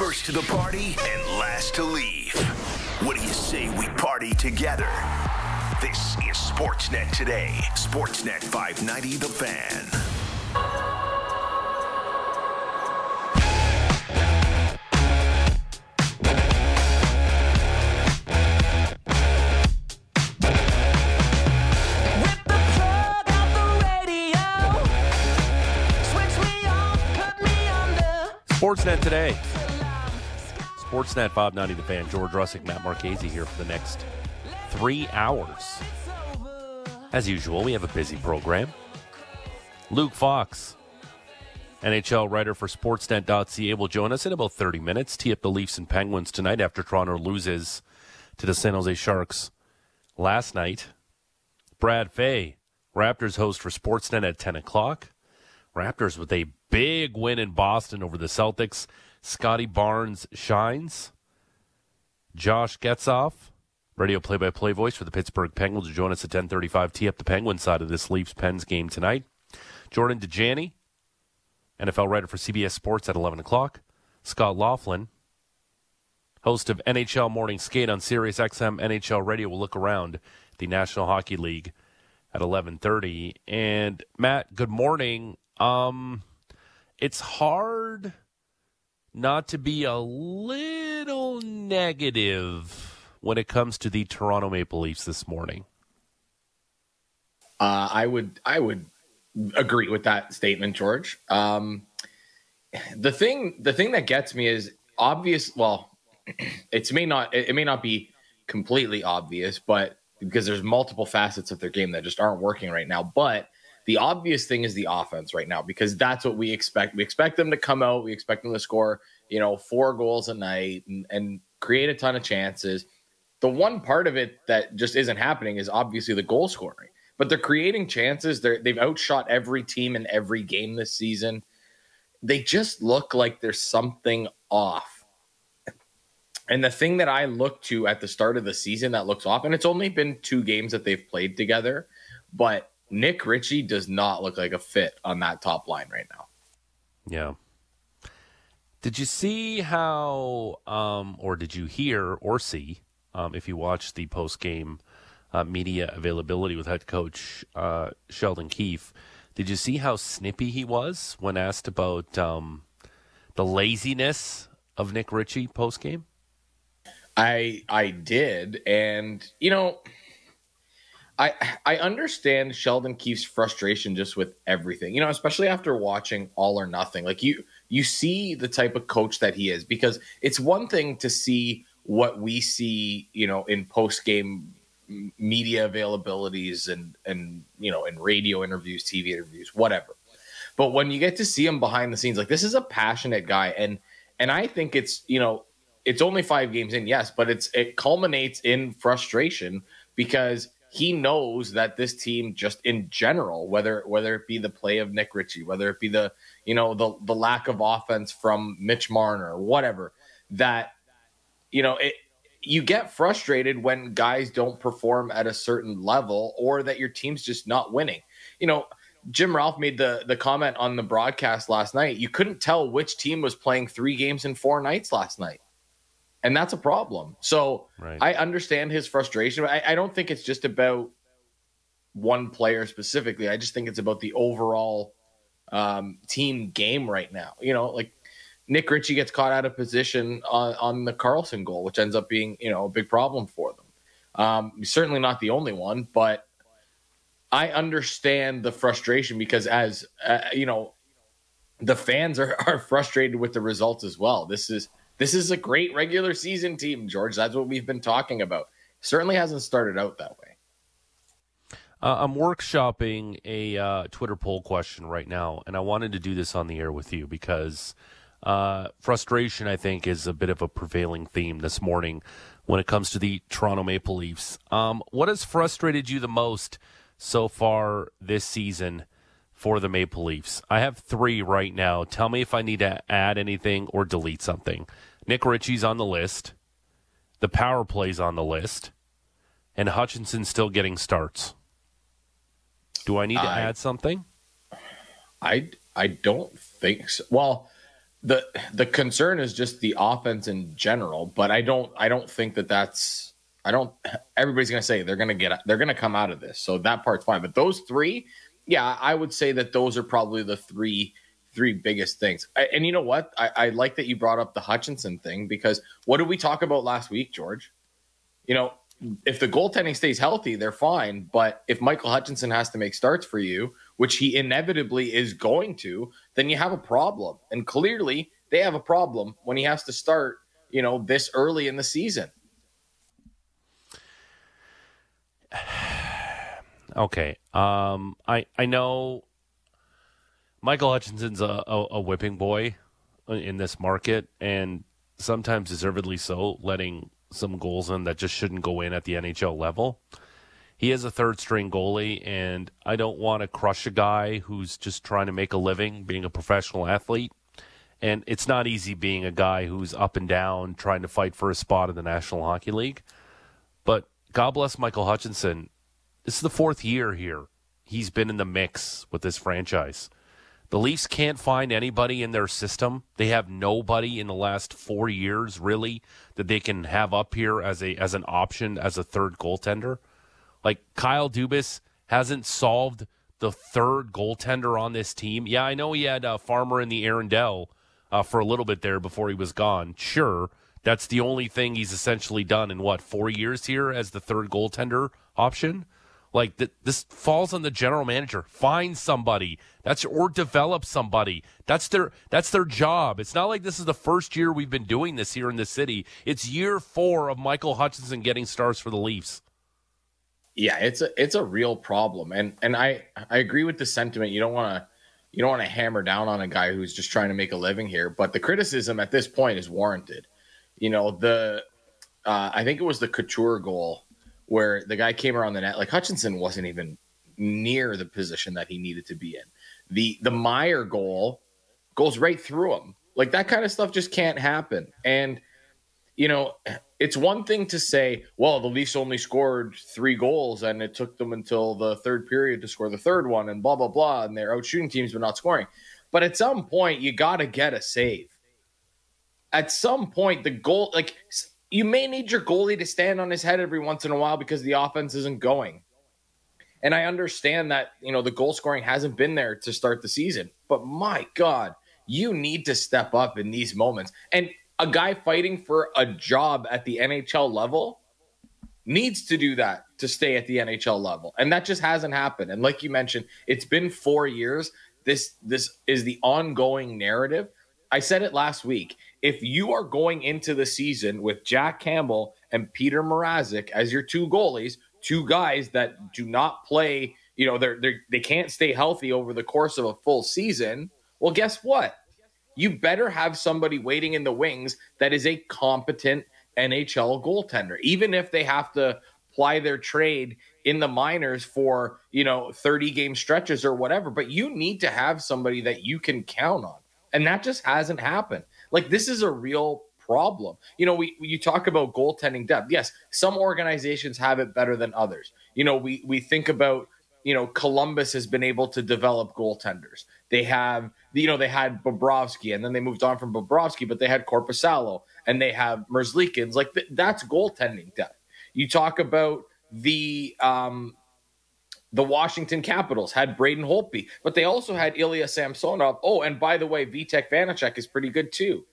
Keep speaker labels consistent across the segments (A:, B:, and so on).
A: First to the party and last to leave. What do you say we party together? This is Sportsnet today. Sportsnet 590 The Fan.
B: Rip the plug out the radio. Switch me off, put me under.
C: Sportsnet today. Sportsnet 590 The Fan. George Rusic, Matt Marchese here for the next three hours. As usual, we have a busy program. Luke Fox, NHL writer for Sportsnet.ca, will join us in about 30 minutes. Tee up the Leafs and Penguins tonight after Toronto loses to the San Jose Sharks last night. Brad Fay, Raptors host for Sportsnet at 10 o'clock. Raptors with a big win in Boston over the Celtics. Scottie Barnes shines. Josh Getzoff, radio play-by-play voice for the Pittsburgh Penguins, will join us at 10:35. Tee up the Penguin side of this Leafs Pens game tonight. Jordan Dajani, NFL writer for CBS Sports at 11 o'clock. Scott Laughlin, host of NHL Morning Skate on Sirius XM NHL Radio, will look around the National Hockey League at 11:30. And Matt, good morning. Um, it's hard not to be a little negative when it comes to the Toronto Maple Leafs this morning.
D: Uh, I would I would agree with that statement, George. Um, the thing the thing that gets me is obvious. Well, it may not it may not be completely obvious, but because there's multiple facets of their game that just aren't working right now. But the obvious thing is the offense right now because that's what we expect. We expect them to come out. We expect them to score, you know, four goals a night and, and create a ton of chances. The one part of it that just isn't happening is obviously the goal scoring. But they're creating chances. They're, they've outshot every team in every game this season. They just look like there's something off. And the thing that I look to at the start of the season that looks off, and it's only been two games that they've played together, but Nick Ritchie does not look like a fit on that top line right now.
C: Yeah. Did you see how, um, or did you hear or see, um, if you watched the post game uh, media availability with head coach uh, Sheldon Keefe, did you see how snippy he was when asked about um, the laziness of Nick Ritchie post game?
D: I I did, and you know, I I understand Sheldon Keefe's frustration just with everything. You know, especially after watching All or Nothing. Like you you see the type of coach that he is because it's one thing to see what we see, you know, in post game media availabilities and and you know in radio interviews, TV interviews, whatever. But when you get to see him behind the scenes, like this is a passionate guy, and and I think it's you know it's only five games in, yes, but it's it culminates in frustration because he knows that this team just in general, whether whether it be the play of Nick Ritchie, whether it be the you know the the lack of offense from Mitch Marner, whatever, that you know it you get frustrated when guys don't perform at a certain level or that your team's just not winning. You know, Jim Ralph made the the comment on the broadcast last night. You couldn't tell which team was playing three games in four nights last night. And that's a problem. So
C: Right.
D: I understand his frustration. I, I don't think it's just about one player specifically. I just think it's about the overall um, team game right now. You know, like Nick Ritchie gets caught out of position on, on the Karlsson goal, which ends up being you know a big problem for them. Um, certainly not the only one, but I understand the frustration because as uh, you know, the fans are, are frustrated with the results as well. This is this is a great regular season team, George. That's what we've been talking about. Certainly hasn't started out that way.
C: Uh, I'm workshopping a uh, Twitter poll question right now, and I wanted to do this on the air with you because uh, frustration, I think, is a bit of a prevailing theme this morning when it comes to the Toronto Maple Leafs. Um, what has frustrated you the most so far this season for the Maple Leafs? I have three right now. Tell me if I need to add anything or delete something. Nick Ritchie's on the list, the power play's on the list, and Hutchinson still getting starts. Do I need to
D: I-
C: add something?
D: I I don't think so. Well, the the concern is just the offense in general. But I don't I don't think that that's I don't. Everybody's gonna say they're gonna get they're gonna come out of this, so that part's fine. But those three, yeah, I would say that those are probably the three three biggest things. I, and you know what? I, I like that you brought up the Hutchinson thing because what did we talk about last week, George? You know, if the goaltending stays healthy, they're fine. But if Michael Hutchinson has to make starts for you, which he inevitably is going to, then you have a problem. And clearly, they have a problem when he has to start. You know, this early in the season.
C: Okay. Um, I I know Michael Hutchinson's a, a, a whipping boy in this market, and sometimes deservedly so, letting some goals in that just shouldn't go in at the NHL level. He is a third string goalie, and I don't want to crush a guy who's just trying to make a living being a professional athlete. And it's not easy being a guy who's up and down trying to fight for a spot in the National Hockey League. But God bless Michael Hutchinson. This is the fourth year here. He's been in the mix with this franchise. The Leafs can't find anybody in their system. They have nobody in the last four years, really, that they can have up here as a as an option as a third goaltender. Like Kyle Dubas hasn't solved the third goaltender on this team. Yeah, I know he had uh, Farmer in the Arundel uh, for a little bit there before he was gone. Sure, that's the only thing he's essentially done in what four years here as the third goaltender option. Like th- this falls on the general manager. Find somebody that's or develop somebody. That's their that's their job. It's not like this is the first year we've been doing this here in the city. It's year four of Michael Hutchinson getting stars for the Leafs.
D: Yeah, it's a it's a real problem, and and I I agree with the sentiment. You don't want to you don't want to hammer down on a guy who's just trying to make a living here, but the criticism at this point is warranted. You know the uh, I think it was the Couture goal where the guy came around the net. Like Hutchinson wasn't even near the position that he needed to be in. The the Meier goal goes right through him. Like that kind of stuff just can't happen. And you know, it's one thing to say, well, the Leafs only scored three goals and it took them until the third period to score the third one and blah blah blah and they're out shooting teams but not scoring. But at some point you got to get a save. At some point the goal like you may need your goalie to stand on his head every once in a while because the offense isn't going. And I understand that, you know, the goal scoring hasn't been there to start the season, but my God, you need to step up in these moments. And a guy fighting for a job at the NHL level needs to do that to stay at the NHL level. And that just hasn't happened. And like you mentioned, it's been 4 years. This this is the ongoing narrative. I said it last week. If you are going into the season with Jack Campbell and Peter Mrazek as your two goalies, two guys that do not play, you know, they're, they're they can't stay healthy over the course of a full season. Well, guess what? You better have somebody waiting in the wings that is a competent NHL goaltender, even if they have to ply their trade in the minors for, you know, 30 game stretches or whatever. But you need to have somebody that you can count on. And that just hasn't happened. Like, this is a real problem. You know, we you talk about goaltending depth. Yes, some organizations have it better than others. You know, we we think about you know Columbus has been able to develop goaltenders. They have you know they had Bobrovsky and then they moved on from Bobrovsky, but they had Korpisalo and they have Merzlikins. Like th- that's goaltending depth. You talk about the um the Washington Capitals had Braden Holtby, but they also had Ilya Samsonov. Oh, and by the way, Vitek Vanacek is pretty good too.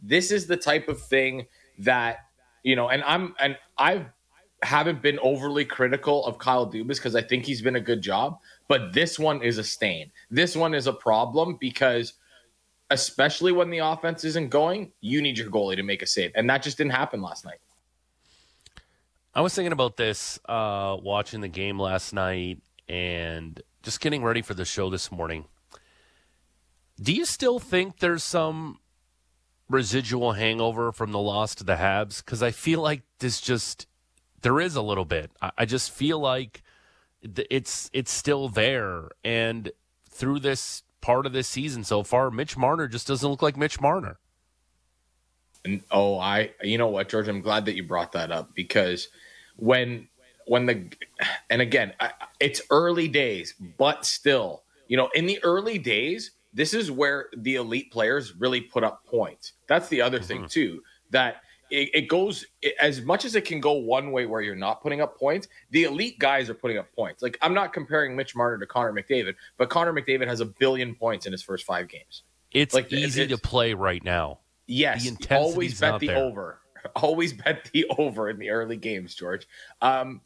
D: This is the type of thing that you know, and I'm and I haven't been overly critical of Kyle Dubas because I think he's been a good job, but this one is a stain. This one is a problem because especially when the offense isn't going, you need your goalie to make a save, and that just didn't happen last night.
C: I was thinking about this uh, watching the game last night and just getting ready for the show this morning. Do you still think there's some residual hangover from the loss to the Habs? Because I feel like this just there is a little bit. I, I just feel like it's it's still there, and through this part of this season so far, Mitch Marner just doesn't look like Mitch Marner.
D: And oh, I you know what, George, I'm glad that you brought that up because when when the and again, I, it's early days, but still, you know, in the early days, this is where the elite players really put up points. That's the other thing mm-hmm. too. That it, it goes it- as much as it can go one way where you're not putting up points. The elite guys are putting up points. Like I'm not comparing Mitch Marner to Connor McDavid, but Connor McDavid has a billion points in his first five games.
C: It's
D: Like,
C: easy
D: it's-
C: to play right now.
D: Yes, always bet the
C: there.
D: over. Always bet the over in the early games, George. Um,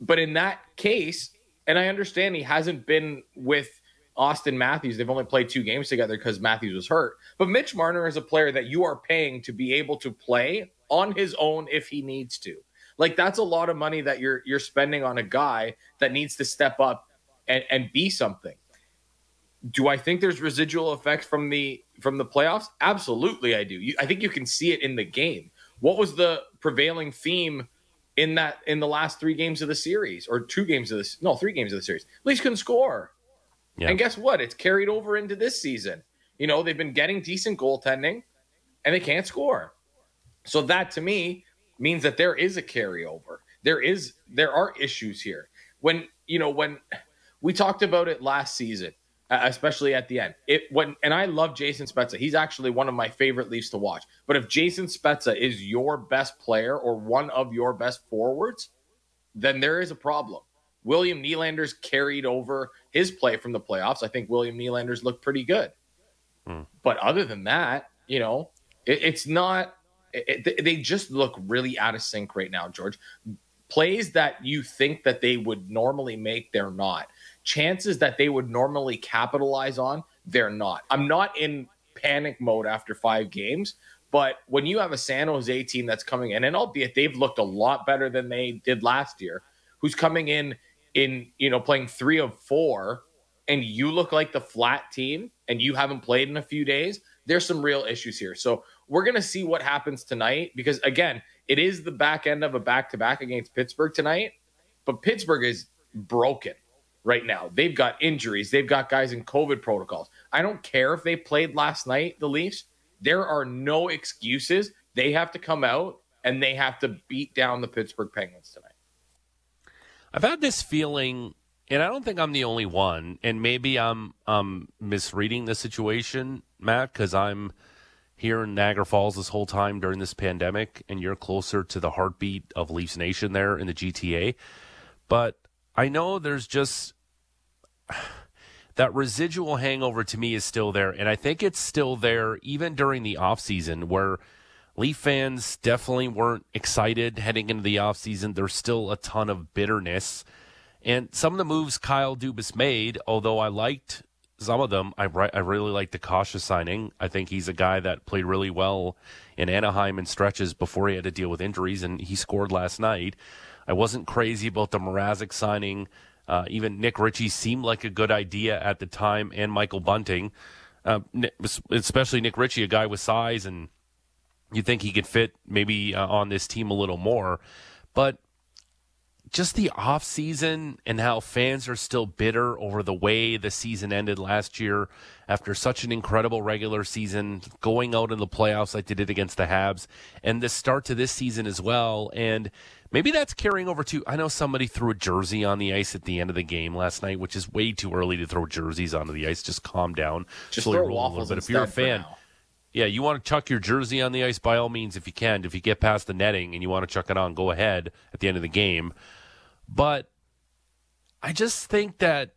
D: but in that case, and I understand he hasn't been with Auston Matthews. They've only played two games together because Matthews was hurt. But Mitch Marner is a player that you are paying to be able to play on his own if he needs to. Like that's a lot of money that you're you're spending on a guy that needs to step up and, and be something. Do I think there's residual effects from the from the playoffs? Absolutely, I do. You, I think you can see it in the game. What was the prevailing theme in that in the last three games of the series or two games of this? No, three games of the series. Leafs couldn't score.
C: Yeah.
D: And guess what? It's carried over into this season. You know, they've been getting decent goaltending and they can't score. So that to me means that there is a carryover. There is there are issues here. When you know when we talked about it last season, especially at the end. It when and I love Jason Spezza. He's actually one of my favorite Leafs to watch. But if Jason Spezza is your best player or one of your best forwards, then there is a problem. William Nylander's carried over his play from the playoffs. I think William Nylander's looked pretty good. Hmm. But other than that, you know, it, it's not. It- they just look really out of sync right now, George. Plays that you think that they would normally make, they're not. Chances that they would normally capitalize on, they're not. I'm not in panic mode after five games, but when you have a San Jose team that's coming in, and albeit they've looked a lot better than they did last year, who's coming in in you know playing three of four, and you look like the flat team, and you haven't played in a few days, there's some real issues here. So we're gonna see what happens tonight because again, it is the back end of a back to back against Pittsburgh tonight, but Pittsburgh is broken right now. They've got injuries, they've got guys in COVID protocols. I don't care if they played last night, the Leafs. There are no excuses. They have to come out and they have to beat down the Pittsburgh Penguins tonight.
C: I've had this feeling, and I don't think I'm the only one. And maybe I'm um, misreading the situation, Matt, because I'm here in Niagara Falls this whole time during this pandemic, and you're closer to the heartbeat of Leafs Nation there in the GTA. But I know there's just that residual hangover to me is still there, and I think it's still there even during the offseason where Leaf fans definitely weren't excited heading into the offseason. There's still a ton of bitterness. And some of the moves Kyle Dubas made, although I liked some of them, I, I really liked the Kase signing. I think he's a guy that played really well in Anaheim in stretches before he had to deal with injuries, and he scored last night. I wasn't crazy about the Mrazek signing. Uh, even Nick Ritchie seemed like a good idea at the time, and Michael Bunting, uh, especially Nick Ritchie, a guy with size and you think he could fit maybe uh, on this team a little more but just the off season and how fans are still bitter over the way the season ended last year after such an incredible regular season going out in the playoffs like they did against the Habs and the start to this season as well and maybe that's carrying over to I know somebody threw a jersey on the ice at the end of the game last night which is way too early to throw jerseys onto the ice just calm down
D: Just
C: Slowly
D: throw
C: roll a little bit. if you're a fan yeah, you want to chuck your jersey on the ice by all means if you can. If you get past the netting and you want to chuck it on, go ahead at the end of the game. But I just think that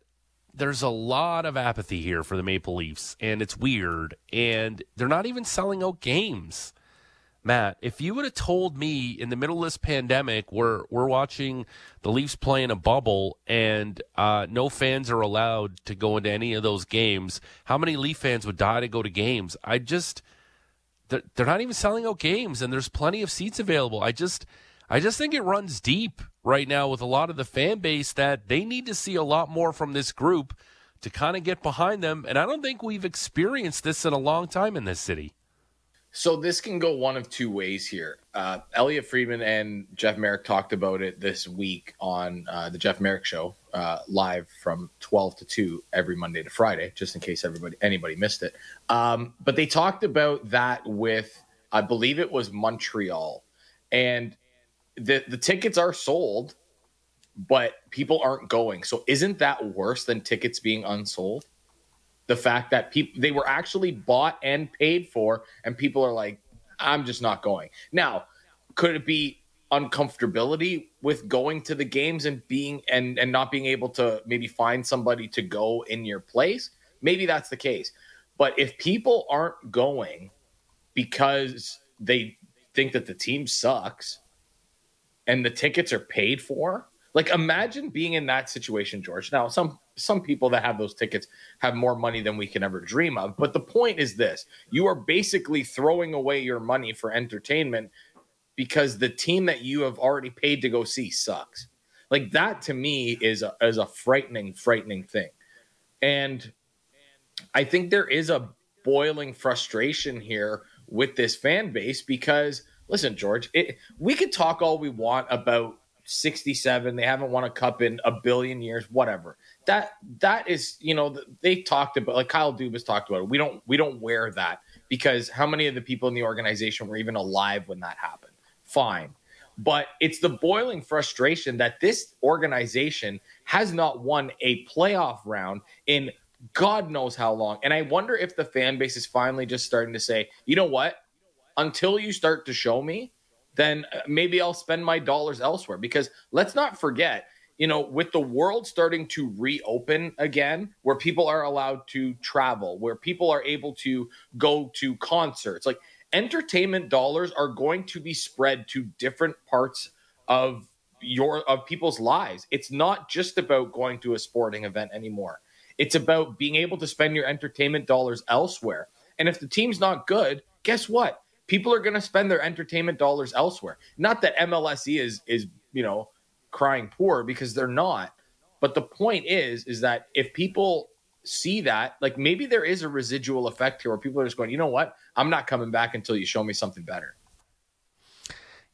C: there's a lot of apathy here for the Maple Leafs, and it's weird. And they're not even selling out games. Matt, if you would have told me in the middle of this pandemic where we're watching the Leafs play in a bubble and uh, no fans are allowed to go into any of those games, how many Leaf fans would die to go to games? I just they're, they're not even selling out games and there's plenty of seats available. I just I just think it runs deep right now with a lot of the fan base that they need to see a lot more from this group to kind of get behind them and I don't think we've experienced this in a long time in this city.
D: So this can go one of two ways here. Uh, Elliotte Friedman and Jeff Marek talked about it this week on uh, the Jeff Marek Show, uh, live from twelve to two every Monday to Friday, just in case everybody anybody missed it. Um, but they talked about that with, I believe it was Montreal, and the the tickets are sold, but people aren't going. So isn't that worse than tickets being unsold? The fact that people they were actually bought and paid for, and people are like, I'm just not going. Now, could it be uncomfortability with going to the games and being and and not being able to maybe find somebody to go in your place? Maybe that's the case. But if people aren't going because they think that the team sucks and the tickets are paid for, like imagine being in that situation, George. Now, some some people that have those tickets have more money than we can ever dream of. But the point is this you are basically throwing away your money for entertainment because the team that you have already paid to go see sucks. Like that to me is a, is a frightening, frightening thing. And I think there is a boiling frustration here with this fan base because listen, George, it, we could talk all we want about 67 they haven't won a cup in a billion years whatever. That that is you know they talked about like kyle dubas talked about it. We don't we don't wear that because how many of the people in the organization were even alive when that happened? Fine. But it's the boiling frustration that this organization has not won a playoff round in god knows how long. And i wonder if the fan base is finally just starting to say you know what until you start to show me then uh, maybe I'll spend my dollars elsewhere. Because let's not forget, you know, with the world starting to reopen again, where people are allowed to travel, where people are able to go to concerts, like entertainment dollars are going to be spread to different parts of your of people's lives. It's not just about going to a sporting event anymore. It's about being able to spend your entertainment dollars elsewhere. And if the team's not good, guess what? People are going to spend their entertainment dollars elsewhere. Not that MLSE is is you know crying poor because they're not. But the point is is that if people see that, like maybe there is a residual effect here where people are just going, you know what, I'm not coming back until you show me something better.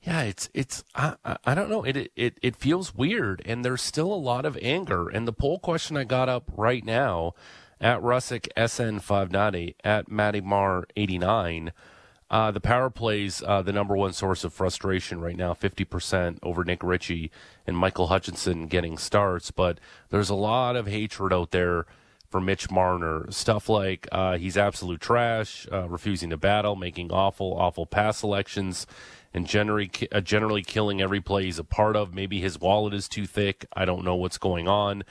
C: Yeah, it's it's I I- don't know. It it it feels weird, and there's still a lot of anger. And the poll question I got up right now at Rusic SN five ninety at Matty Mar eighty nine. Uh, the power plays uh, the number one source of frustration right now, 50% over Nick Ritchie and Michael Hutchinson getting starts. But there's a lot of hatred out there for Mitch Marner. Stuff like uh, he's absolute trash, uh, refusing to battle, making awful, awful pass selections, and generally, uh, generally killing every play he's a part of. Maybe his wallet is too thick. I don't know what's going on.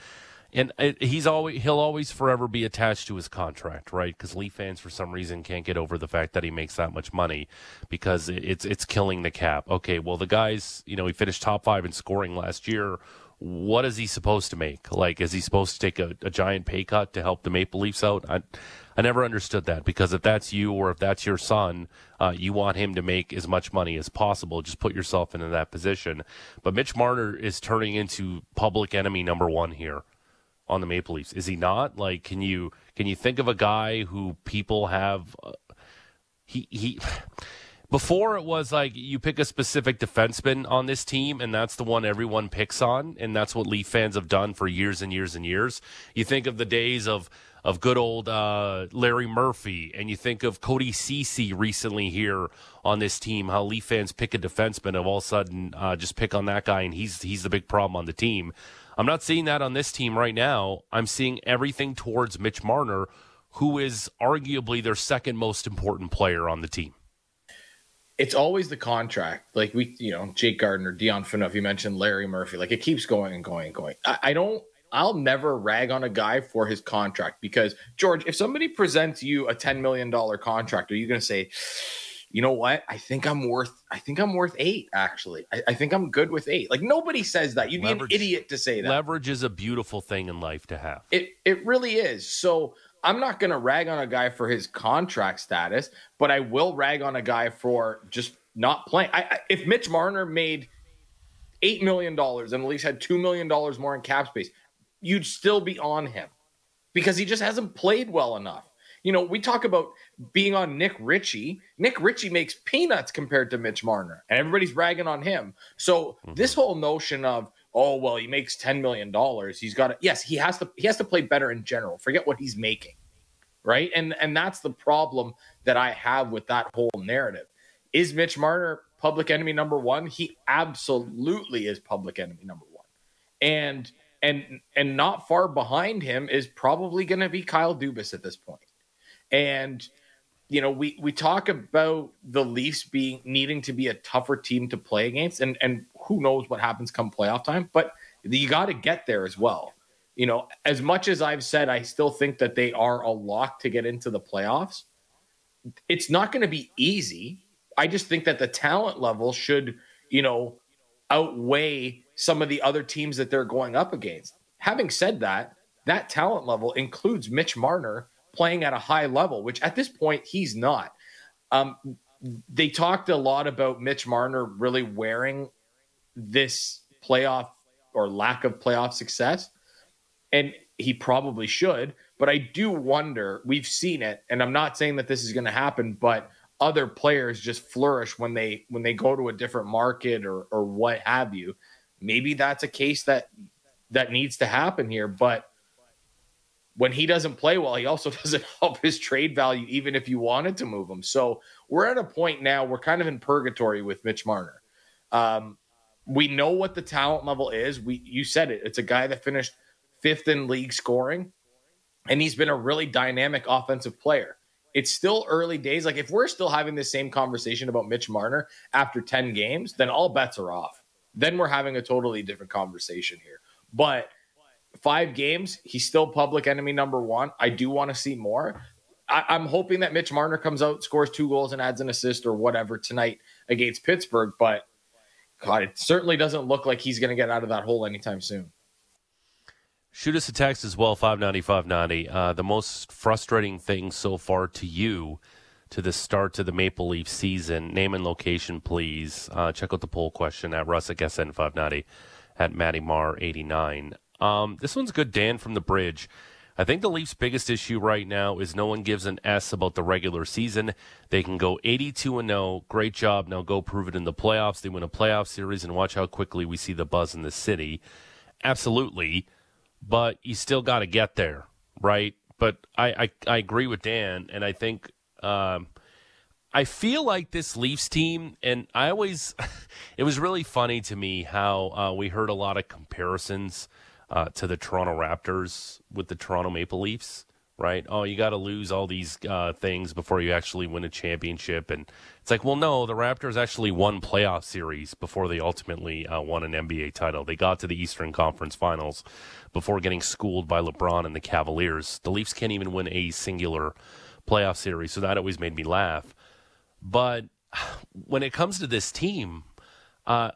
C: And he's always he'll always forever be attached to his contract, right? Because Leaf fans, for some reason, can't get over the fact that he makes that much money because it's it's killing the cap. Okay, well the guys, you know, he finished top five in scoring last year. What is he supposed to make? Like, is he supposed to take a, a giant pay cut to help the Maple Leafs out? I, I never understood that because if that's you or if that's your son, uh, you want him to make as much money as possible. Just put yourself into that position. But Mitch Marner is turning into public enemy number one here on the Maple Leafs. Is he not? Like, can you can you think of a guy who people have? Uh, he he. Before it was like you pick a specific defenseman on this team, and that's the one everyone picks on, and that's what Leaf fans have done for years and years and years. You think of the days of of good old uh, Larry Murphy, and you think of Cody Cece recently here on this team. How Leaf fans pick a defenseman, and all of a sudden uh, just pick on that guy, and he's he's the big problem on the team. I'm not seeing that on this team right now. I'm seeing everything towards Mitch Marner, who is arguably their second most important player on the team.
D: It's always the contract. Like we, you know, Jake Gardiner, Dion Phaneuf, you mentioned Larry Murphy. Like it keeps going and going and going. I, I don't I'll never rag on a guy for his contract because George, if somebody presents you a $10 million contract, are you gonna say, you know what? I think I'm worth I think I'm worth eight, actually. I, I think I'm good with eight. Like nobody says that. You'd
C: Leverage-
D: be an idiot to say that.
C: Leverage is a beautiful thing in life to have.
D: It it really is. So I'm not going to rag on a guy for his contract status, but I will rag on a guy for just not playing. I, I, if Mitch Marner made eight million dollars and at least had two million dollars more in cap space, you'd still be on him because he just hasn't played well enough. You know, we talk about being on Nick Ritchie. Nick Ritchie makes peanuts compared to Mitch Marner, and everybody's ragging on him. So mm-hmm. this whole notion of oh well, he makes ten million dollars, he's got to yes, he has to he has to play better in general. Forget what he's making, right? And and that's the problem that I have with that whole narrative. Is Mitch Marner public enemy number one? He absolutely is public enemy number one, and and and not far behind him is probably going to be Kyle Dubas at this point. And you know, we we talk about the Leafs being needing to be a tougher team to play against, and and who knows what happens come playoff time, but you got to get there as well. You know, as much as I've said, I still think that they are a lock to get into the playoffs. It's not going to be easy. I just think that the talent level should, you know, outweigh some of the other teams that they're going up against. Having said that, that talent level includes Mitch Marner playing at a high level, which at this point he's not. Um, they talked a lot about Mitch Marner really wearing this playoff or lack of playoff success, and he probably should. But I do wonder. We've seen it, and I'm not saying that this is going to happen, but other players just flourish when they when they go to a different market or or what have you. Maybe that's a case that that needs to happen here, but when he doesn't play well, he also doesn't help his trade value, even if you wanted to move him. So we're at a point now, we're kind of in purgatory with Mitch Marner. Um, we know what the talent level is. We you said it. It's a guy that finished fifth in league scoring, and he's been a really dynamic offensive player. It's still early days. Like if we're still having the same conversation about Mitch Marner after 10 games, then all bets are off. Then we're having a totally different conversation here. But five games, he's still public enemy number one. I do want to see more. I, I'm hoping that Mitch Marner comes out, scores two goals, and adds an assist or whatever tonight against Pittsburgh. But God, it certainly doesn't look like he's going to get out of that hole anytime soon.
C: Shoot us a text as well, 590 Uh, the most frustrating thing so far to you to the start to the Maple Leaf season, name and location, please. Uh, check out the poll question at Rusic SN590 at Matty Mar 89. Um, this one's good, Dan from the bridge. I think the Leafs' biggest issue right now is no one gives an S about the regular season. They can go 82 and 0. Great job. Now go prove it in the playoffs. They win a playoff series and watch how quickly we see the buzz in the city. Absolutely. But you still got to get there, right? But I, I, I agree with Dan, and I think um, I feel like this Leafs team, and I always, it was really funny to me how uh, we heard a lot of comparisons uh, to the Toronto Raptors with the Toronto Maple Leafs, right? Oh, you got to lose all these uh, things before you actually win a championship. And it's like, well, no, the Raptors actually won playoff series before they ultimately uh, won an NBA title. They got to the Eastern Conference Finals before getting schooled by LeBron and the Cavaliers. The Leafs can't even win a singular playoff series, so that always made me laugh. But when it comes to this team, uh,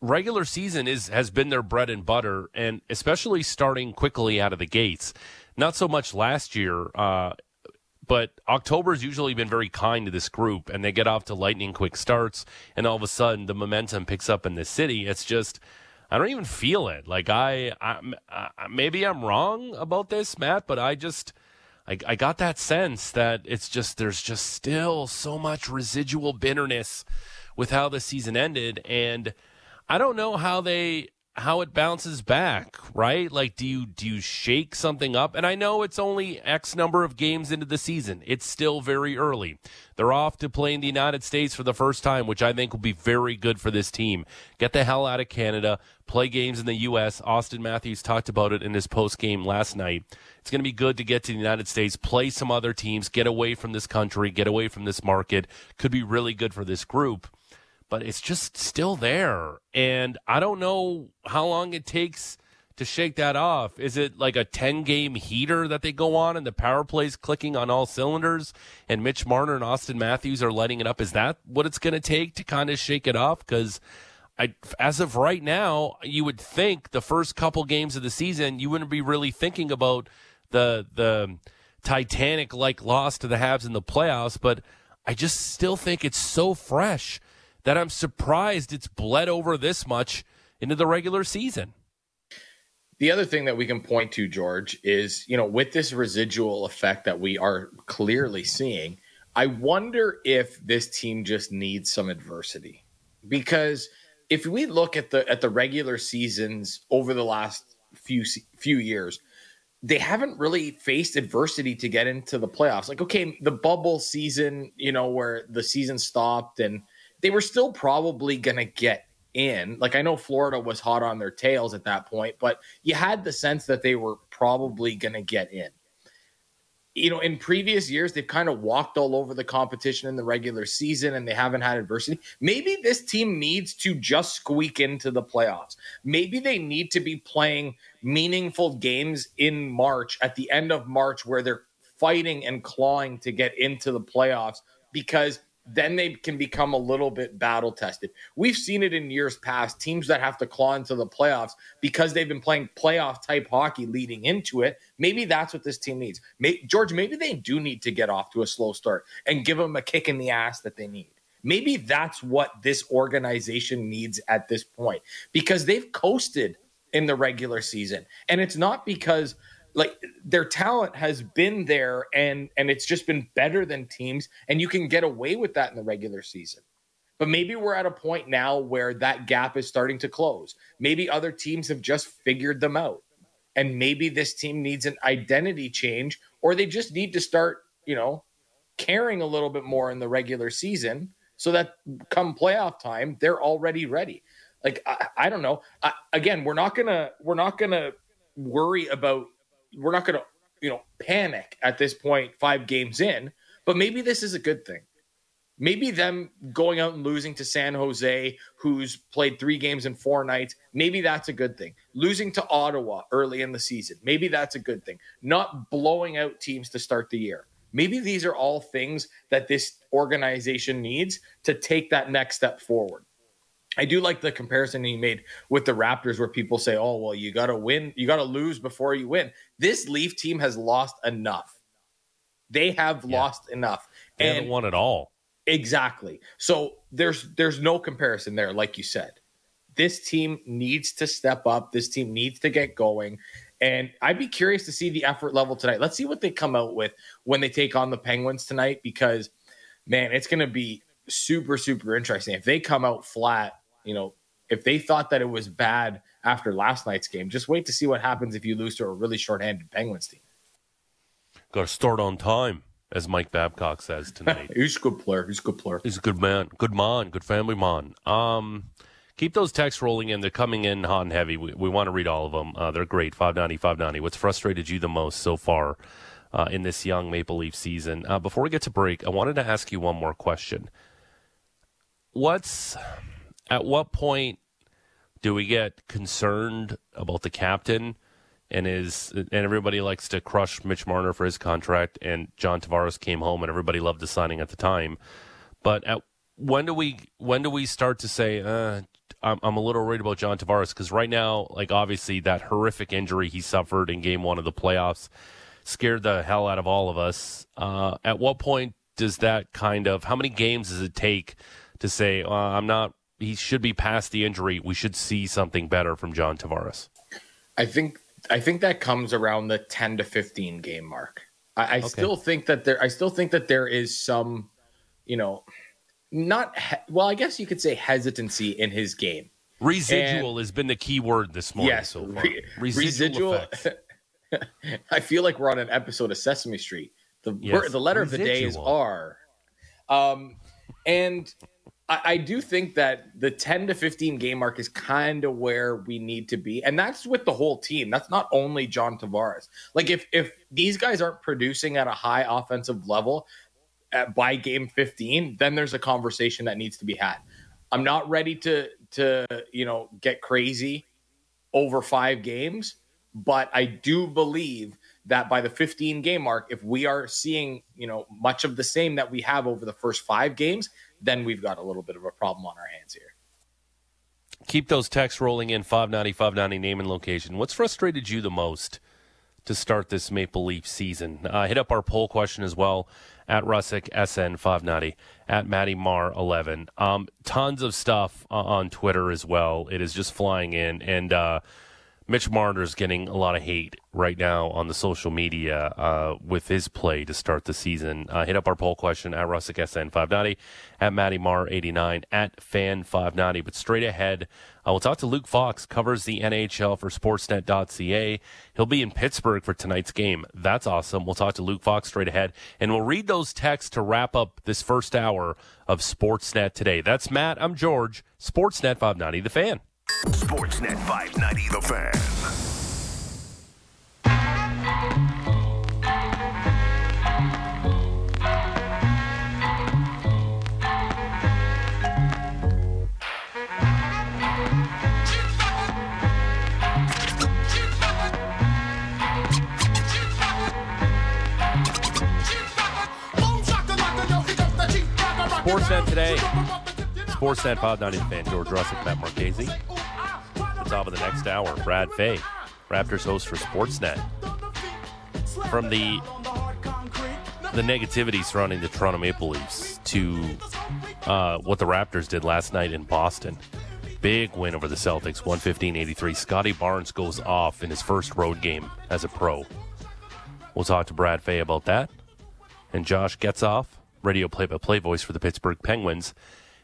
C: regular season is has been their bread and butter, and especially starting quickly out of the gates. Not so much last year, uh, but October's usually been very kind to this group, and they get off to lightning quick starts, and all of a sudden the momentum picks up in the city. It's just. I don't even feel it. Like I, I, I maybe I'm wrong about this, Matt, but I just, I, I got that sense that it's just there's just still so much residual bitterness with how the season ended, and I don't know how they how it bounces back, right? Like do you do you shake something up? And I know it's only X number of games into the season. It's still very early. They're off to play in the United States for the first time, which I think will be very good for this team. Get the hell out of Canada, play games in the US. Auston Matthews talked about it in his post game last night. It's going to be good to get to the United States, play some other teams, get away from this country, get away from this market. Could be really good for this group but it's just still there. And I don't know how long it takes to shake that off. Is it like a 10 game heater that they go on and the power play's clicking on all cylinders and Mitch Marner and Auston Matthews are lighting it up? Is that what it's going to take to kind of shake it off? Because I, as of right now, you would think the first couple games of the season, you wouldn't be really thinking about the, the Titanic like loss to the Habs in the playoffs, but I just still think it's so fresh that I'm surprised it's bled over this much into the regular season.
D: The other thing that we can point to, George, is you know, with this residual effect that we are clearly seeing, I wonder if this team just needs some adversity. Because if we look at the at the regular seasons over the last few few years, they haven't really faced adversity to get into the playoffs. Like, okay, the bubble season, you know, where the season stopped and they were still probably going to get in. Like I know Florida was hot on their tails at that point, but you had the sense that they were probably going to get in. You know, in previous years, they've kind of walked all over the competition in the regular season and they haven't had adversity. Maybe this team needs to just squeak into the playoffs. Maybe they need to be playing meaningful games in March at the end of March where they're fighting and clawing to get into the playoffs because then they can become a little bit battle tested. We've seen it in years past, teams that have to claw into the playoffs because they've been playing playoff type hockey leading into it. Maybe that's what this team needs. May, George, maybe they do need to get off to a slow start and give them a kick in the ass that they need. Maybe that's what this organization needs at this point because they've coasted in the regular season. And it's not because like their talent has been there and and it's just been better than teams and you can get away with that in the regular season. But maybe we're at a point now where that gap is starting to close. Maybe other teams have just figured them out and maybe this team needs an identity change or they just need to start you know caring a little bit more in the regular season so that come playoff time they're already ready. Like i, I don't know. I, again we're not gonna we're not gonna worry about we're not going to, you know, panic at this point, five games in, but maybe this is a good thing. Maybe them going out and losing to San Jose, who's played three games in four nights, maybe that's a good thing. Losing to Ottawa early in the season, maybe that's a good thing. Not blowing out teams to start the year. Maybe these are all things that this organization needs to take that next step forward. I do like the comparison he made with the Raptors, where people say, "Oh, well, you got to win, you got to lose before you win." This Leaf team has lost enough. They have
C: Yeah.
D: lost enough,
C: They
D: and
C: haven't won at all.
D: exactly. So there's there's no comparison there, like you said. This team needs to step up. This team needs to get going. And I'd be curious to see the effort level tonight. Let's see what they come out with when they take on the Penguins tonight, because man, it's going to be super, super interesting. If they come out flat, you know, if they thought that it was bad after last night's game, just wait to see what happens if you lose to a really shorthanded Penguins team.
C: Got to start on time, as Mike Babcock says tonight.
D: He's a good player. He's a good player.
C: He's a good man, good man, good family man. Um, keep those texts rolling in. They're coming in hot and heavy. We, we want to read all of them. Uh, they're great. 590, 590. What's frustrated you the most so far uh, in this young Maple Leaf season? Uh, before we get to break, I wanted to ask you one more question. What's at what point do we get concerned about the captain and his and everybody likes to crush Mitch Marner for his contract and John Tavares came home and everybody loved the signing at the time. But at when do we when do we start to say uh, I'm, I'm a little worried about John Tavares because right now, like obviously that horrific injury he suffered in Game One of the playoffs scared the hell out of all of us. Uh, at what point does that kind of how many games does it take to say uh, I'm not? He should be past the injury. We should see something better from John Tavares.
D: I think I think that comes around the 10 to 15 game mark. I, I still think that there I still think that there is some, you know, not he- well, I guess you could say hesitancy in his game.
C: Residual has been the key word this morning
D: yes,
C: so far.
D: re-
C: Residual.
D: I feel like we're on an episode of Sesame Street. The
C: Yes,
D: the letter of the day is. R. Um, and I, I do think that the 10 to 15 game mark is kind of where we need to be. And that's with the whole team. That's not only John Tavares. Like if if these guys aren't producing at a high offensive level at, by game 15, then there's a conversation that needs to be had. I'm not ready to to, you know, get crazy over 5 games, but I do believe that by the 15 game mark, if we are seeing, you know, much of the same that we have over the first five games, then we've got a little bit of a problem on our hands here.
C: Keep those texts rolling in 590 590 name and location. What's frustrated you the most to start this Maple Leaf season? Uh, hit up our poll question as well at Rusic SN 590 at Matty Mar 11. Um, tons of stuff uh, on Twitter as well. It is just flying in. And uh, Mitch Marner is getting a lot of hate right now on the social media uh, with his play to start the season. Uh, hit up our poll question at Rusic SN590, at Matty Mar89, at Fan590. But straight ahead, uh, we'll talk to Luke Fox, covers the NHL for Sportsnet.ca. He'll be in Pittsburgh for tonight's game. That's awesome. We'll talk to Luke Fox straight ahead, and we'll read those texts to wrap up this first hour of Sportsnet today. That's Matt. I'm George. Sportsnet 590, the fan.
A: Sportsnet 590 The Fan.
C: Sportsnet today. Sportsnet 590 The fan. George Rusic, Matt Marchese. The top of the next hour, Brad Fay, Raptors host for Sportsnet. From the the negativity surrounding the Toronto Maple Leafs to uh, what the Raptors did last night in Boston. Big win over the Celtics, 115-83. Scottie Barnes goes off in his first road game as a pro. We'll talk to Brad Fay about that. And Josh Getzoff, radio play-by-play voice for the Pittsburgh Penguins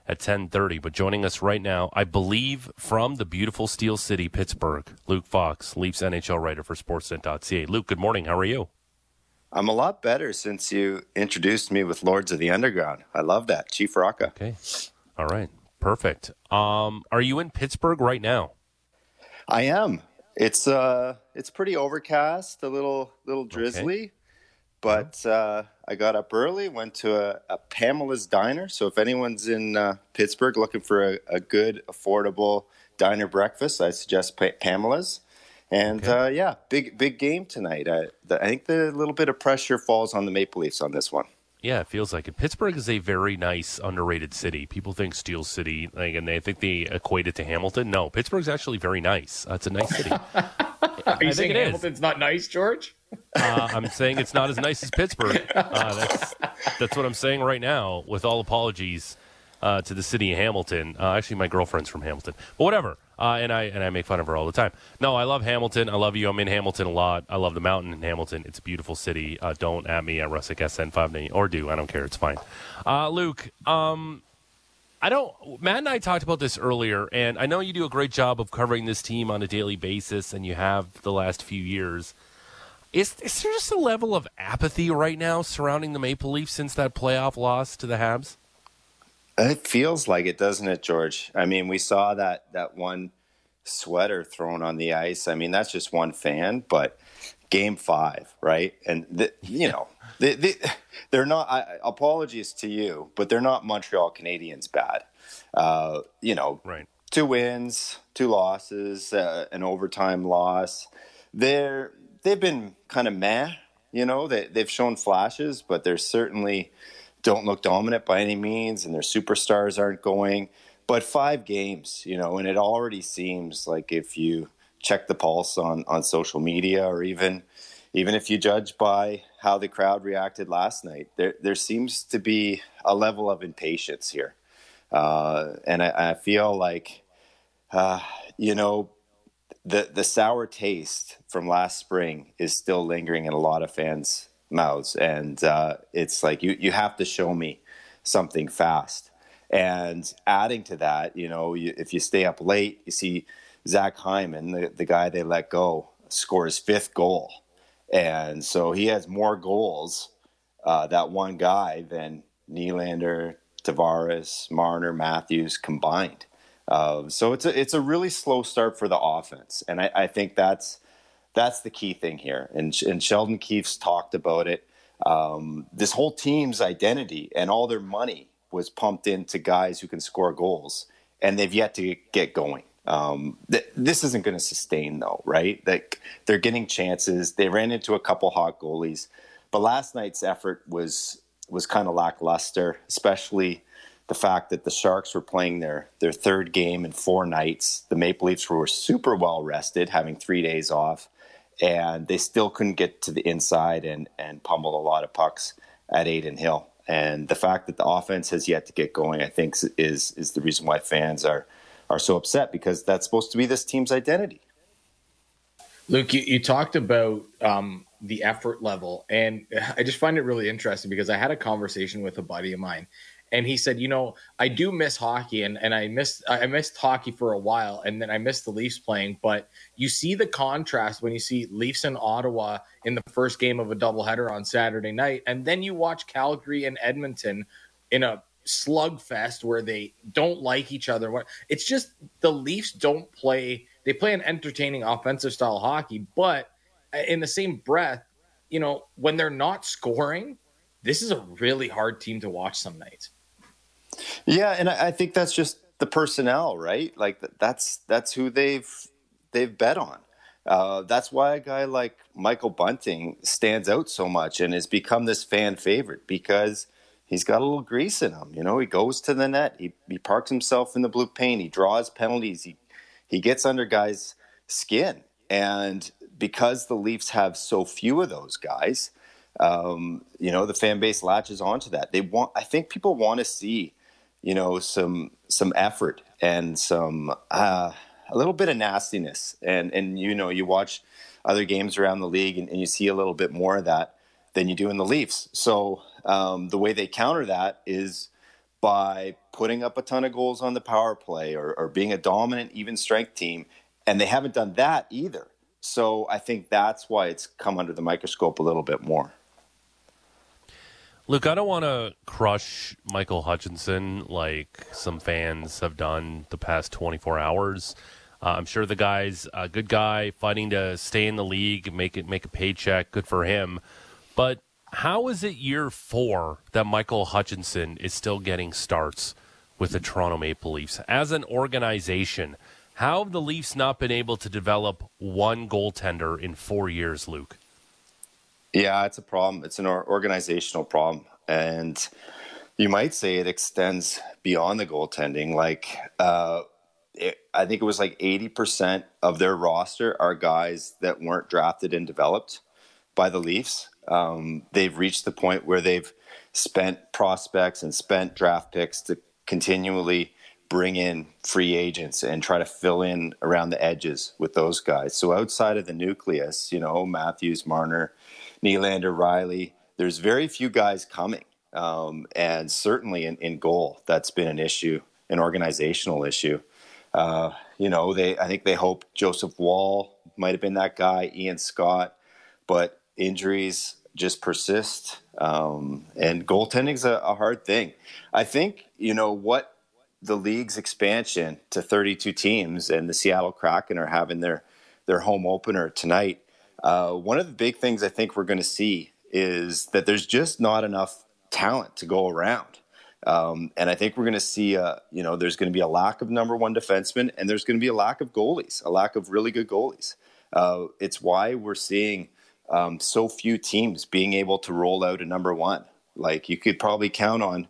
C: at 10:30. But joining us right now, I believe from the beautiful Steel City, Pittsburgh, Luke Fox, Leafs NHL writer for Sportsnet.ca. Luke, good morning. How are you?
E: I'm a lot better since you introduced me with Lords of the Underground. I love that. Chief Rocka.
C: Okay. All right. Perfect. Um, are you in Pittsburgh right now?
E: I am. It's uh it's pretty overcast, a little little drizzly. But uh, I got up early, went to a, a Pamela's Diner. So if anyone's in uh, Pittsburgh looking for a, a good, affordable diner breakfast, I suggest pa- Pamela's. And uh, yeah, big big game tonight. I, the, I think the little bit of pressure falls on the Maple Leafs on this one.
C: Yeah, it feels like it. Pittsburgh is a very nice, underrated city. People think Steel City, like, and they think they equate it to Hamilton. No, Pittsburgh's actually very nice. Uh, it's a nice city.
D: Are you
C: I
D: saying
C: think it is.
D: Hamilton's not nice, George?
C: Uh, I'm saying it's not as nice as Pittsburgh. Uh, that's that's what I'm saying right now. With all apologies uh, to the city of Hamilton. Uh, actually, my girlfriend's from Hamilton, but whatever. Uh, and I and I make fun of her all the time. No, I love Hamilton. I love you. I'm in Hamilton a lot. I love the mountain in Hamilton. It's a beautiful city. Uh, don't at me at Rusic SN five or do. I don't care. It's fine. Uh, Luke, um, I don't. Matt and I talked about this earlier, and I know you do a great job of covering this team on a daily basis, and you have the last few years. Is, is there just a level of apathy right now surrounding the Maple Leafs since that playoff loss to the Habs?
E: It feels like it, doesn't it, George? I mean, we saw that that one sweater thrown on the ice. I mean, that's just one fan, but game five, right? And the, you know, they, they, they're not. I, apologies to you, but they're not Montreal Canadiens bad. Uh, you know,
C: Right.
E: two wins, two losses, uh, an overtime loss. They're they've been kind of meh. You know, they they've shown flashes, but they're certainly don't look dominant by any means, and their superstars aren't going. But five games, you know, and it already seems like if you check the pulse on on social media, or even even if you judge by how the crowd reacted last night, there there seems to be a level of impatience here, uh, and I, I feel like uh, you know the the sour taste from last spring is still lingering in a lot of fans' mouths, and uh, it's like you you have to show me something fast. And adding to that, you know, you, if you stay up late, you see Zach Hyman, the, the guy they let go, score his fifth goal, and so he has more goals uh, that one guy than Nylander, Tavares, Marner, Matthews combined. Uh, so it's a it's a really slow start for the offense, and I, I think that's that's the key thing here. And, and Sheldon Keefe's talked about it. Um, this whole team's identity and all their money was pumped into guys who can score goals, and they've yet to get going. Um, th- this isn't going to sustain, though, right? Like they're getting chances. They ran into a couple hot goalies, but last night's effort was was kind of lackluster, especially the fact that the Sharks were playing their their third game in four nights. The Maple Leafs were super well rested, having three days off, and they still couldn't get to the inside and and pummel a lot of pucks at Adin Hill. And the fact that the offense has yet to get going, I think, is is the reason why fans are are so upset because that's supposed to be this team's identity.
D: Luke, you, you talked about um, the effort level, and I just find it really interesting because I had a conversation with a buddy of mine, and he said, you know, I do miss hockey, and, and I missed I missed hockey for a while, and then I missed the Leafs playing. But you see the contrast when you see Leafs in Ottawa in the first game of a doubleheader on Saturday night, and then you watch Calgary and Edmonton in a slugfest where they don't like each other. It's just the Leafs don't play. They play an entertaining offensive style hockey, but in the same breath, you know, when they're not scoring, this is a really hard team to watch some nights.
E: Yeah, and I think that's just the personnel, right? Like that's that's who they've they've bet on. Uh, that's why a guy like Michael Bunting stands out so much and has become this fan favorite because he's got a little grease in him. You know, he goes to the net, he, he parks himself in the blue paint, he draws penalties, he he gets under guys' skin, and because the Leafs have so few of those guys, um, you know, the fan base latches onto that. They want. I think people want to see, you know, some some effort and some uh, a little bit of nastiness. And and you know, you watch other games around the league and, and you see a little bit more of that than you do in the Leafs. So um, the way they counter that is by putting up a ton of goals on the power play or, or being a dominant, even strength team. And they haven't done that either. So I think that's why it's come under the microscope a little bit more.
C: Luke, I don't want to crush Michael Hutchinson like some fans have done the past 24 hours. Uh, I'm sure the guy's a good guy, fighting to stay in the league, make it make a paycheck. Good for him. But how is it year four that Michael Hutchinson is still getting starts with the Toronto Maple Leafs as an organization? How have the Leafs not been able to develop one goaltender in four years, Luke?
E: Yeah, it's a problem. It's an organizational problem, and you might say it extends beyond the goaltending. Like, uh, it, I think it was like eighty percent of their roster are guys that weren't drafted and developed by the Leafs. Um, they've reached the point where they've spent prospects and spent draft picks to continually bring in free agents and try to fill in around the edges with those guys. So outside of the nucleus, you know, Matthews, Marner, Nylander, Rielly, there's very few guys coming. Um, and certainly in, in goal, that's been an issue, an organizational issue. Uh, you know, they I think they hope Joseph Woll might have been that guy, Ian Scott, but injuries just persist. Um, and goaltending's a, a hard thing. I think, you know, what the league's expansion to 32 teams and the Seattle Kraken are having their their home opener tonight. Uh, one of the big things I think we're going to see is that there's just not enough talent to go around. Um, and I think we're going to see, uh, you know, there's going to be a lack of number one defensemen, and there's going to be a lack of goalies, a lack of really good goalies. Uh, it's why we're seeing um, so few teams being able to roll out a number one. Like you could probably count on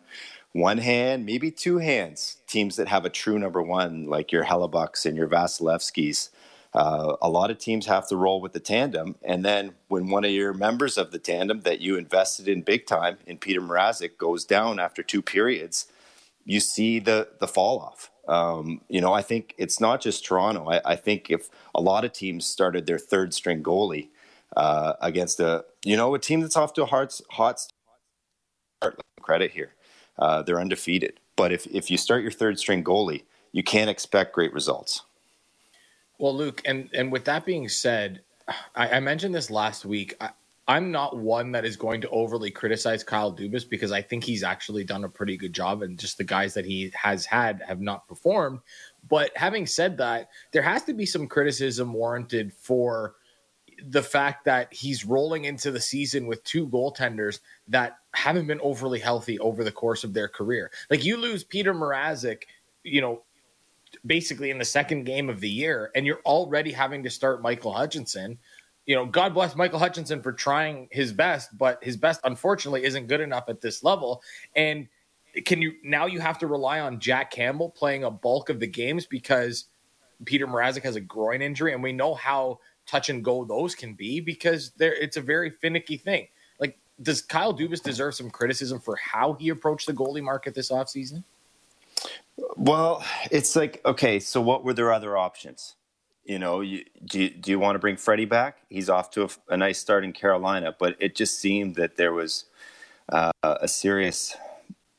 E: one hand, maybe two hands, teams that have a true number one, like your Hellebuycks and your Vasilevskiys. Uh, a lot of teams have to roll with the tandem, and then when one of your members of the tandem that you invested in big time, in Peter Mrazek, goes down after two periods, you see the the fall off. Um, you know, I think it's not just Toronto. I, I, think if a lot of teams started their third string goalie uh, against a you know a team that's off to a hot hot start, credit here, uh, they're undefeated. But if if you start your third string goalie, you can't expect great results.
D: Well, Luke, and and with that being said, I, I mentioned this last week. I, I'm not one that is going to overly criticize Kyle Dubas because I think he's actually done a pretty good job, and just the guys that he has had have not performed. But having said that, there has to be some criticism warranted for the fact that he's rolling into the season with two goaltenders that haven't been overly healthy over the course of their career. Like you lose Peter Mrazek, you know, basically in the second game of the year, and you're already having to start Michael Hutchinson. You know, God bless Michael Hutchinson for trying his best, but his best unfortunately isn't good enough at this level. And can you now you have to rely on Jack Campbell playing a bulk of the games because Peter Mrazek has a groin injury, and we know how touch and go those can be because there it's a very finicky thing. Like, does Kyle Dubas deserve some criticism for how he approached the goalie market this offseason?
E: Well, it's like okay, so what were their other options? You know, you, do you, do you want to bring Freddie back? He's off to a, a nice start in Carolina, but it just seemed that there was uh, a serious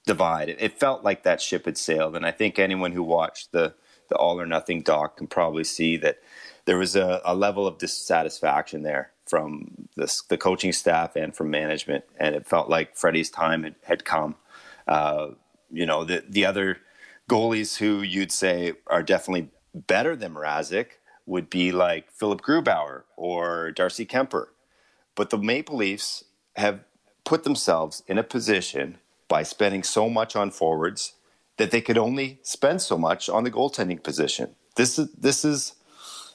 E: divide. It, it felt like that ship had sailed, and I think anyone who watched the the All or Nothing doc can probably see that there was a, a level of dissatisfaction there from the coaching staff and from management, and it felt like Freddie's time had, had come. Uh, you know, the the other goalies who you'd say are definitely better than Mrazek would be like Philip Grubauer or Darcy Kuemper. But the Maple Leafs have put themselves in a position by spending so much on forwards that they could only spend so much on the goaltending position. This is this is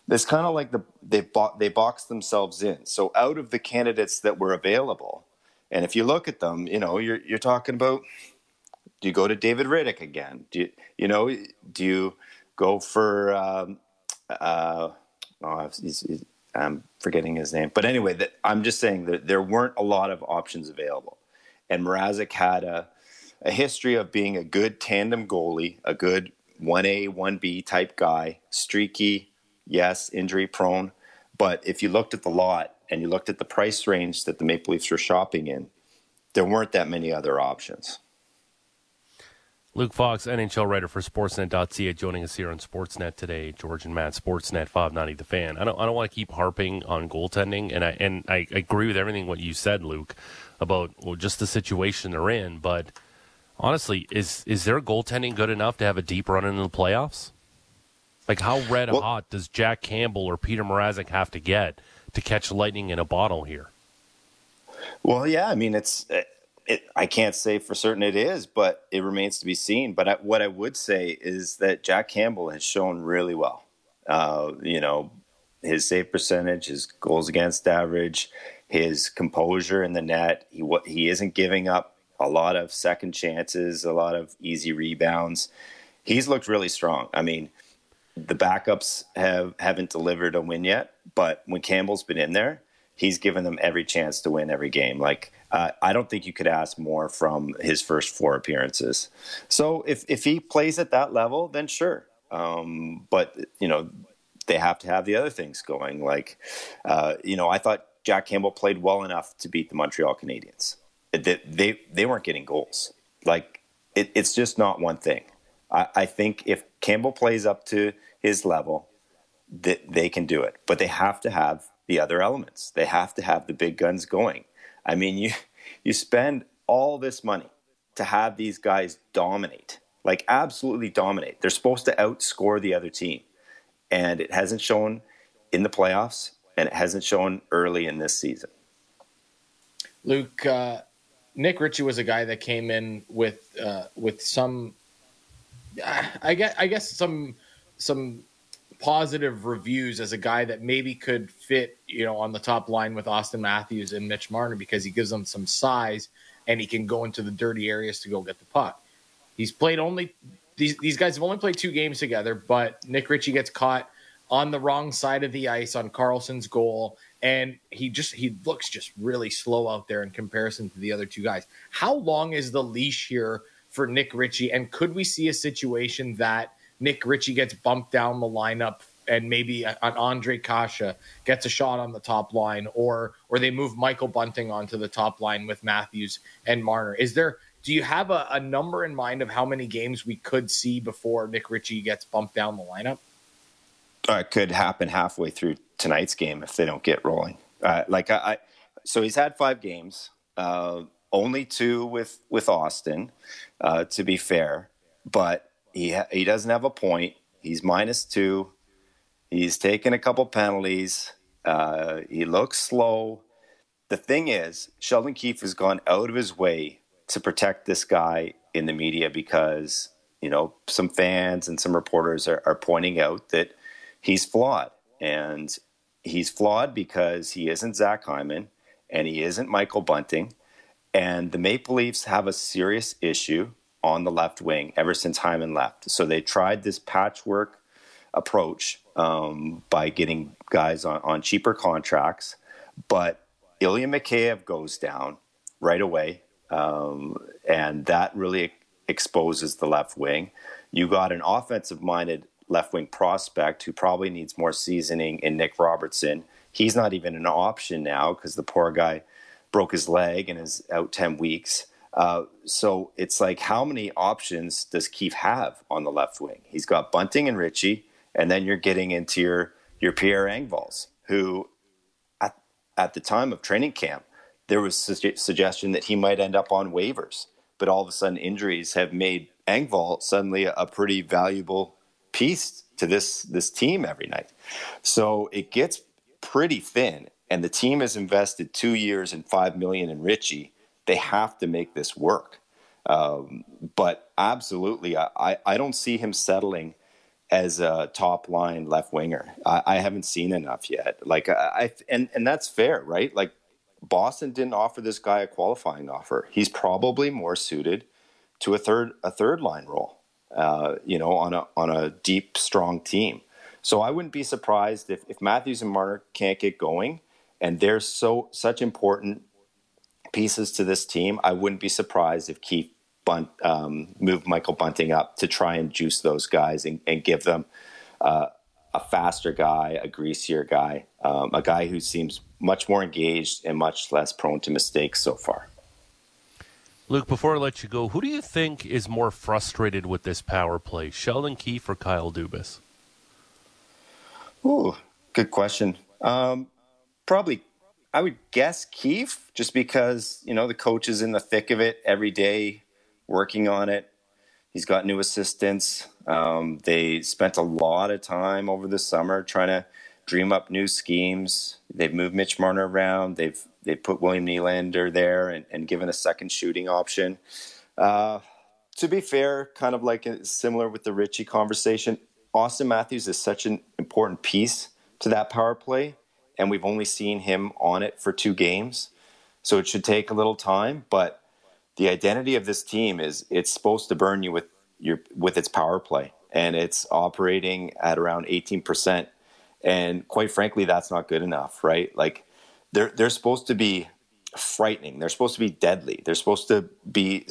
E: it's kind of like the they bo- they boxed themselves in. So out of the candidates that were available, and if you look at them, you know you're you're talking about. Do you go to David Rittich again? Do you you know do you go for um, uh, oh, he's, he's, I'm forgetting his name, but anyway, that, I'm just saying that there weren't a lot of options available, and Mrazek had a a history of being a good tandem goalie, a good 1A, 1B type guy, streaky, yes, injury prone. But if you looked at the lot and you looked at the price range that the Maple Leafs were shopping in, there weren't that many other options.
C: Luke Fox, NHL writer for Sportsnet.ca, joining us here on Sportsnet today. George and Matt, Sportsnet 590 The Fan. I don't, I don't want to keep harping on goaltending, and I and I agree with everything what you said, Luke, about well, just the situation they're in. But honestly, is is their goaltending good enough to have a deep run into the playoffs? Like, how red
E: Well-
C: hot does Jack Campbell or Peter Mrazek have to get to catch lightning in a bottle here?
E: Well, yeah, I mean, it's. It, I can't say for certain it is, but it remains to be seen. But I, what I would say is that Jack Campbell has shown really well. Uh, you know, his save percentage, his goals against average, his composure in the net. He what he isn't giving up a lot of second chances, a lot of easy rebounds. He's looked really strong. I mean, the backups have haven't delivered a win yet, but when Campbell's been in there, he's given them every chance to win every game. Like uh, I don't think you could ask more from his first four appearances. So if if he plays at that level, then sure. Um, but you know they have to have the other things going. Like uh, you know, I thought Jack Campbell played well enough to beat the Montreal Canadiens. They they, they weren't getting goals. Like it, it's just not one thing. I, I think if Campbell plays up to his level, that they can do it. But they have to have the other elements. They have to have the big guns going. I mean, you you spend all this money to have these guys dominate, like absolutely dominate. They're supposed to outscore the other team, and it hasn't shown in the playoffs, and it hasn't shown early in this season.
D: Luke, uh, Nick Ritchie was a guy that came in with uh, with some, I guess, I guess some some positive reviews as a guy that maybe could fit, you know, on the top line with Auston Matthews and Mitch Marner because he gives them some size and he can go into the dirty areas to go get the puck. He's played only these these guys have only played two games together, but Nick Ritchie gets caught on the wrong side of the ice on Karlsson's goal and he just he looks just really slow out there in comparison to the other two guys. How long is the leash here for Nick Ritchie and could we see a situation that Nick Ritchie gets bumped down the lineup and maybe an Ondrej Kase gets a shot on the top line or or they move Michael Bunting onto the top line with Matthews and Marner. Is there do you have a, a number in mind of how many games we could see before Nick Ritchie gets bumped down the lineup?
E: uh, it could happen halfway through tonight's game if they don't get rolling. Uh, like I, I, so he's had five games, uh, only two with with Austin, uh, to be fair, but he ha- he doesn't have a point. He's minus two. He's taken a couple penalties. Uh, he looks slow. The thing is, Sheldon Keefe has gone out of his way to protect this guy in the media because you know some fans and some reporters are, are pointing out that he's flawed. And he's flawed because he isn't Zach Hyman and he isn't Michael Bunting. And the Maple Leafs have a serious issue on the left wing ever since Hyman left. So they tried this patchwork approach um, by getting guys on, on cheaper contracts. But Ilya Mikheyev goes down right away. Um, and that really exposes the left wing. You got an offensive minded left wing prospect who probably needs more seasoning in Nick Robertson. He's not even an option now because the poor guy broke his leg and is out 10 weeks. Uh, so it's like, how many options does Keefe have on the left wing? He's got Bunting and Ritchie, and then you're getting into your, your Pierre Engvalls, who at, at the time of training camp, there was su- suggestion that he might end up on waivers. But all of a sudden, injuries have made Engvall suddenly a, a pretty valuable piece to this this team every night. So it gets pretty thin, and the team has invested two years and five million in Ritchie. They have to make this work. Um, but absolutely, I, I don't see him settling as a top line left winger. I, I haven't seen enough yet. Like I, I and and that's fair, right? Like Boston didn't offer this guy a qualifying offer. He's probably more suited to a third a third line role. Uh, you know, on a on a deep, strong team. So I wouldn't be surprised if, if Matthews and Marner can't get going, and they're so such important pieces to this team. I wouldn't be surprised if Keefe Bunt um, moved Michael Bunting up to try and juice those guys and, and give them uh, a faster guy, a greasier guy, um, a guy who seems much more engaged and much less prone to mistakes so far.
C: Luke, before I let you go, who do you think is more frustrated with this power play, Sheldon Keefe or Kyle Dubas?
E: Ooh, good question. Um, probably, I would guess Keefe, just because you know the coach is in the thick of it every day, working on it. He's got new assistants. Um, they spent a lot of time over the summer trying to dream up new schemes. They've moved Mitch Marner around. They've they put William Nylander there and, and given a second shooting option. Uh, to be fair, kind of like a, similar with the Ritchie conversation, Auston Matthews is such an important piece to that power play, and we've only seen him on it for two games, so it should take a little time. But the identity of this team is it's supposed to burn you with your with its power play, and it's operating at around eighteen percent. And quite frankly, that's not good enough, right? Like they're they're supposed to be frightening. They're supposed to be deadly. They're supposed to be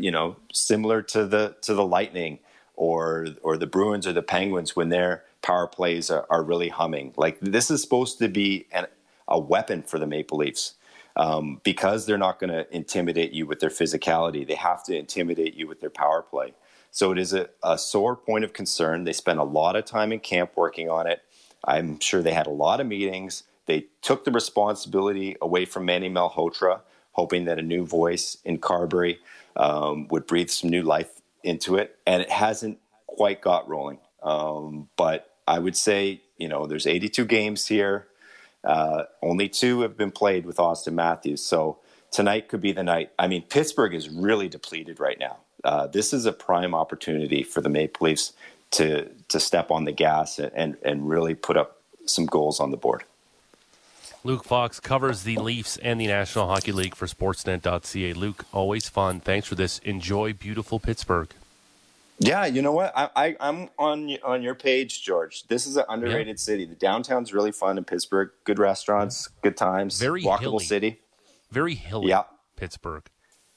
E: you know similar to the to the Lightning or or the Bruins or the Penguins when their power plays are, are really humming. Like this is supposed to be an, a weapon for the Maple Leafs. Um, because they're not going to intimidate you with their physicality, they have to intimidate you with their power play. So it is a, a sore point of concern. They spent a lot of time in camp working on it. I'm sure they had a lot of meetings. They took the responsibility away from Manny Malhotra, hoping that a new voice in Carberry um, would breathe some new life into it, and it hasn't quite got rolling. Um, but I would say, you know, there's 82 games here. Uh, only two have been played with Auston Matthews, so tonight could be the night. I mean, Pittsburgh is really depleted right now. Uh, this is a prime opportunity for the Maple Leafs to to step on the gas and and really put up some goals on the board.
C: Luke Fox covers the Leafs and the National Hockey League for Sportsnet.ca. Luke, always fun. Thanks for this. Enjoy beautiful Pittsburgh.
E: Yeah, you know what? I, I I'm on on your page, George. This is an underrated city. The downtown's really fun in Pittsburgh. Good restaurants, good times,
C: Very
E: walkable
C: hilly.
E: city.
C: Very hilly,
E: Yeah.
C: Pittsburgh.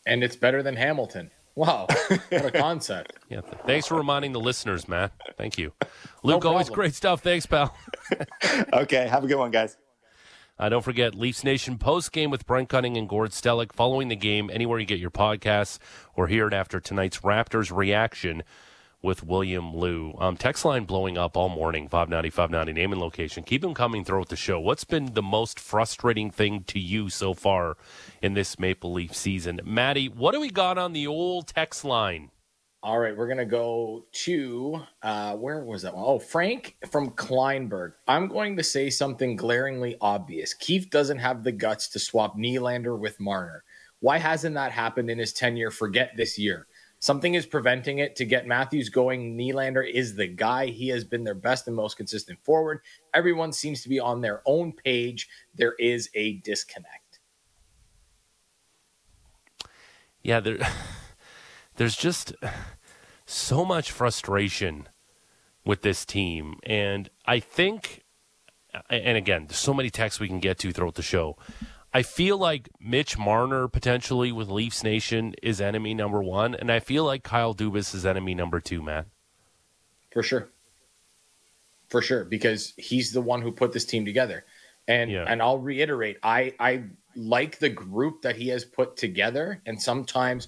D: And it's better than Hamilton. Wow, what a concept.
C: Yeah. thanks for reminding the listeners, Matt. Thank you. Luke, always great stuff. Thanks, pal.
E: Okay, have a good one, guys.
C: Uh, don't forget Leafs Nation post game with Brent Cunning and Gord Stellick following the game anywhere you get your podcasts or hear it after tonight's Raptors reaction with William Lou. Um, text line blowing up all morning, 590, 590, name and location. Keep them coming throughout the show. What's been the most frustrating thing to you so far in this Maple Leaf season? Maddie, what do we got on the old text line?
D: All right, we're gonna go to uh, where was that one? Oh, Frank from Kleinburg. I'm going to say something glaringly obvious. Keefe doesn't have the guts to swap Nylander with Marner. Why hasn't that happened in his tenure? Forget this year. Something is preventing it to get Matthews going. Nylander is the guy. He has been their best and most consistent forward. Everyone seems to be on their own page. There is a disconnect.
C: Yeah, there, there's just so much frustration with this team. And I think, and again, there's so many texts we can get to throughout the show. I feel like Mitch Marner potentially with Leafs Nation is enemy number one, and I feel like Kyle Dubas is enemy number two, Matt.
D: For sure. for sure because he's the one who put this team together. And
C: Yeah.
D: and I'll reiterate, I I like the group that he has put together. And sometimes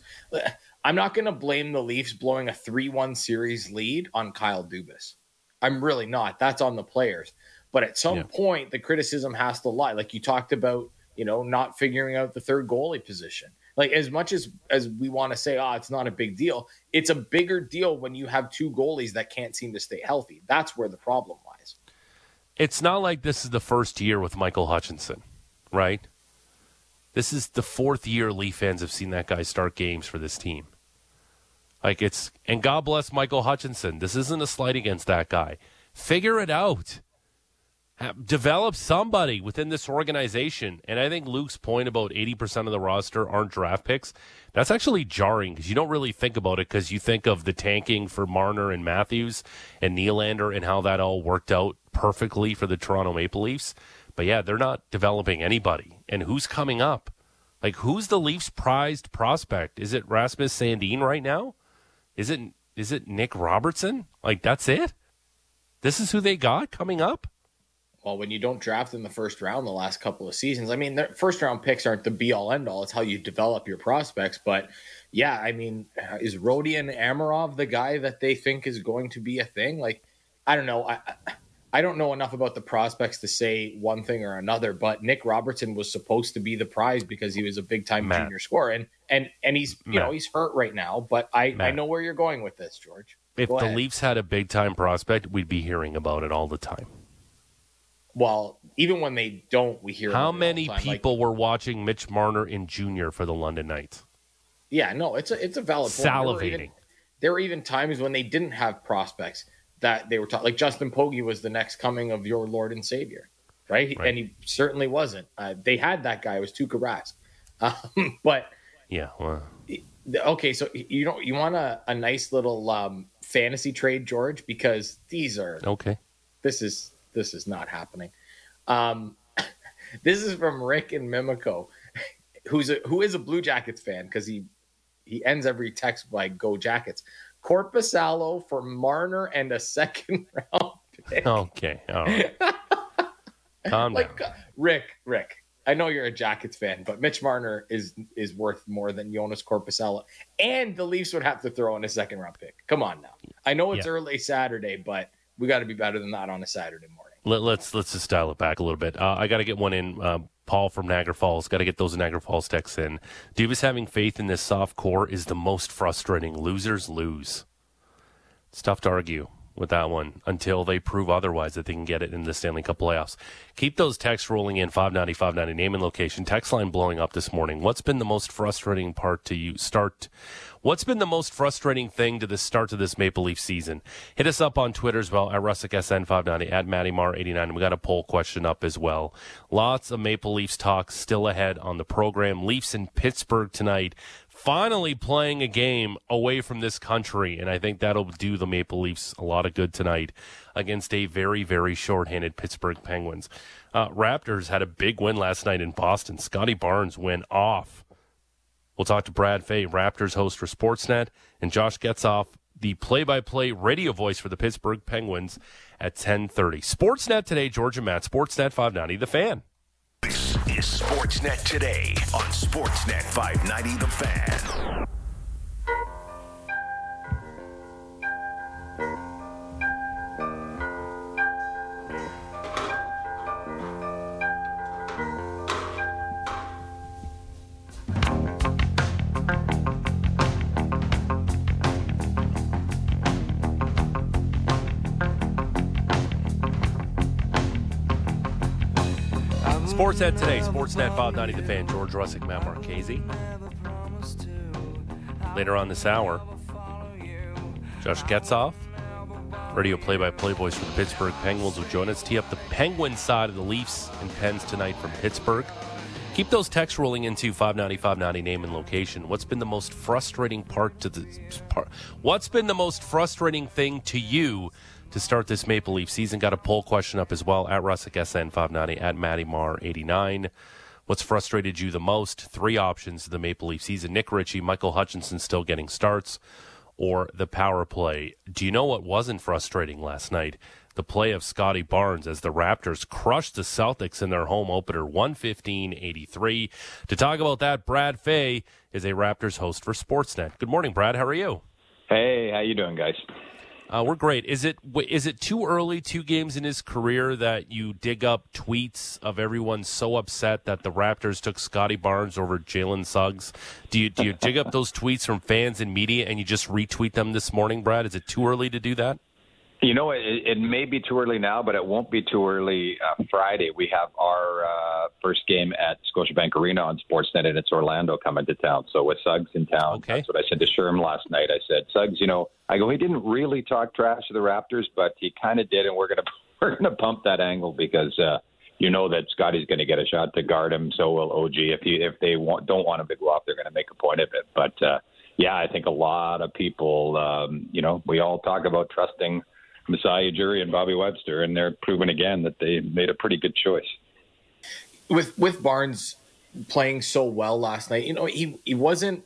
D: I'm not going to blame the Leafs blowing a three-one series lead on Kyle Dubas. I'm really not. That's on the players. But at some
C: Yeah.
D: point, the criticism has to lie. Like you talked about, you know, not figuring out the third goalie position. Like as much as as we want to say, oh, it's not a big deal. It's a bigger deal when you have two goalies that can't seem to stay healthy. That's where the problem lies.
C: It's not like this is the first year with Michael Hutchinson, right? This is the fourth year Leaf fans have seen that guy start games for this team. Like it's and God bless Michael Hutchinson. This isn't a slight against that guy. Figure it out. Have- Develop somebody within this organization. And I think Luke's point about 80% of the roster aren't draft picks, that's actually jarring because you don't really think about it because you think of the tanking for Marner and Matthews and Nylander and how that all worked out perfectly for the Toronto Maple Leafs. But yeah, they're not developing anybody. And who's coming up? Like, who's the Leafs' prized prospect? Is it Rasmus Sandin right now? Is it is it Nick Robertson? Like, that's it? This is who they got coming up?
D: Well, when you don't draft in the first round the last couple of seasons, I mean, the first round picks aren't the be all end all. It's how you develop your prospects. But yeah, I mean, is Rodion Amirov the guy that they think is going to be a thing? Like, I don't know. I I- I don't know enough about the prospects to say one thing or another. But Nick Robertson was supposed to be the prize because he was a big time junior scorer, and and and he's you
C: Matt.
D: know he's hurt right now. But I I know where you're going with this, George.
C: If
D: Go
C: the
D: ahead.
C: Leafs had a big time prospect, we'd be hearing about it all the time.
D: well, even when they don't, we hear
C: How
D: about it all the
C: many
D: time. Like,
C: people were watching Mitch Marner in junior for the London Knights?
D: Yeah, no, it's a it's a valid point. There were even-
C: Salivating.
D: There were even times when they didn't have prospects that they were taught. Like Justin Pogge was the next coming of your Lord and Savior, right?
C: Right.
D: And he certainly wasn't. Uh, they had that guy. It was Tuukka Rask. Um, but
C: Yeah. Well,
D: okay, so you know you want a, a nice little um, fantasy trade, George, because these are
C: okay.
D: this is this is not happening. Um, this is from Rick and Mimico, who's a, who is a Blue Jackets fan because he he ends every text by "Go Jackets." Korpisalo for Marner and a second round pick.
C: Okay. All right. Calm
D: like
C: down.
D: Rick, Rick. I know you're a Jackets fan, but Mitch Marner is is worth more than Joonas Korpisalo, and the Leafs would have to throw in a second round pick. Come on now. I know it's
C: Yeah.
D: early Saturday, but we got to be better than that on a Saturday morning.
C: Let, let's let's just dial it back a little bit. Uh, I got to get one in. Uh, Paul from Niagara Falls. Got to get those Niagara Falls texts in. Dubas having faith in this soft core is the most frustrating. Losers lose. It's tough to argue with that one until they prove otherwise that they can get it in the Stanley Cup playoffs. Keep those texts rolling in 590 590 name and location. Text line blowing up this morning. What's been the most frustrating part to you start What's been the most frustrating thing to the start to this Maple Leaf season? Hit us up on Twitter as well at RusicSN590 at MattyMar89. We got a poll question up as well. Lots of Maple Leafs talk still ahead on the program. Leafs in Pittsburgh tonight. Finally playing a game away from this country, and I think that'll do the Maple Leafs a lot of good tonight against a very, very shorthanded Pittsburgh Penguins. Uh, Raptors had a big win last night in Boston. Scottie Barnes went off. We'll talk to Brad Fay, Raptors host for Sportsnet, and Josh Getzoff, the play-by-play radio voice for the Pittsburgh Penguins at 10:30. Sportsnet today, Georgia Matt, Sportsnet 590, The Fan.
A: This is Sportsnet today on Sportsnet 590 The Fan.
C: Sportsnet today, Sportsnet 590, The Fan. George Rusic, Matt Marchese. Later on this hour, Josh Getzoff, radio play-by-play voice for the Pittsburgh Penguins, will join us. Tee up the Penguin side of the Leafs and Pens tonight from Pittsburgh. Keep those texts rolling into 590 590 name and location. What's been the most frustrating part to the part? What's been the most frustrating thing to you to start this Maple Leaf season? Got a poll question up as well at Rusic SN 590 at Matty Mar 89. What's frustrated you the most? Three options the Maple Leaf season: Nick Ritchie, Michael Hutchinson still getting starts, or the power play. Do you know what wasn't frustrating last night? The play of Scottie Barnes as the Raptors crushed the Celtics in their home opener 115 83. To talk about that, Brad Fay is a Raptors host for Sportsnet. Good morning, Brad. How are you?
F: Hey, how you doing, guys?
C: Uh, we're great. Is it is it too early, two games in his career, that you dig up tweets of everyone so upset that the Raptors took Scottie Barnes over Jalen Suggs? Do you do you dig up those tweets from fans and media and you just retweet them this morning, Brad? Is it too early to do that?
F: You know, it, it may be too early now, but it won't be too early uh, Friday. We have our uh, first game at Scotiabank Arena on Sportsnet, and it's Orlando coming to town. So with Suggs in town,
C: Okay.
F: that's what I said to Sherm last night. I said, Suggs, you know, I go, he didn't really talk trash to the Raptors, but he kind of did, and we're gonna we're gonna pump that angle because uh, you know that Scottie's going to get a shot to guard him. So will OG. If he if they want, don't want him to go off, they're going to make a point of it. But uh, yeah, I think a lot of people, um, you know, we all talk about trusting Masai Ujiri and Bobby Webster, and they're proving again that they made a pretty good choice.
D: with with Barnes playing so well last night, you know, he he wasn't.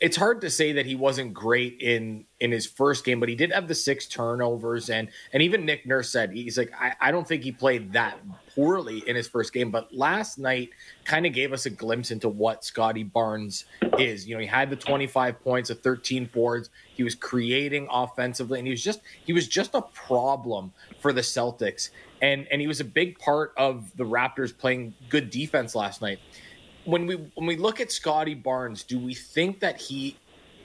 D: It's hard to say that he wasn't great in in his first game, but he did have the six turnovers, and and even Nick Nurse said he's like, I, I don't think he played that poorly in his first game, but last night kind of gave us a glimpse into what Scottie Barnes is. You know, he had the 25 points, the 13 boards. He was creating offensively, and he was just he was just a problem for the Celtics, and and he was a big part of the Raptors playing good defense last night when we when we look at Scottie Barnes, do we think that he,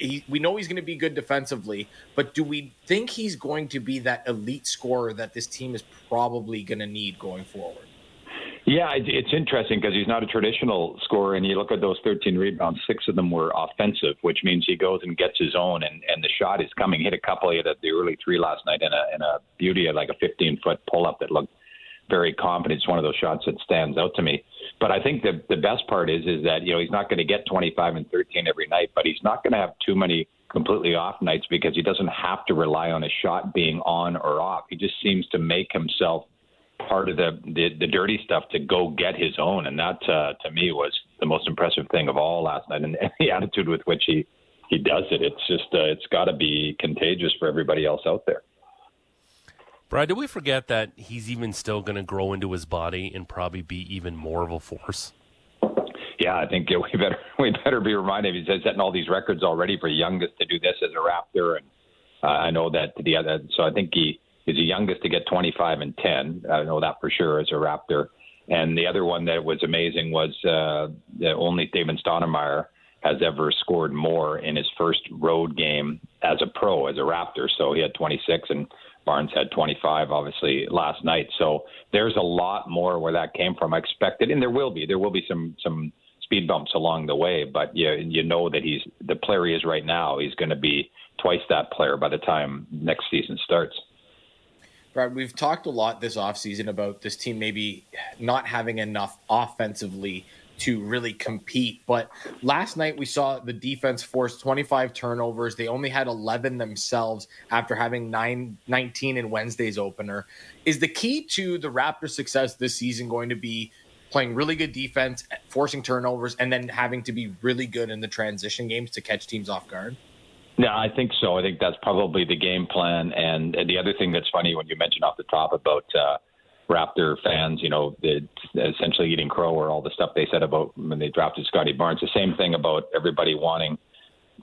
D: he we know he's going to be good defensively, but do we think he's going to be that elite scorer that this team is probably going to need going forward?
F: Yeah, it- it's interesting because he's not a traditional scorer, and you look at those 13 rebounds, six of them were offensive, which means he goes and gets his own, and, and the shot is coming. Hit a couple at the early three last night, and a, and a beauty of like a 15 foot pull up that looked very confident. It's one of those shots that stands out to me. But I think the the best part is is that you know he's not going to get 25 and 13 every night, but he's not going to have too many completely off nights because he doesn't have to rely on a shot being on or off. He just seems to make himself part of the the, the dirty stuff to go get his own, and that uh, to me was the most impressive thing of all last night, and, and the attitude with which he he does it. It's just uh, it's got to be contagious for everybody else out there.
C: Brad, do we forget that he's even still going to grow into his body and probably be even more of a force?
F: Yeah, I think we better we better be reminded he's setting all these records already for youngest to do this as a Raptor, and uh, I know that the other. So I think he is the youngest to get 25 and 10. I know that for sure as a Raptor. And the other one that was amazing was uh, that only Damon Stoudamire has ever scored more in his first road game as a pro, as a Raptor. So he had 26 and Barnes had 25, obviously, last night. So there's a lot more where that came from. I expected, and there will be. There will be some some speed bumps along the way, but you you know that he's the player he is right now. He's going to be twice that player by the time next season starts.
D: Brad, we've talked a lot this offseason about this team maybe not having enough offensively to really compete. But last night we saw the defense force 25 turnovers. They only had 11 themselves after having nine, 19 in Wednesday's opener. Is the key to the Raptors' success this season going to be playing really good defense, forcing turnovers, and then having to be really good in the transition games to catch teams off guard?
F: No, I think so. I think that's probably the game plan. And, and the other thing that's funny when you mentioned off the top about uh, Raptor fans, you know, essentially eating crow or all the stuff they said about when they drafted Scottie Barnes. The same thing about everybody wanting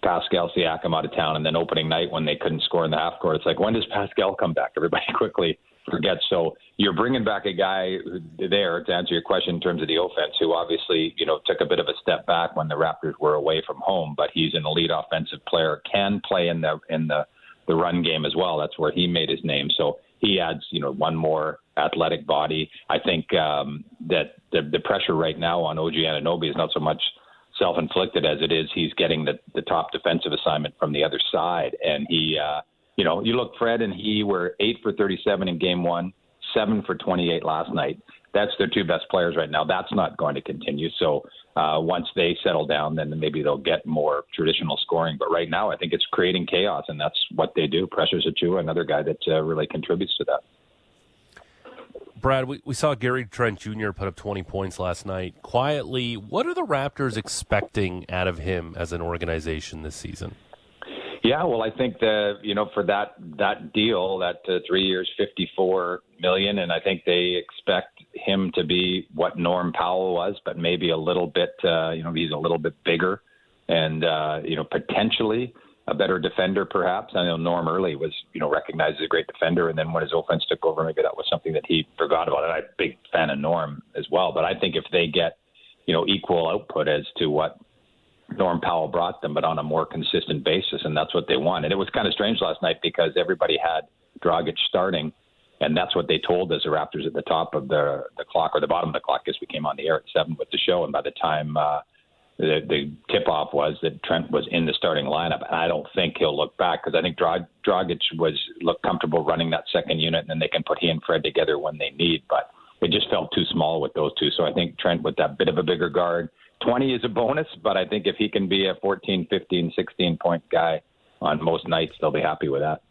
F: Pascal Siakam out of town, and then opening night when they couldn't score in the half court. It's like when does Pascal come back? Everybody quickly forgets. So you're bringing back a guy there to answer your question in terms of the offense, who obviously you know took a bit of a step back when the Raptors were away from home, but he's an elite offensive player, can play in the in the the run game as well. That's where he made his name. So he adds, you know, one more athletic body. I think um, that the, the pressure right now on OG Anunoby is not so much self-inflicted as it is he's getting the, the top defensive assignment from the other side. And he, uh, you know, you look, Fred and he were eight for 37 in game one, seven for 28 last night. That's their two best players right now. That's not going to continue. So uh, once they settle down, then maybe they'll get more traditional scoring. But right now, I think it's creating chaos, and that's what they do. Precious Achiuwa, another guy that uh, really contributes to that.
C: Brad, we, we saw Gary Trent Jr. put up 20 points last night. Quietly, what are the Raptors expecting out of him as an organization this season?
F: Yeah, well, I think the you know for that that deal, that uh, three years, fifty four million, and I think they expect him to be what Norm Powell was, but maybe a little bit, uh, you know, he's a little bit bigger, and uh, you know potentially a better defender, perhaps. I know Norm Early was you know recognized as a great defender, and then when his offense took over, maybe that was something that he forgot about. And I'm a big fan of Norm as well, but I think if they get you know equal output as to what Norm Powell brought them, but on a more consistent basis, and that's what they want. And it was kind of strange last night because everybody had Dragic starting, and that's what they told us the Raptors at the top of the the clock or the bottom of the clock as we came on the air at seven with the show. And by the time uh, the, the tip off was that Trent was in the starting lineup, and I don't think he'll look back because I think Drag- Dragic was looked comfortable running that second unit, and then they can put he and Fred together when they need, but. It just felt too small with those two. So I think Trent with that bit of a bigger guard, 20 is a bonus, but I think if he can be a 14, 15, 16 point guy on most nights, they'll be happy with that.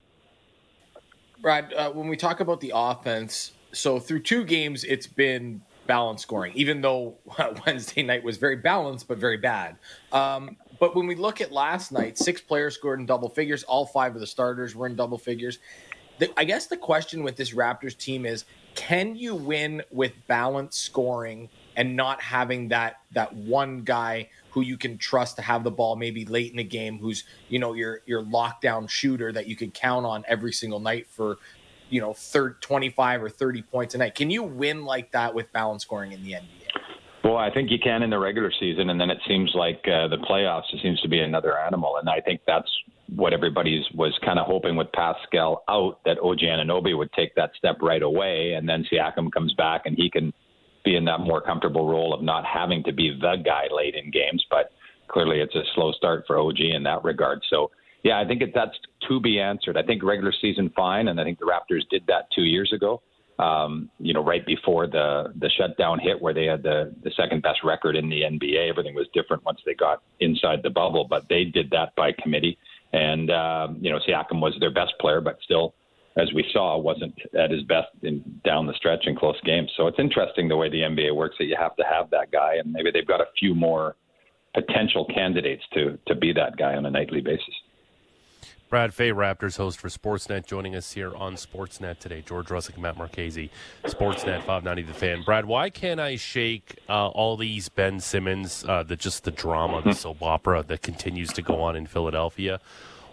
D: Brad, uh, when we talk about the offense, so through two games, it's been balanced scoring, even though Wednesday night was very balanced but very bad. Um, but when we look at last night, six players scored in double figures. All five of the starters were in double figures. The, I guess the question with this Raptors team is can you win with balanced scoring and not having that that one guy who you can trust to have the ball maybe late in the game who's you know your your lockdown shooter that you can count on every single night for you know third 25 or 30 points a night. Can you win like that with balance scoring in the nba
F: Well, I think you can in the regular season, and then it seems like uh, the playoffs it seems to be another animal, and I think that's what everybody's was kind of hoping with Pascal out that OG Anunoby would take that step right away, and then Siakam comes back and he can be in that more comfortable role of not having to be the guy late in games. But clearly, it's a slow start for OG in that regard. So. Yeah, I think it, that's to be answered. I think regular season fine, and I think the Raptors did that two years ago um, you know, right before the the shutdown hit, where they had the the second best record in the NBA. Everything was different once they got inside the bubble, but they did that by committee. And um, you know, Siakam was their best player, but still, as we saw, wasn't at his best in down the stretch in close games. So it's interesting the way the NBA works that you have to have that guy, and maybe they've got a few more potential candidates to to be that guy on a nightly basis.
C: Brad Fay, Raptors host for Sportsnet, joining us here on Sportsnet today. George Rusic, Matt Marchese, Sportsnet 590 The Fan. Brad, why can't I shake uh, all these Ben Simmons, uh, the just the drama, the soap opera that continues to go on in Philadelphia?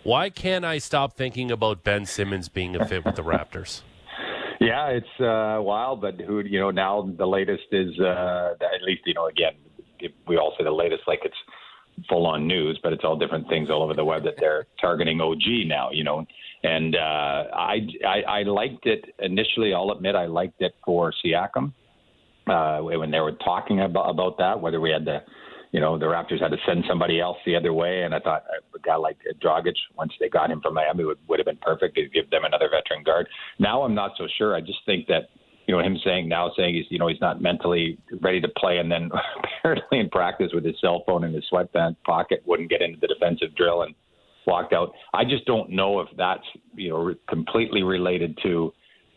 C: Why can't I stop thinking about Ben Simmons being a fit with the Raptors?
F: Yeah, it's uh, wild, but who you know now the latest is uh, at least you know again we all say the latest like it's full on news, but it's all different things all over the web that they're targeting OG now, you know. And uh, I, I I liked it initially. I'll admit I liked it for Siakam uh, when they were talking about about that. Whether we had to, you know, the Raptors had to send somebody else the other way, and I thought a guy like Dragic, once they got him from Miami, would would have been perfect to give them another veteran guard. Now I'm not so sure. I just think that you know, him saying now saying he's, you know, he's not mentally ready to play, and then apparently in practice with his cell phone in his sweatband pocket wouldn't get into the defensive drill and walked out. I just don't know if that's you know completely related to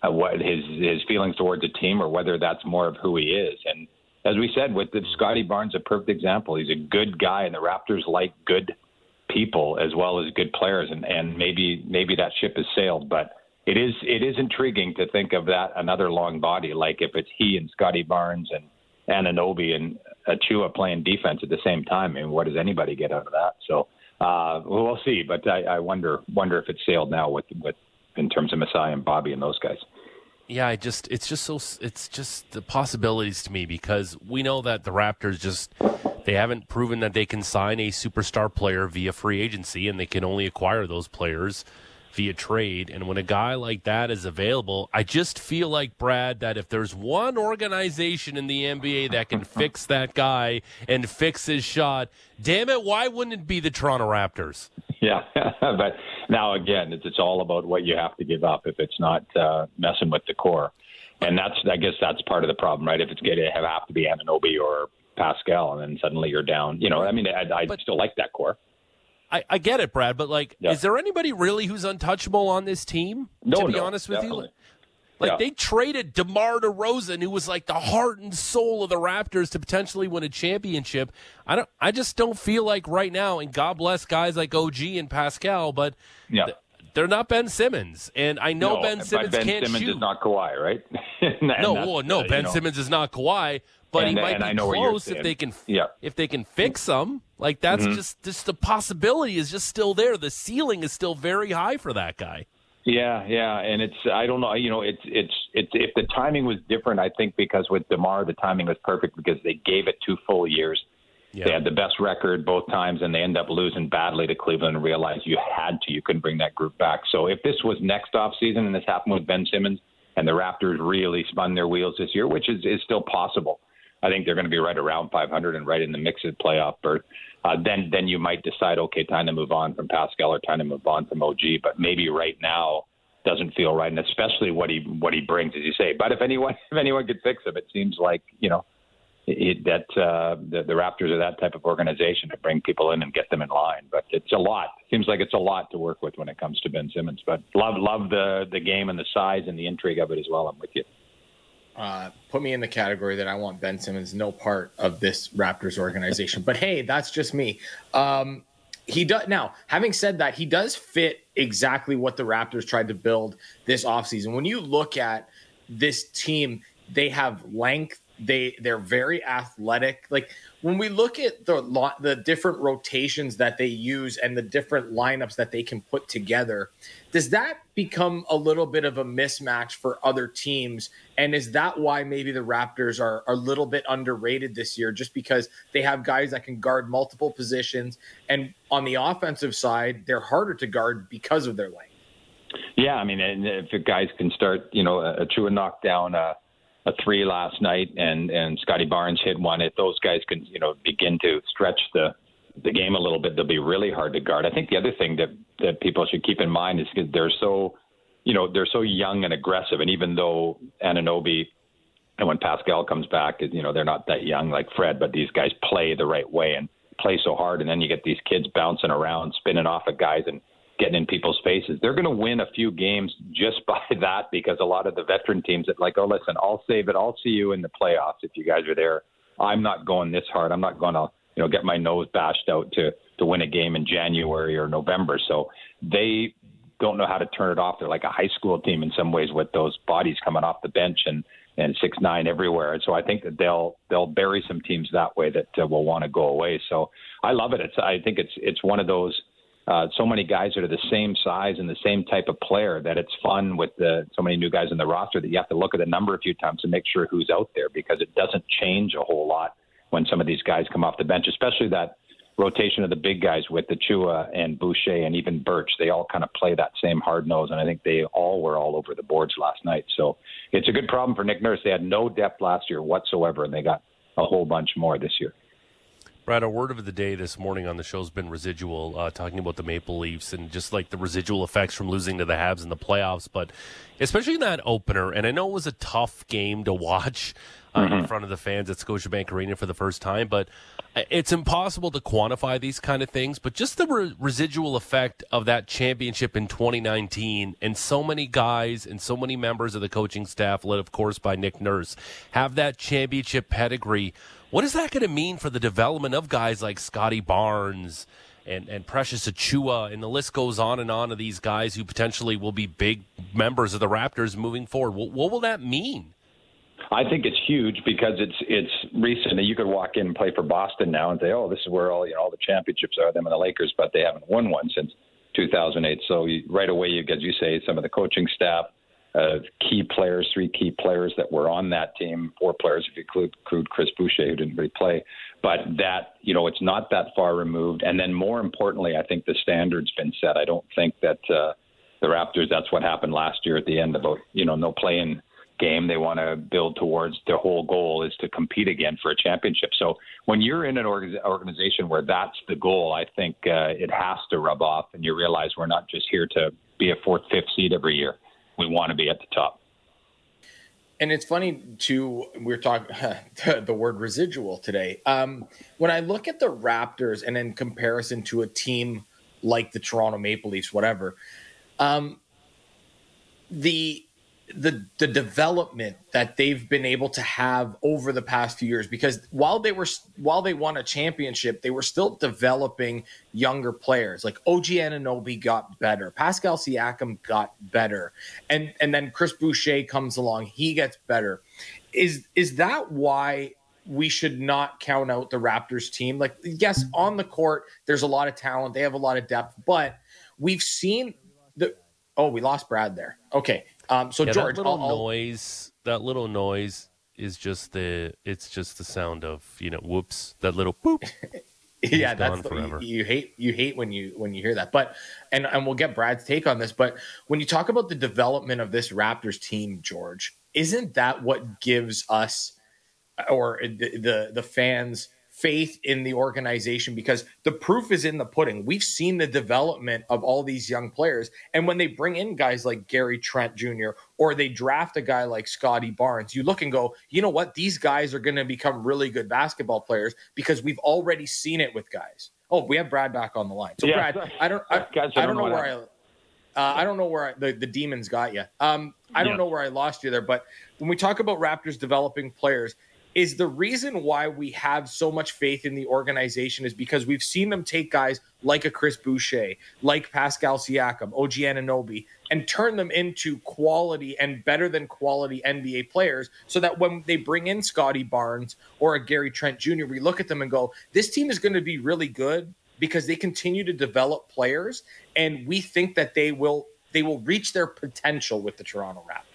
F: uh, what his his feelings towards the team or whether that's more of who he is. And as we said, with the Scottie Barnes, a perfect example. He's a good guy, and the Raptors like good people as well as good players, and and maybe maybe that ship has sailed, but it is it is intriguing to think of that another long body like if it's he and Scottie Barnes and Anunoby and Achiuwa playing defense at the same time. I mean, what does anybody get out of that? So uh, we'll see. But I, I wonder wonder if it's sailed now with with in terms of Masai and Bobby and those guys.
C: Yeah, I just it's just so it's just the possibilities to me because we know that the Raptors just they haven't proven that they can sign a superstar player via free agency and they can only acquire those players via trade. And when a guy like that is available, I just feel like, Brad, that if there's one organization in the NBA that can fix that guy and fix his shot, damn it, why wouldn't it be the Toronto Raptors?
F: Yeah, but now again, it's, it's all about what you have to give up if it's not uh, messing with the core. And that's, I guess, that's part of the problem, right? If it's going to have, have to be Anunoby or Pascal, and then suddenly you're down. You know, I mean, I, I
C: But-
F: still like that core.
C: I, I get it, Brad, but like,
F: Yeah.
C: is there anybody really who's untouchable on this team?
F: No,
C: to be
F: no,
C: honest with
F: definitely.
C: you, Like
F: Yeah.
C: they traded DeMar DeRozan, who was like the heart and soul of the Raptors, to potentially win a championship. I don't. I just don't feel like right now. And God bless guys like OG and Pascal, but
F: Yeah.
C: th- they're not Ben Simmons. And I know
F: No,
C: Ben Simmons
F: Ben
C: can't
F: Simmons
C: shoot.
F: is not Kawhi, right? And
C: no, well, no,
F: uh, you
C: Ben
F: know,
C: Simmons is not Kawhi, but he might
F: and I
C: be
F: know
C: close if they can.
F: Yeah.
C: If they can fix them, like that's
F: Mm-hmm.
C: just just the possibility is just still there. The ceiling is still very high for that guy.
F: Yeah, yeah, and it's I don't know, you know, it's it's it's if the timing was different, I think because with Demar the timing was perfect because they gave it two full years.
C: Yeah.
F: They had the best record both times, and they end up losing badly to Cleveland and realized you had to, you couldn't bring that group back. So if this was next off season and this happened with Ben Simmons and the Raptors really spun their wheels this year, which is is still possible, I think they're going to be right around 500 and right in the mix of playoff berth. Uh, then then you might decide, okay, time to move on from Pascal or time to move on from OG. But maybe right now doesn't feel right, and especially what he what he brings, as you say. But if anyone if anyone could fix him, it seems like you know it, that uh, the, the Raptors are that type of organization to bring people in and get them in line. But it's a lot. Seems like it's a lot to work with when it comes to Ben Simmons. But love love the the game and the size and the intrigue of it as well. I'm with you.
D: Uh, put me in the category that I want Ben Simmons no part of this Raptors organization. But hey, that's just me. Um, he does now. Having said that, he does fit exactly what the Raptors tried to build this offseason. When you look at this team, they have length. They they're very athletic. Like when we look at the lo- the different rotations that they use and the different lineups that they can put together, does that become a little bit of a mismatch for other teams? And is that why maybe the Raptors are, are a little bit underrated this year, just because they have guys that can guard multiple positions, and on the offensive side, they're harder to guard because of their length.
F: Yeah, I mean, and if the guys can start, you know, Achiuwa knocked down a, a three last night, and and Scottie Barnes hit one. If those guys can, you know, begin to stretch the the game a little bit, they'll be really hard to guard. I think the other thing that that people should keep in mind is they're so, you know, they're so young and aggressive, and even though Anunoby and when Pascal comes back, you know, they're not that young like Fred, but these guys play the right way and play so hard. And then you get these kids bouncing around, spinning off of guys and getting in people's faces. They're going to win a few games just by that because a lot of the veteran teams that like, oh, listen, I'll save it. I'll see you in the playoffs if you guys are there. I'm not going this hard. I'm not going to, you know, get my nose bashed out to to win a game in January or November. So they don't know how to turn it off. They're like a high school team in some ways with those bodies coming off the bench and and six nine everywhere. And so I think that they'll they'll bury some teams that way that uh, will want to go away. So I love it. It's I think it's it's one of those. Uh, so many guys that are the same size and the same type of player that it's fun with the so many new guys in the roster that you have to look at the number a few times to make sure who's out there because it doesn't change a whole lot when some of these guys come off the bench, especially that rotation of the big guys with the Chua and Boucher and even Birch. They all kind of play that same hard nose, and I think they all were all over the boards last night. So it's a good problem for Nick Nurse. They had no depth last year whatsoever, and they got a whole bunch more this year.
C: Brad, our word of the day this morning on the show has been residual, uh, talking about the Maple Leafs and just like the residual effects from losing to the Habs in the playoffs, but especially in that opener. And I know it was a tough game to watch uh, in front of the fans at Scotiabank Arena for the first time, but it's impossible to quantify these kind of things. But just the re- residual effect of that championship in 2019, and so many guys and so many members of the coaching staff, led of course by Nick Nurse, have that championship pedigree. What is that going to mean for the development of guys like Scottie Barnes and, and Precious Achiuwa? And the list goes on and on of these guys who potentially will be big members of the Raptors moving forward. What, what will that mean?
F: I think it's huge because it's it's recent. You could walk in and play for Boston now and say, "Oh, this is where all you know all the championships are." Them and the Lakers, but they haven't won one since 2008. So you, right away, you as you say, some of the coaching staff, uh, key players, three key players that were on that team, four players if you include, include Chris Boucher who didn't really play. But that you know, it's not that far removed. And then more importantly, I think the standard's been set. I don't think that uh, the Raptors. That's what happened last year at the end about you know no playing game. They want to build towards their whole goal is to compete again for a championship. So when you're in an org- organization where that's the goal, I think uh, it has to rub off, and you realize we're not just here to be a fourth, fifth seed every year. We want to be at the top.
D: And it's funny too. We're talking the word residual today. Um, when I look at the Raptors and in comparison to a team like the Toronto Maple Leafs, whatever, um, the the the development that they've been able to have over the past few years because while they were while they won a championship they were still developing younger players. Like OG Anunoby got better. Pascal Siakam got better. And and then Chris Boucher comes along. He gets better. Is is that why we should not count out the Raptors team? Like yes on the court there's a lot of talent. They have a lot of depth but we've seen the oh we lost Brad there. Okay um, so
C: Yeah,
D: George,
C: that little
D: I'll-
C: noise, that little noise is just the it's just the sound of you know whoops that little boop.
D: yeah, that's the,
C: forever.
D: you, you hate you hate when you when you hear that. But and and we'll get Brad's take on this. But when you talk about the development of this Raptors team, George, isn't that what gives us or the the, the fans faith in the organization because the proof is in the pudding. We've seen the development of all these young players. And when they bring in guys like Gary Trent Jr. or they draft a guy like Scottie Barnes, you look and go, you know what? These guys are going to become really good basketball players because we've already seen it with guys. Oh, we have Brad back on the line. So
F: Yeah.
D: Brad, I don't, I,
F: Guys,
D: I don't know where I, uh, I don't know where I, the, the demons got you. Um, I don't
F: Yeah.
D: know where I lost you there, but when we talk about Raptors developing players, is the reason why we have so much faith in the organization is because we've seen them take guys like a Chris Boucher, like Pascal Siakam, OG Anunoby, and turn them into quality and better than quality NBA players so that when they bring in Scottie Barnes or a Gary Trent Jr., we look at them and go, this team is going to be really good because they continue to develop players and we think that they will they will reach their potential with the Toronto Raptors.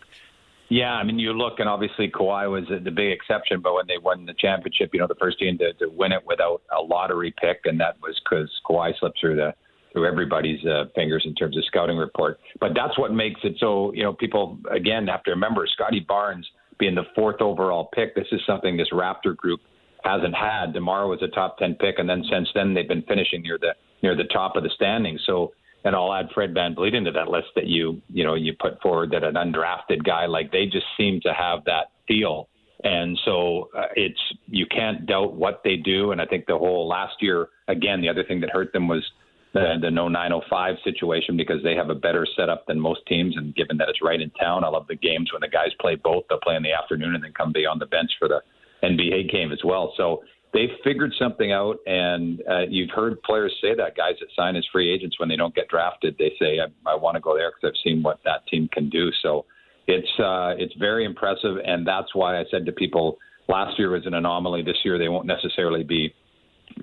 F: Yeah, I mean, you look, and obviously Kawhi was the big exception, but when they won the championship, you know, the first team to, to win it without a lottery pick, and that was because Kawhi slipped through the through everybody's uh, fingers in terms of scouting report. But that's what makes it so. You know, people again have to remember Scottie Barnes being the fourth overall pick. This is something this Raptor group hasn't had. Demar was a top ten pick, and then since then they've been finishing near the near the top of the standings. So and I'll add Fred VanVleet into that list that you you know you put forward that an undrafted guy like they just seem to have that feel, and so uh, it's you can't doubt what they do. And I think the whole last year again, the other thing that hurt them was the the no 905 situation because they have a better setup than most teams, and given that it's right in town, I love the games when the guys play both. They'll play in the afternoon and then come be on the bench for the NBA game as well. So they've figured something out, and uh, you've heard players say that guys that sign as free agents when they don't get drafted, they say, "I, I want to go there because I've seen what that team can do." So it's uh, it's very impressive, and that's why I said to people last year was an anomaly. This year they won't necessarily be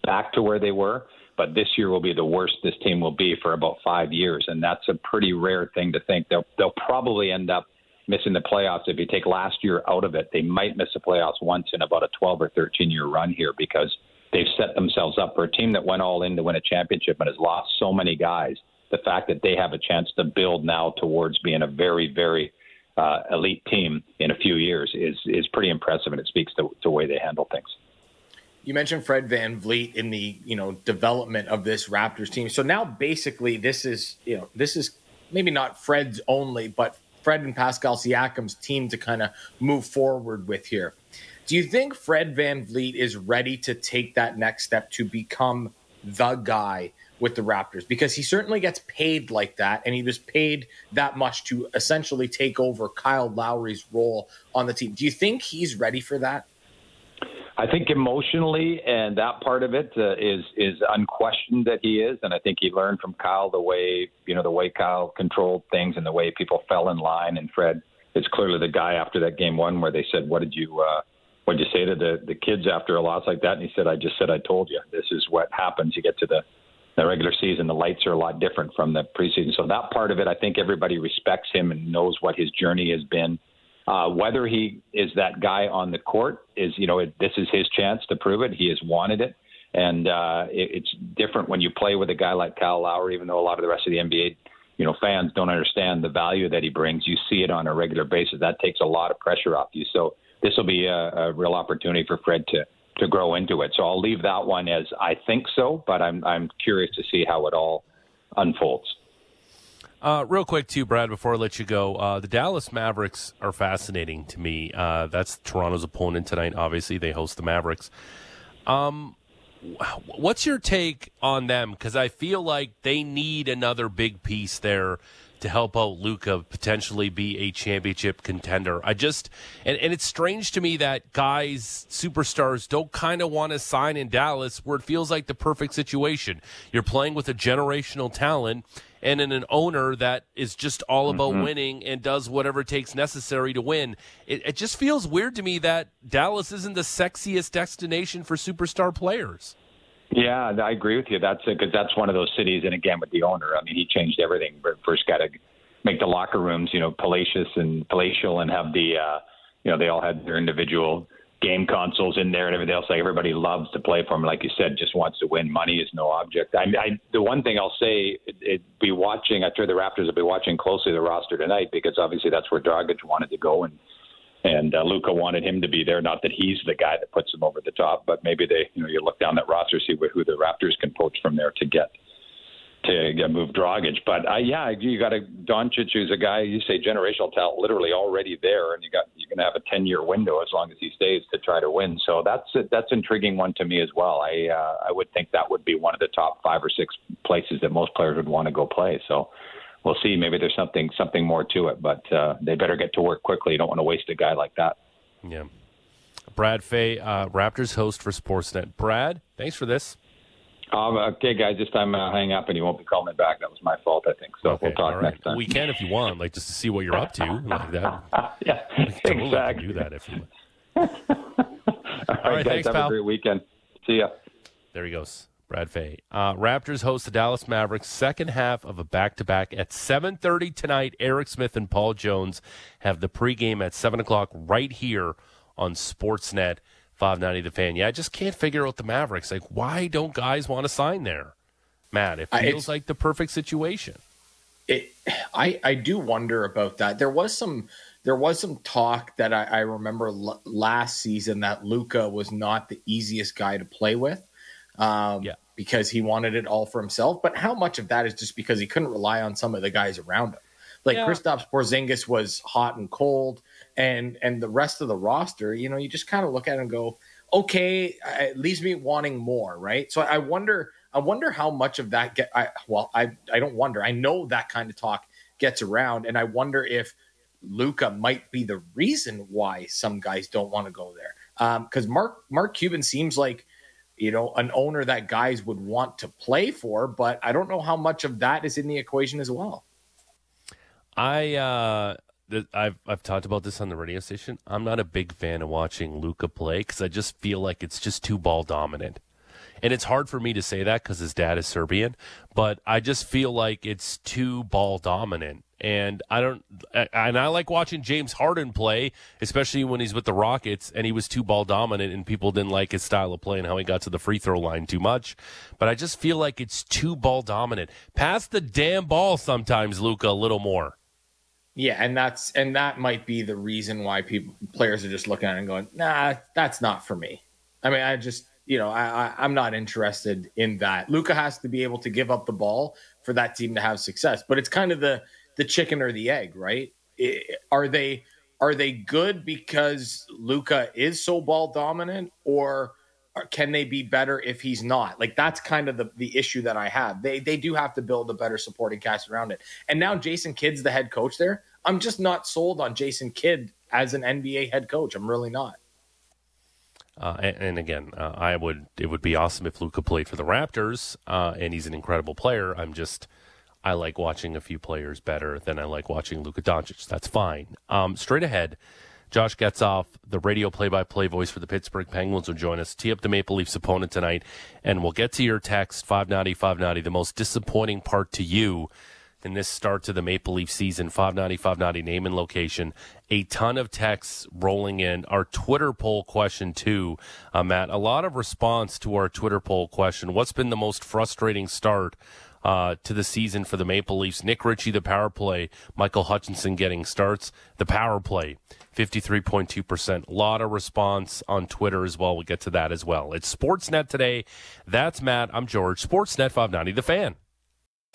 F: back to where they were, but this year will be the worst this team will be for about five years, and that's a pretty rare thing to think. They'll they'll probably end up missing the playoffs. If you take last year out of it, they might miss the playoffs once in about a 12 or 13 year run here because they've set themselves up for a team that went all in to win a championship and has lost so many guys. The fact that they have a chance to build now towards being a very, very uh, elite team in a few years is is pretty impressive, and it speaks to, to the way they handle things.
D: You mentioned Fred VanVleet in the you know development of this Raptors team. So now basically this is you know this is maybe not Fred's only, but Fred and Pascal Siakam's team to kind of move forward with here. Do you think Fred VanVleet is ready to take that next step to become the guy with the Raptors? Because he certainly gets paid like that, and he was paid that much to essentially take over Kyle Lowry's role on the team. Do you think he's ready for that?
F: I think emotionally, and that part of it uh, is is unquestioned that he is, and I think he learned from Kyle the way you know the way Kyle controlled things and the way people fell in line. And Fred is clearly the guy after that game one where they said, "What did you uh, what did you say to the the kids after a loss like that?" And he said, "I just said I told you. This is what happens. You get to the the regular season, the lights are a lot different from the preseason. So that part of it, I think everybody respects him and knows what his journey has been." Uh, whether he is that guy on the court is, you know, it, this is his chance to prove it. He has wanted it, and uh, it, it's different when you play with a guy like Kyle Lowry. Even though a lot of the rest of the NBA, you know, fans don't understand the value that he brings, you see it on a regular basis. That takes a lot of pressure off you. So this will be a, a real opportunity for Fred to to grow into it. So I'll leave that one as I think so, but I'm I'm curious to see how it all unfolds.
C: Uh, real quick, too, Brad, before I let you go, uh, the Dallas Mavericks are fascinating to me. Uh, that's Toronto's opponent tonight. Obviously, they host the Mavericks. Um, what's your take on them? Because I feel like they need another big piece there to help out Luka potentially be a championship contender. I just and, and it's strange to me that guys, superstars, don't kind of want to sign in Dallas where it feels like the perfect situation. You're playing with a generational talent and in an owner that is just all about winning and does whatever it takes necessary to win. It, it just feels weird to me that Dallas isn't the sexiest destination for superstar players.
F: Yeah, I agree with you. That's because that's one of those cities. And again, with the owner, I mean, he changed everything. First, got to make the locker rooms, you know, palatial and palatial, and have the, uh, you know, they all had their individual game consoles in there and everything else. Like everybody loves to play for him. Like you said, just wants to win. Money is no object. I, I the one thing I'll say, it, it be watching. I'm sure the Raptors will be watching closely the roster tonight because obviously that's where Dragic wanted to go and and uh, Luka wanted him to be there. Not that he's the guy that puts him over the top, but maybe they, you know, you look down that roster, see who the Raptors can poach from there to get to get move Dragic. But uh, yeah, you got a Doncic who's a guy you say generational talent, literally already there, and you got you're going to have a 10 year window as long as he stays to try to win. So that's a, that's intriguing one to me as well. I uh, I would think that would be one of the top five or six places that most players would want to go play. So. We'll see. Maybe there's something something more to it, but uh, they better get to work quickly. You don't want to waste a guy like that.
C: Yeah. Brad Fay, uh, Raptors host for Sportsnet. Brad, thanks for this.
F: Um, okay, guys, this time I'll hang up and you won't be calling me back. That was my fault, I think. So we'll talk
C: all right.
F: next time.
C: We can if you want, like just to see what you're up to, like that.
F: yeah,
C: We can totally
F: exactly.
C: do that if you. Want.
F: All
C: right,
F: right, guys,
C: thanks,
F: have
C: pal.
F: a great weekend. See ya.
C: There he goes, Brad Fay. Uh, Raptors host the Dallas Mavericks second half of a back-to-back at 7:30 tonight. Eric Smith and Paul Jones have the pregame at seven o'clock right here on Sportsnet 590 The Fan. Yeah, I just can't figure out the Mavericks. Like, why don't guys want to sign there? Matt, it feels
D: it's-
C: like the perfect situation.
D: it I I do wonder about that. There was some there was some talk that I, I remember l- last season that Luka was not the easiest guy to play with, um,
C: Yeah.
D: because he wanted it all for himself. But how much of that is just because he couldn't rely on some of the guys around him? Like
C: Yeah.
D: Kristaps Porzingis was hot and cold, and and the rest of the roster, you know, you just kind of look at it and go, okay, it leaves me wanting more, right? So I wonder, I wonder how much of that get. I, well, I I don't wonder. I know that kind of talk gets around, and I wonder if Luka might be the reason why some guys don't want to go there. Because Mark Mark Cuban seems like you know an owner that guys would want to play for, but I don't know how much of that is in the equation as well.
C: I uh I've I've talked about this on the radio station. I'm not a big fan of watching Luka play because I just feel like it's just too ball dominant, and it's hard for me to say that because his dad is Serbian. But I just feel like it's too ball dominant, and I don't. And I like watching James Harden play, especially when he's with the Rockets, and he was too ball dominant, and people didn't like his style of play and how he got to the free throw line too much. But I just feel like it's too ball dominant. Pass the damn ball sometimes, Luka, a little more.
D: Yeah, and that's and that might be the reason why people players are just looking at it and going, "Nah, that's not for me." I mean, I just you know, I, I I'm not interested in that. Luka has to be able to give up the ball for that team to have success, but it's kind of the the chicken or the egg, right? I- are they are they good because Luka is so ball dominant, or can they be better if he's not? Like that's kind of the, the issue that I have. They they do have to build a better supporting cast around it. And now Jason Kidd's the head coach there. I'm just not sold on Jason Kidd as an NBA head coach. I'm really not.
C: Uh, and, and again, uh, I would it would be awesome if Luka played for the Raptors, uh, and he's an incredible player. I'm just I like watching a few players better than I like watching Luka Doncic. That's fine. Um, straight ahead, Josh Getzoff, the radio play-by-play voice for the Pittsburgh Penguins, will join us. Tee up the Maple Leafs opponent tonight, and we'll get to your text five ninety five ninety. The most disappointing part to you in this start to the Maple Leaf season. 590, 590, name and location. A ton of texts rolling in. Our Twitter poll question, too, uh, Matt. A lot of response to our Twitter poll question. What's been the most frustrating start uh, to the season for the Maple Leafs? Nick Ritchie, the power play. Michael Hutchinson getting starts. The power play, 53.2%. A lot of response on Twitter as well. We'll get to that as well. It's Sportsnet today. That's Matt. I'm George. Sportsnet 590, The Fan.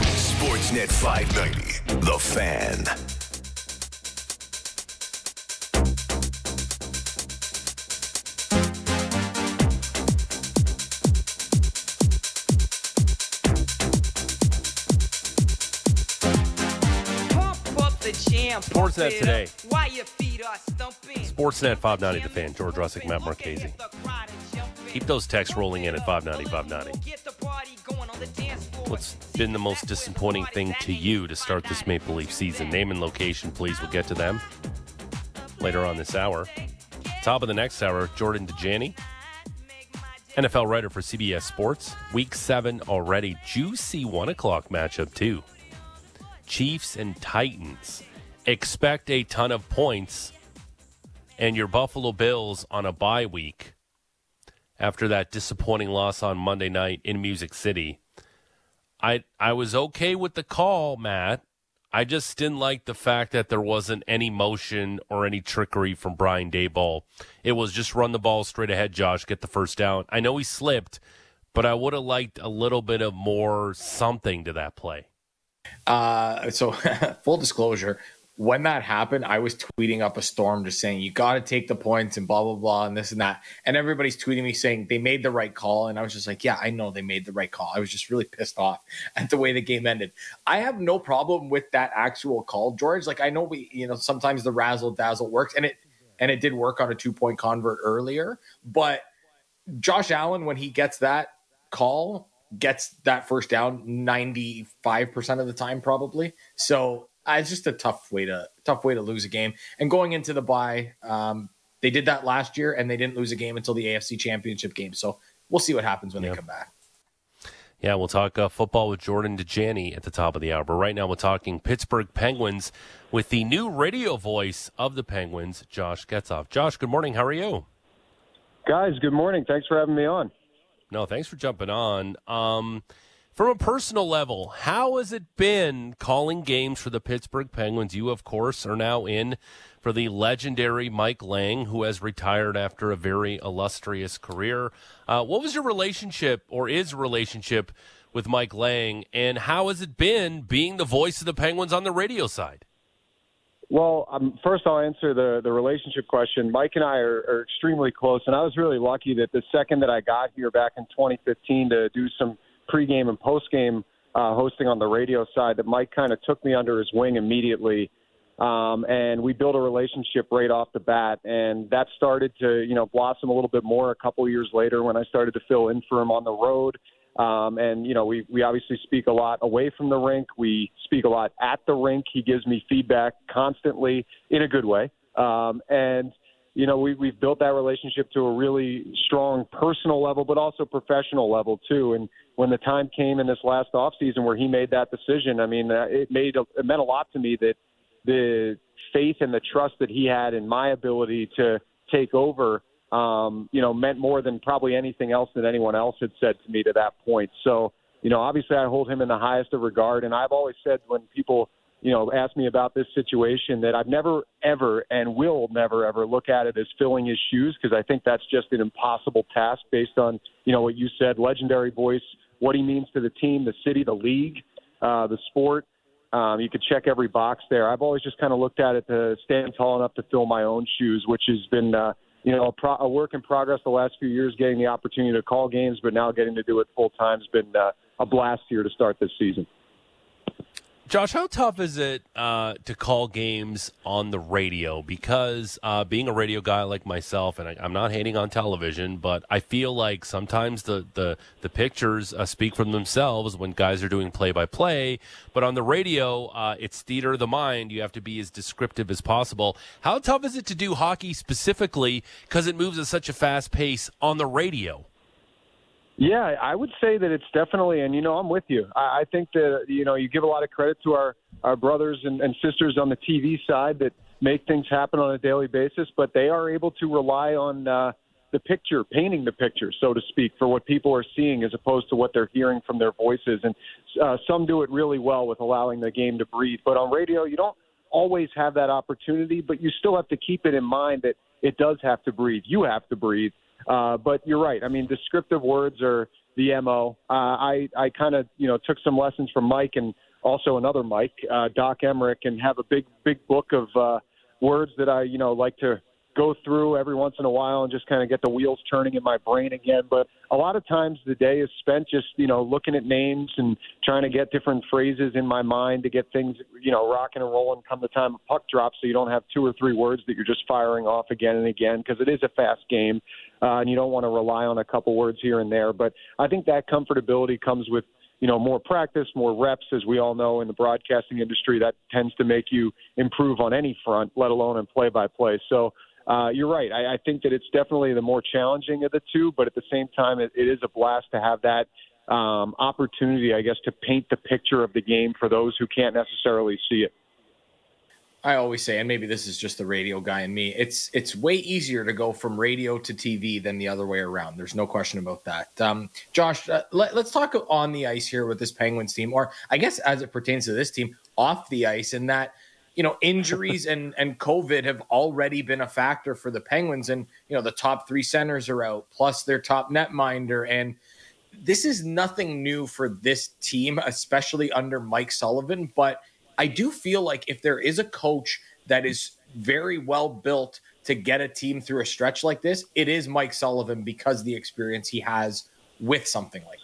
A: Sportsnet 590, The Fan.
B: And
C: Sportsnet today.
B: up your feet are stumping.
C: Sportsnet 590 The Fan, George Rusic, Matt Marchese. Keep those texts rolling in at 590 590. What's been the most disappointing thing to you to start this Maple Leaf season? Name and location, please. We'll get to them later on this hour. Top of the next hour, Jordan Dajani, NFL writer for CBS Sports. Week seven already. Juicy one o'clock matchup, too. Chiefs and Titans. Expect a ton of points. And your Buffalo Bills on a bye week after that disappointing loss on Monday night in Music City. I I was okay with the call, Matt. I just didn't like the fact that there wasn't any motion or any trickery from Brian Daboll. It was just run the ball straight ahead, Josh, get the first down. I know he slipped, but I would have liked a little bit of more something to that play.
D: Uh, so full disclosure, when that happened, I was tweeting up a storm just saying you got to take the points and blah blah blah and this and that, and everybody's tweeting me saying they made the right call, and I was just like, yeah, I know they made the right call. I was just really pissed off at the way the game ended. I have no problem with that actual call, George. Like I know we, you know, sometimes the razzle dazzle works, and it and it did work on a two point convert earlier, but Josh Allen when he gets that call gets that first down 95% of the time probably so uh, it's just a tough way to tough way to lose a game and going into the bye um, they did that last year and they didn't lose a game until the afc championship game so we'll see what happens when
C: Yeah.
D: they come back
C: Yeah, we'll talk uh, football with Jordan Dajani at the top of the hour. But right now, we're talking Pittsburgh Penguins with the new radio voice of the Penguins, Josh Getzoff. Josh, good morning. How are you?
G: Guys, good morning. Thanks for having me on.
C: No, thanks for jumping on. Um, from a personal level, how has it been calling games for the Pittsburgh Penguins? You, of course, are now in for the legendary Mike Lang, who has retired after a very illustrious career. Uh, what was your relationship, or is relationship, with Mike Lang, and how has it been being the voice of the Penguins on the radio side?
G: Well, um, first I'll answer the the relationship question. Mike and I are, are extremely close, and I was really lucky that the second that I got here back in 2015 to do some pregame and postgame uh, hosting on the radio side, that Mike kind of took me under his wing immediately, um, and we built a relationship right off the bat. And that started to you know blossom a little bit more a couple years later when I started to fill in for him on the road. Um, and you know, we we obviously speak a lot away from the rink. We speak a lot at the rink. He gives me feedback constantly in a good way. Um, and you know, we we've built that relationship to a really strong personal level, but also professional level too. And when the time came in this last off season where he made that decision, I mean, uh, it made it meant a lot to me that the faith and the trust that he had in my ability to take over um, you know, meant more than probably anything else that anyone else had said to me to that point. So, you know, obviously I hold him in the highest of regard. And I've always said when people, you know, ask me about this situation that I've never, ever, and will never, ever look at it as filling his shoes because I think that's just an impossible task based on, you know, what you said, legendary voice, what he means to the team, the city, the league, uh, the sport. Um, you could check every box there. I've always just kind of looked at it to stand tall enough to fill my own shoes, which has been, uh, you know, a, pro- a work in progress the last few years, getting the opportunity to call games, but now getting to do it full time has been uh, a blast here to start this season.
C: Josh, how tough is it uh, to call games on the radio? Because uh, being a radio guy like myself, and I, I'm not hating on television, but I feel like sometimes the the, the pictures uh, speak for themselves when guys are doing play by play. But on the radio, uh, it's theater of the mind. You have to be as descriptive as possible. How tough is it to do hockey specifically because it moves at such a fast pace on the radio?
G: Yeah, I would say that it's definitely, and you know, I'm with you. I, I think that you know, you give a lot of credit to our our brothers and, and sisters on the TV side that make things happen on a daily basis, but they are able to rely on uh, the picture, painting the picture, so to speak, for what people are seeing as opposed to what they're hearing from their voices. And uh, some do it really well with allowing the game to breathe. But on radio, you don't always have that opportunity, but you still have to keep it in mind that it does have to breathe. You have to breathe. Uh, but you're right. I mean, descriptive words are the mo. Uh, I I kind of you know took some lessons from Mike and also another Mike, uh, Doc Emrick, and have a big big book of uh, words that I you know like to go through every once in a while and just kind of get the wheels turning in my brain again. But a lot of times the day is spent just, you know, looking at names and trying to get different phrases in my mind to get things, you know, rocking and rolling come the time a puck drops so you don't have two or three words that you're just firing off again and again because it is a fast game uh, and you don't want to rely on a couple words here and there. But I think that comfortability comes with you know more practice, more reps, as we all know in the broadcasting industry. That tends to make you improve on any front, let alone in play-by-play. So. Uh, you're right. I, I think that it's definitely the more challenging of the two, but at the same time, it, it is a blast to have that um, opportunity, I guess, to paint the picture of the game for those who can't necessarily see it.
D: I always say, and maybe this is just the radio guy in me, it's it's way easier to go from radio to TV than the other way around. There's no question about that. Um, Josh, uh, let, us talk on the ice here with this Penguins team, or I guess as it pertains to this team, off the ice, in that you know injuries and and COVID have already been a factor for the Penguins, and you know the top three centers are out, plus their top netminder, and this is nothing new for this team, especially under Mike Sullivan, but I do feel like if there is a coach that is very well built to get a team through a stretch like this, it is Mike Sullivan because the experience he has with something like.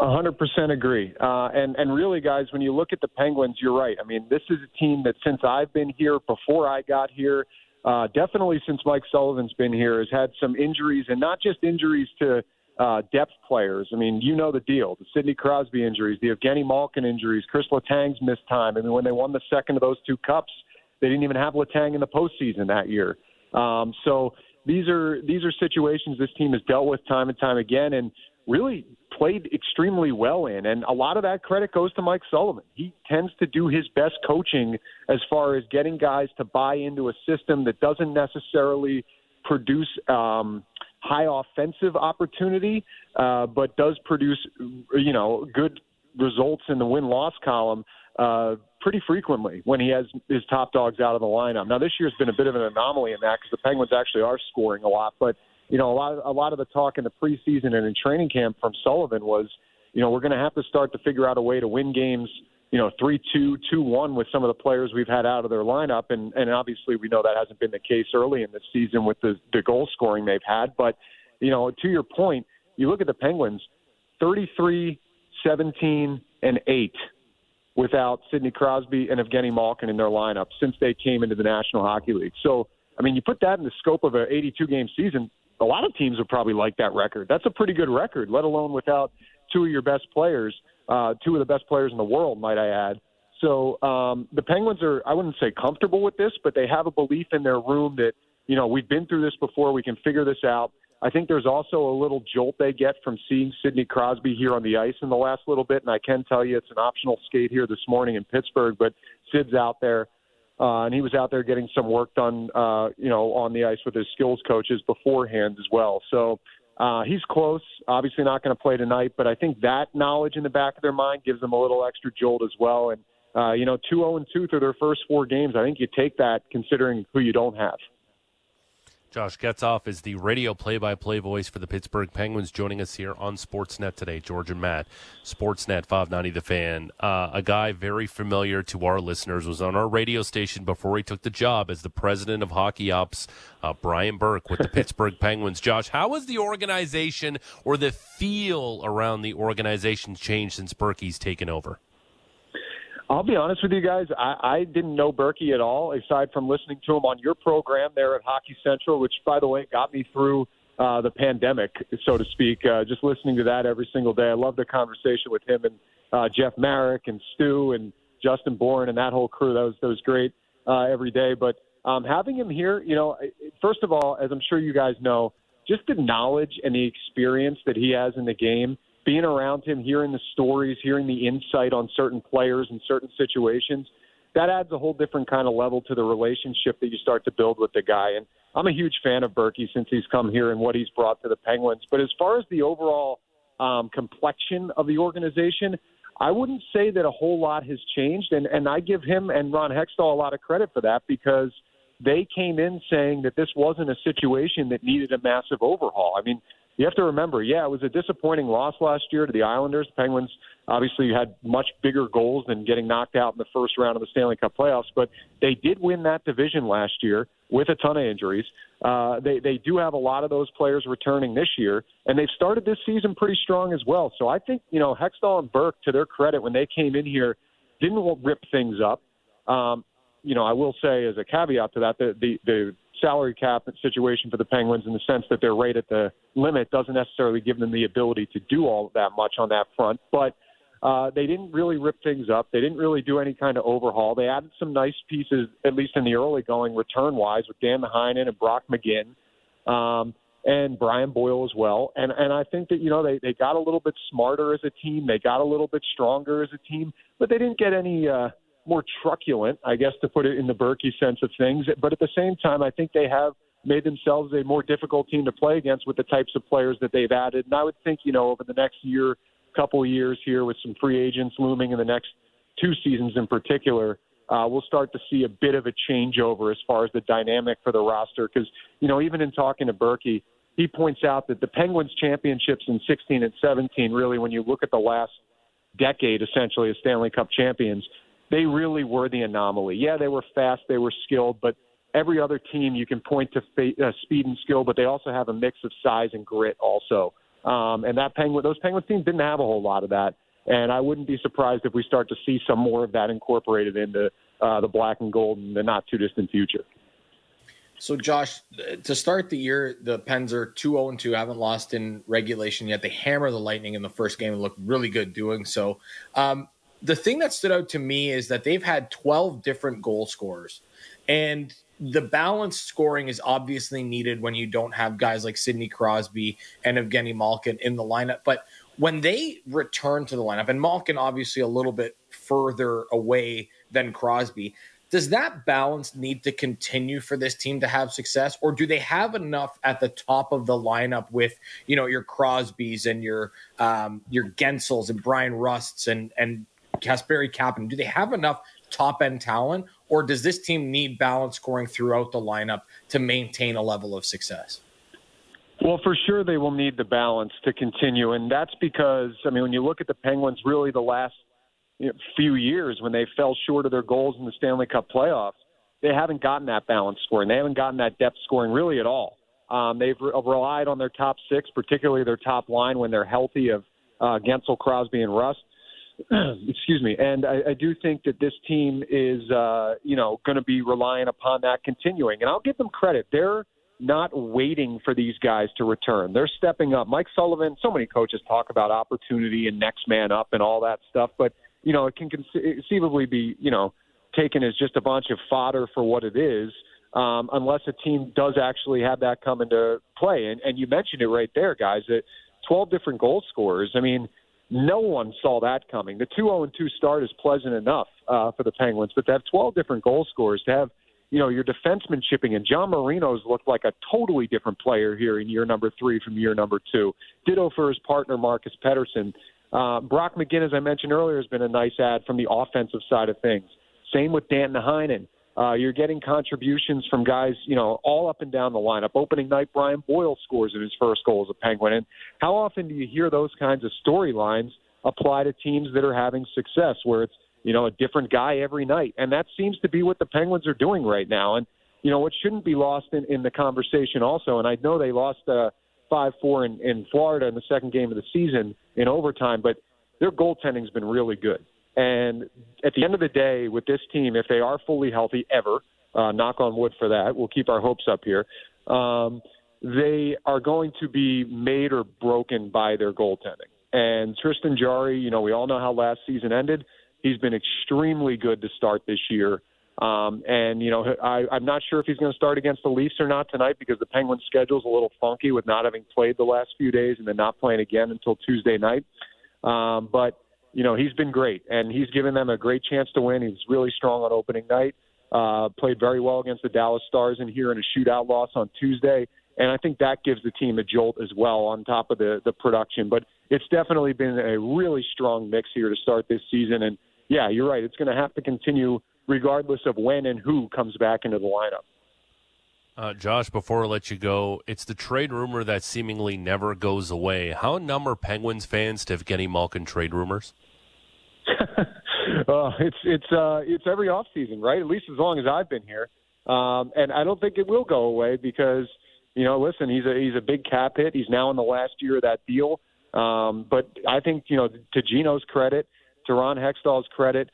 G: Hundred percent agree. Uh, and and really, guys, when you look at the Penguins, you're right. I mean, this is a team that since I've been here, before I got here, uh, definitely since Mike Sullivan's been here, has had some injuries, and not just injuries to uh, depth players. I mean, you know the deal. The Sidney Crosby injuries, the Evgeni Malkin injuries, Chris Letang's missed time. I mean, when they won the second of those two cups, they didn't even have Letang in the postseason that year. Um, so these are these are situations this team has dealt with time and time again, and really played extremely well in. And a lot of that credit goes to Mike Sullivan. He tends to do his best coaching as far as getting guys to buy into a system that doesn't necessarily produce um, high offensive opportunity, uh, but does produce, you know, good results in the win loss column uh, pretty frequently when he has his top dogs out of the lineup. Now this year's been a bit of an anomaly in that because the Penguins actually are scoring a lot, but you know a lot of, a lot of the talk in the preseason and in training camp from Sullivan was, you know, we're going to have to start to figure out a way to win games you know, three two, two one with some of the players we've had out of their lineup, and and obviously we know that hasn't been the case early in the season with the the goal scoring they've had. But you know, to your point, you look at the Penguins, 33, 17, and eight without Sidney Crosby and Evgeni Malkin in their lineup since they came into the National Hockey League. So, I mean, you put that in the scope of an 82 game season, a lot of teams would probably like that record. That's a pretty good record, let alone without two of your best players uh, two of the best players in the world, might I add. So um, the Penguins are, I wouldn't say comfortable with this, but they have a belief in their room that, you know, we've been through this before, we can figure this out. I think there's also a little jolt they get from seeing Sidney Crosby here on the ice in the last little bit. And I can tell you it's an optional skate here this morning in Pittsburgh, but Sid's out there. Uh, and he was out there getting some work done, uh, you know, on the ice with his skills coaches beforehand as well. So uh, he's close. Obviously, not going to play tonight, but I think that knowledge in the back of their mind gives them a little extra jolt as well. And uh, you know, two zero oh and two through their first four games. I think you take that considering who you don't have.
C: Josh Getzoff is the radio play-by-play voice for the Pittsburgh Penguins, joining us here on Sportsnet today. George and Matt, Sportsnet 590 The Fan. Uh, a guy very familiar to our listeners was on our radio station before he took the job as the president of hockey ops, uh, Brian Burke with the Pittsburgh Penguins. Josh, how has the organization or the feel around the organization changed since Burkie's taken over?
G: I'll be honest with you guys. I, I didn't know Burkie at all, aside from listening to him on your program there at Hockey Central, which, by the way, got me through uh, the pandemic, so to speak. Uh, just listening to that every single day. I love the conversation with him and uh, Jeff Marek and Stu and Justin Bourne and that whole crew. That was that was great uh, every day. But um, having him here, you know, first of all, as I'm sure you guys know, just the knowledge and the experience that he has in the game being around him, hearing the stories, hearing the insight on certain players and certain situations, that adds a whole different kind of level to the relationship that you start to build with the guy. And I'm a huge fan of Burkie since he's come here and what he's brought to the Penguins. But as far as the overall um, complexion of the organization, I wouldn't say that a whole lot has changed. And, and I give him and Ron Hextall a lot of credit for that because they came in saying that this wasn't a situation that needed a massive overhaul. I mean, you have to remember, yeah, it was a disappointing loss last year to the Islanders. Penguins obviously had much bigger goals than getting knocked out in the first round of the Stanley Cup playoffs, but they did win that division last year with a ton of injuries. Uh, they they do have a lot of those players returning this year, and they've started this season pretty strong as well. So I think you know Hextall and Burke, to their credit, when they came in here, didn't rip things up. Um, you know, I will say as a caveat to that, the the, the salary cap situation for the Penguins in the sense that they're right at the limit doesn't necessarily give them the ability to do all that much on that front. But uh, they didn't really rip things up. They didn't really do any kind of overhaul. They added some nice pieces, at least in the early going return wise, with Dan Heinen and Brock McGinn. Um, and Brian Boyle as well. And and I think that you know they they got a little bit smarter as a team. They got a little bit stronger as a team, but they didn't get any uh, more truculent, I guess, to put it in the Burkie sense of things. But at the same time, I think they have made themselves a more difficult team to play against with the types of players that they've added. And I would think you know over the next year, couple years here with some free agents looming in the next two seasons in particular uh, we'll start to see a bit of a changeover as far as the dynamic for the roster. Because, you know, even in talking to Burkie, he points out that the Penguins championships in 16 and 17, really, when you look at the last decade, essentially, as Stanley Cup champions, they really were the anomaly. Yeah, they were fast, they were skilled, but every other team you can point to fa- uh, speed and skill, but they also have a mix of size and grit also. Um, and that Penguin, those Penguins teams didn't have a whole lot of that. And I wouldn't be surprised if we start to see some more of that incorporated into uh, the black and gold in the not too distant future.
D: So, Josh, to start the year, the Pens are 2 0 2, haven't lost in regulation yet. They hammer the Lightning in the first game and look really good doing so. Um, the thing that stood out to me is that they've had 12 different goal scorers. And the balanced scoring is obviously needed when you don't have guys like Sidney Crosby and Evgeni Malkin in the lineup. But when they return to the lineup, and Malkin obviously a little bit further away than Crosby, does that balance need to continue for this team to have success, or do they have enough at the top of the lineup with you know your Crosbys and your um, your Guentzels and Brian Rusts and and Kasperi Kapanen? Do they have enough top end talent, or does this team need balance scoring throughout the lineup to maintain a level of success?
G: Well, for sure they will need the balance to continue, and that's because I mean when you look at the Penguins, really the last few years when they fell short of their goals in the Stanley Cup playoffs, they haven't gotten that balance scoring. They haven't gotten that depth scoring really at all. Um, they've re- relied on their top six, particularly their top line when they're healthy of uh, Guentzel, Crosby, and Rust. Excuse me. And I, I do think that this team is, uh, you know, going to be relying upon that continuing. And I'll give them credit. They're not waiting for these guys to return. They're stepping up. Mike Sullivan, so many coaches talk about opportunity and next man up and all that stuff, but you know, it can conceivably be, you know, taken as just a bunch of fodder for what it is, um, unless a team does actually have that come into play. And, and you mentioned it right there, guys, that 12 different goal scorers. I mean, no one saw that coming. The 2 0 2 start is pleasant enough uh, for the Penguins, but to have 12 different goal scorers, to have you know, your defenseman chipping in. John Marino's looked like a totally different player here in year number three from year number two. Ditto for his partner, Marcus Pettersson. Uh, Brock McGinn, as I mentioned earlier, has been a nice ad from the offensive side of things. Same with Dan Heinen. Uh, you're getting contributions from guys, you know, all up and down the lineup. Opening night, Brian Boyle scores in his first goal as a Penguin. And how often do you hear those kinds of storylines apply to teams that are having success, where it's you know, a different guy every night. And that seems to be what the Penguins are doing right now. And, you know, what shouldn't be lost in, in the conversation also, and I know they lost uh, 5 4 in, in Florida in the second game of the season in overtime, but their goaltending's been really good. And at the end of the day, with this team, if they are fully healthy ever, uh, knock on wood for that, we'll keep our hopes up here. Um, they are going to be made or broken by their goaltending. And Tristan Jarry, you know, we all know how last season ended. He's been extremely good to start this year. Um, and, you know, I, I'm not sure if he's going to start against the Leafs or not tonight because the Penguins' schedule is a little funky with not having played the last few days and then not playing again until Tuesday night. Um, but, you know, he's been great, and he's given them a great chance to win. He was really strong on opening night, uh, played very well against the Dallas Stars in here in a shootout loss on Tuesday. And I think that gives the team a jolt as well on top of the, the production. But it's definitely been a really strong mix here to start this season. And yeah, you're right. It's going to have to continue regardless of when and who comes back into the lineup.
C: Uh, Josh, before I let you go, it's the trade rumor that seemingly never goes away. How numb are Penguins fans to Evgeni Malkin trade rumors?
G: uh, it's it's uh, it's every off season, right? At least as long as I've been here, um, and I don't think it will go away because you know, listen, he's a he's a big cap hit. He's now in the last year of that deal, um, but I think you know, to Geno's credit, to Ron Hextall's credit,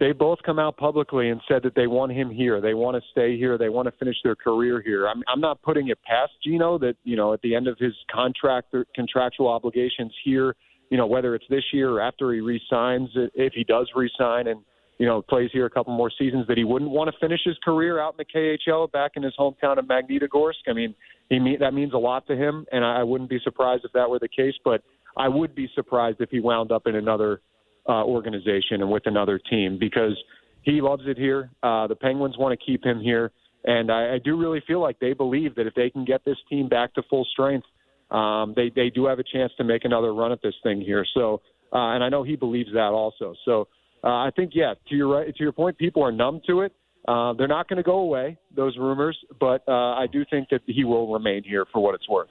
G: they both come out publicly and said that they want him here. They want to stay here. They want to finish their career here. I'm, I'm not putting it past Geno that you know at the end of his contract contractual obligations here, you know whether it's this year or after he resigns, if he does resign and you know plays here a couple more seasons, that he wouldn't want to finish his career out in the KHL back in his hometown of Magnitogorsk. I mean, he mean, that means a lot to him, and I wouldn't be surprised if that were the case. But I would be surprised if he wound up in another uh, organization and with another team because he loves it here. Uh, the Penguins want to keep him here, and I, I do really feel like they believe that if they can get this team back to full strength, um, they they do have a chance to make another run at this thing here. So, uh, and I know he believes that also. So, uh, I think yeah, to your right, to your point, people are numb to it. Uh, they're not going to go away, those rumors, but uh, I do think that he will remain here for what it's worth.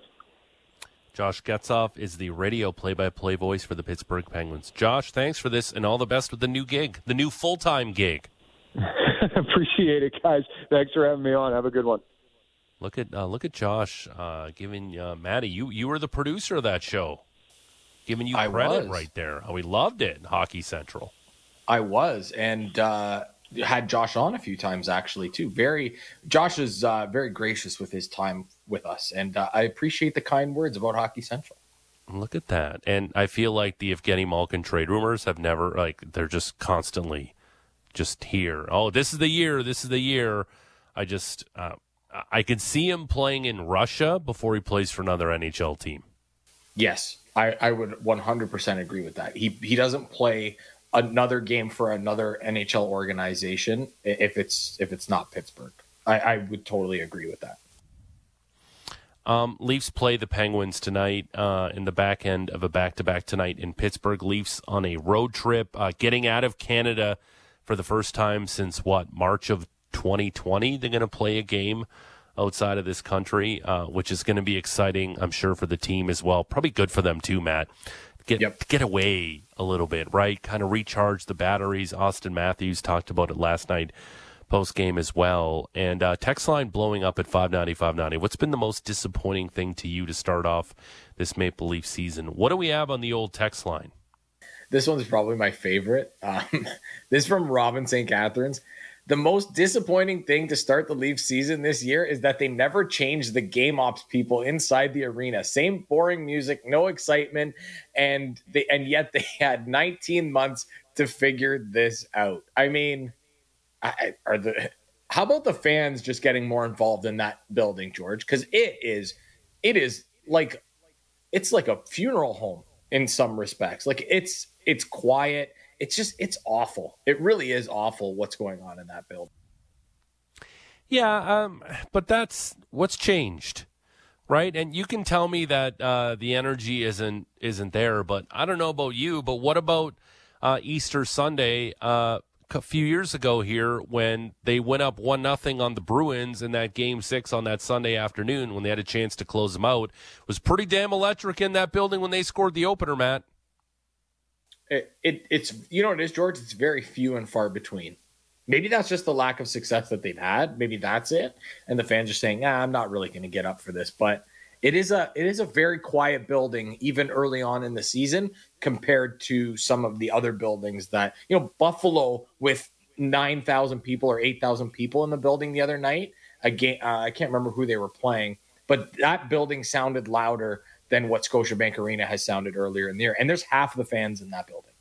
C: Josh Getzoff is the radio play-by-play voice for the Pittsburgh Penguins. Josh, thanks for this, and all the best with the new gig, the new full-time gig.
G: Appreciate it, guys. Thanks for having me on. Have a good one.
C: Look at uh, look at Josh uh, giving uh, Maddie. You you were the producer of that show, giving you
D: I
C: credit
D: was.
C: right there. Oh, we loved it. Hockey Central.
D: I was, and uh, had Josh on a few times actually too. Very, Josh is uh, very gracious with his time with us, and uh, I appreciate the kind words about Hockey Central.
C: Look at that. And I feel like the Evgeni Malkin trade rumors have never like they're just constantly just here. Oh, this is the year. This is the year. I just uh, I could see him playing in Russia before he plays for another NHL team.
D: Yes, I, I would 100% agree with that. He he doesn't play another game for another NHL organization if it's if it's not Pittsburgh. I, I would totally agree with that.
C: Um, Leafs play the Penguins tonight uh, in the back end of a back to back tonight in Pittsburgh. Leafs on a road trip, uh, getting out of Canada for the first time since what March of 2020. They're going to play a game outside of this country, uh, which is going to be exciting, I'm sure, for the team as well. Probably good for them too, Matt. Get
D: Yep.
C: get away a little bit, right? Kind of recharge the batteries. Auston Matthews talked about it last night post game as well. And uh, text line blowing up at 590, 590. What's been the most disappointing thing to you to start off this Maple Leaf season? What do we have on the old text line?
D: This one's probably my favorite. Um, this is from Robin St. Catharines. The most disappointing thing to start the Leafs season this year is that they never changed the game ops people inside the arena. Same boring music, no excitement, and they and yet they had 19 months to figure this out. I mean, I, are the how about the fans just getting more involved in that building, George? Because it is, it is like it's like a funeral home in some respects. Like it's it's quiet. It's just it's awful. It really is awful what's going on in that building.
C: Yeah, um, but that's what's changed, right? And you can tell me that uh, the energy isn't isn't there, but I don't know about you. But what about uh, Easter Sunday? Uh, a few years ago here, when they went up one nothing on the Bruins in that Game Six on that Sunday afternoon, when they had a chance to close them out, it was pretty damn electric in that building when they scored the opener, Matt.
D: It, it it's you know it is, George. It's very few and far between. Maybe that's just the lack of success that they've had. Maybe that's it, and the fans are saying, "Ah, I'm not really going to get up for this." But it is a it is a very quiet building, even early on in the season, compared to some of the other buildings that you know Buffalo with nine thousand people or eight thousand people in the building the other night. Again, uh, I can't remember who they were playing, but that building sounded louder than what Scotiabank Arena has sounded earlier in the year, and there's half the fans in that building.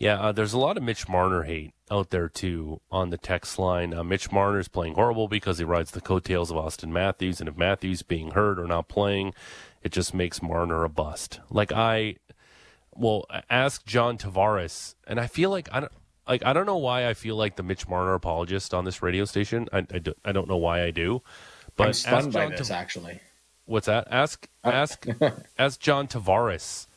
C: Yeah, uh, there's a lot of Mitch Marner hate out there too on the text line. Uh, Mitch is playing horrible because he rides the coattails of Auston Matthews, and if Matthews being hurt or not playing, it just makes Marner a bust. Like I, well, ask John Tavares, and I feel like I don't. Like I don't know why I feel like the Mitch Marner apologist on this radio station. I, I, do, I don't know why I do, but
D: I'm stunned by
C: John
D: this,
C: Tav-
D: actually.
C: What's that? Ask ask ask John Tavares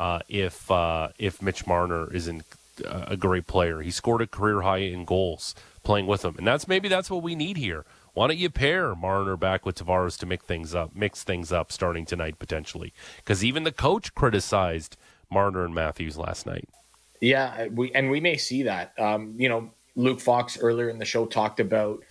C: uh, if uh, if Mitch Marner isn't a great player. He scored a career high in goals playing with him, and that's maybe that's what we need here. Why don't you pair Marner back with Tavares to mix things up, mix things up starting tonight potentially? Because even the coach criticized Marner and Matthews last night.
D: Yeah, we and we may see that. Um, you know, Luke Fox earlier in the show talked about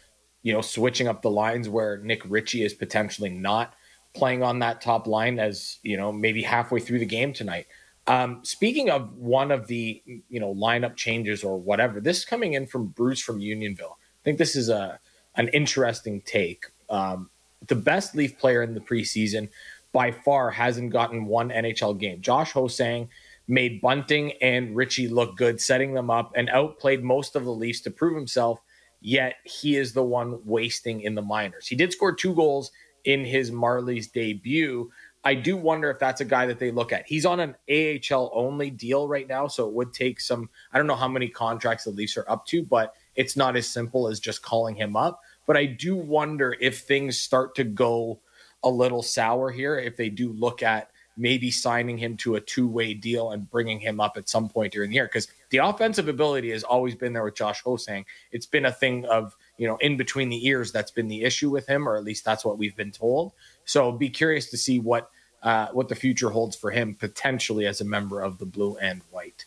D: you know switching up the lines where Nick Ritchie is potentially not playing on that top line as you know maybe halfway through the game tonight. Um, speaking of one of the you know lineup changes or whatever, this is coming in from Bruce from Unionville. I think this is a an interesting take. Um, the best Leaf player in the preseason by far hasn't gotten one NHL game. Josh Ho-Sang made Bunting and Ritchie look good, setting them up and outplayed most of the Leafs to prove himself. Yet he is the one wasting in the minors. He did score two goals in his Marlies debut. I do wonder if that's a guy that they look at. He's on an AHL only deal right now, so it would take some. I don't know how many contracts the Leafs are up to, but it's not as simple as just calling him up. But I do wonder if things start to go a little sour here, if they do look at maybe signing him to a two way deal and bringing him up at some point during the year. Because the offensive ability has always been there with Josh Ho-Sang. It's been a thing of, you know, in between the ears that's been the issue with him, or at least that's what we've been told. So be curious to see what uh, what the future holds for him potentially as a member of the blue and white.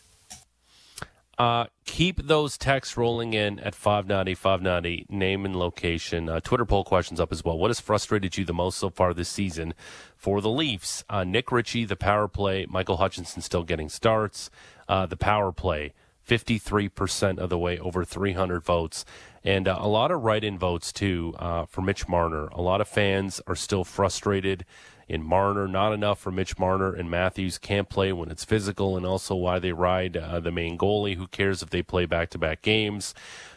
C: Uh, keep those texts rolling in at 590, 590, name and location. Uh, Twitter poll questions up as well. What has frustrated you the most so far this season for the Leafs? Uh, Nick Ritchie, the power play. Michael Hutchinson still getting starts. Uh, the power play, 53% of the way, over 300 votes. And uh, a lot of write in votes, too, uh, for Mitch Marner. A lot of fans are still frustrated in Marner. Not enough for Mitch Marner and Matthews can't play when it's physical, and also why they ride uh, the main goalie. Who cares if they play back to back games?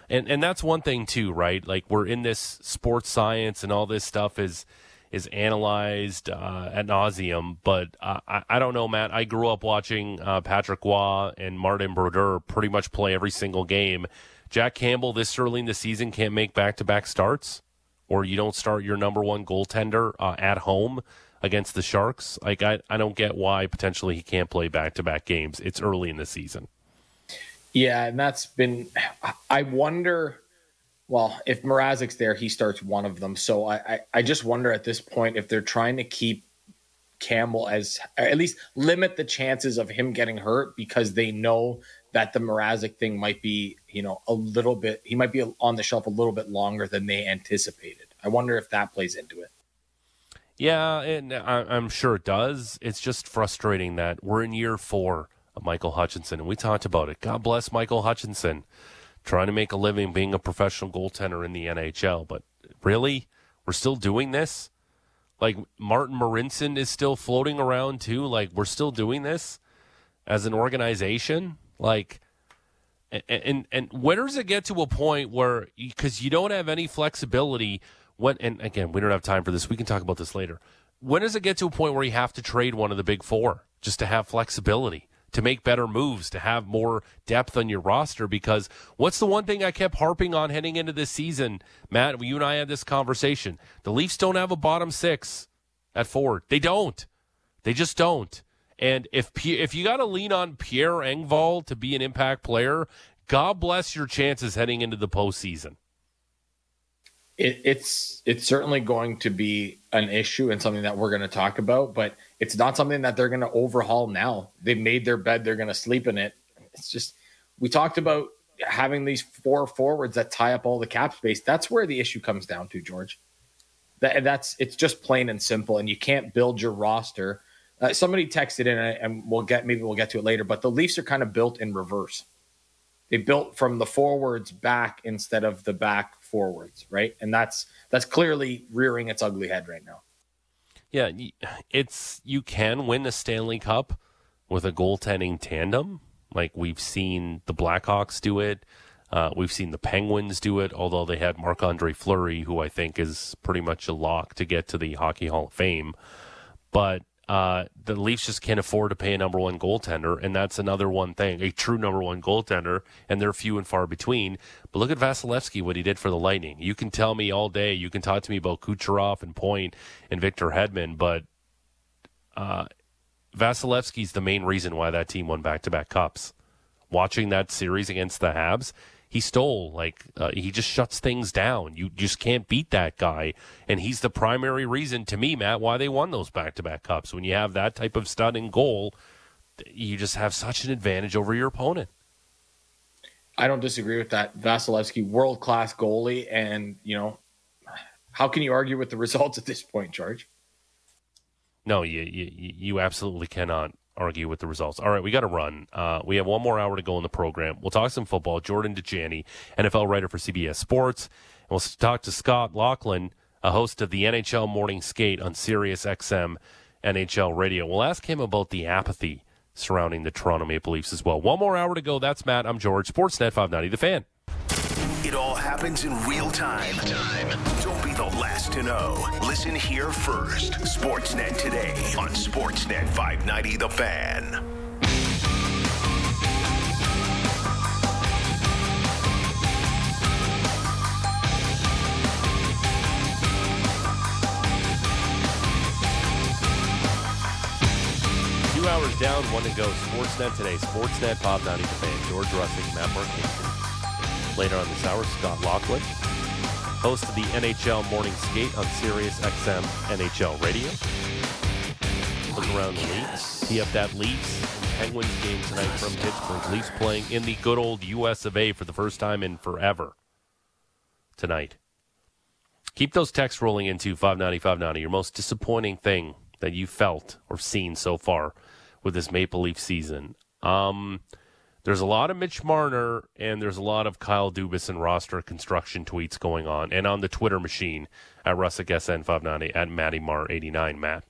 C: And and that's one thing too, right? Like we're in this sports science, and all this stuff is is analyzed uh, at nauseum. But uh, I, I don't know, Matt. I grew up watching uh, Patrick Roy and Martin Brodeur pretty much play every single game. Jack Campbell this early in the season can't make back to back starts, or you don't start your number one goaltender uh, at home against the Sharks. Like I, I don't get why potentially he can't play back to back games. It's early in the season.
D: Yeah, and that's been. I wonder. Well, if Mrazek's there, he starts one of them. So I, I, I just wonder at this point if they're trying to keep Campbell as at least limit the chances of him getting hurt because they know that the Mrazek thing might be, you know, a little bit. He might be on the shelf a little bit longer than they anticipated. I wonder if that plays into it.
C: Yeah, and I, I'm sure it does. It's just frustrating that we're in year four of Michael Hutchinson, and we talked about it. God bless Michael Hutchinson, trying to make a living being a professional goaltender in the NHL. But really, we're still doing this? Like Martin Marincin is still floating around too. Like we're still doing this as an organization. Like, and and, and when does it get to a point where because you don't have any flexibility? When and again, we don't have time for this. We can talk about this later. When does it get to a point where you have to trade one of the big four just to have flexibility? To make better moves, to have more depth on your roster. Because what's the one thing I kept harping on heading into this season, Matt? You and I had this conversation. The Leafs don't have a bottom six at forward. They don't. They just don't. And if if you got to lean on Pierre Engvall to be an impact player, God bless your chances heading into the postseason.
D: It, it's it's certainly going to be an issue and something that we're going to talk about, but it's not something that they're going to overhaul now. They've made their bed; they're going to sleep in it. It's just we talked about having these four forwards that tie up all the cap space. That's where the issue comes down to, George. That, that's it's just plain and simple, and you can't build your roster. Uh, somebody texted in, and we'll get maybe we'll get to it later. But the Leafs are kind of built in reverse. They built from the forwards back instead of the back forwards, right? And that's that's clearly rearing its ugly head right now.
C: Yeah, it's you can win the Stanley Cup with a goaltending tandem. Like we've seen the Blackhawks do it. Uh, we've seen the Penguins do it, although they had Marc Andre Fleury, who I think is pretty much a lock to get to the Hockey Hall of Fame. But uh, the Leafs just can't afford to pay a number one goaltender, and that's another one thing, a true number one goaltender, and they're few and far between. But look at Vasilevskiy, what he did for the Lightning. You can tell me all day, you can talk to me about Kucherov and Point and Victor Hedman, but uh, Vasilevskiy's the main reason why that team won back to back cups. Watching that series against the Habs, he stole. Like uh, he just shuts things down. You just can't beat that guy, and he's the primary reason to me, Matt, why they won those back-to-back cups. When you have that type of stud in goal, you just have such an advantage over your opponent.
D: I don't disagree with that. Vasilevskiy, world class goalie, and you know, how can you argue with the results at this point, George?
C: No, you you, you absolutely cannot argue with the results. All right, we got to run. Uh, we have one more hour to go in the program. We'll talk some football. Jordan Dajani, NFL writer for CBS Sports, and we'll talk to Scott Laughlin, a host of the NHL Morning Skate on Sirius XM NHL Radio. We'll ask him about the apathy surrounding the Toronto Maple Leafs as well. One more hour to go. That's Matt. I'm George. Sportsnet 590, The Fan.
A: It all happens in real time. Don't be the last to know. Listen here first. Sportsnet today on Sportsnet 590 The Fan.
C: Two hours down, one to go. Sportsnet today. Sportsnet 590 The Fan. George Rusic, Matt Marchese. Later on this hour, Scott Laughlin, host of the NHL Morning Skate on Sirius XM NHL Radio. Look around the Leafs. Tee up that Leafs Penguins game tonight from Pittsburgh. Leafs playing in the good old US of A for the first time in forever tonight. Keep those texts rolling into 590 590. Your most disappointing thing that you felt or seen so far with this Maple Leaf season. Um, there's a lot of Mitch Marner and there's a lot of Kyle Dubas and roster construction tweets going on, and on the Twitter machine at Rusic SN590 at Matty Mar89. Matt.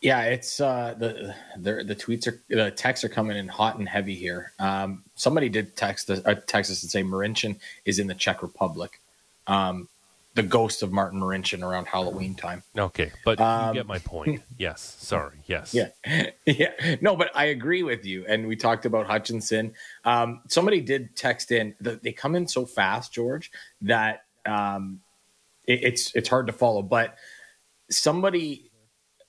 D: Yeah, it's uh, the the the tweets are the texts are coming in hot and heavy here. Um, somebody did text us, uh, text us and say Marincin is in the Czech Republic. Um, the ghost of Martin Marincin around Halloween time.
C: Okay, but
D: Um,
C: you get my point. yes, sorry. Yes.
D: Yeah, yeah. No, but I agree with you. And we talked about Hutchinson. Um, somebody did text in. The, they come in so fast, George, that um, it, it's it's hard to follow. But somebody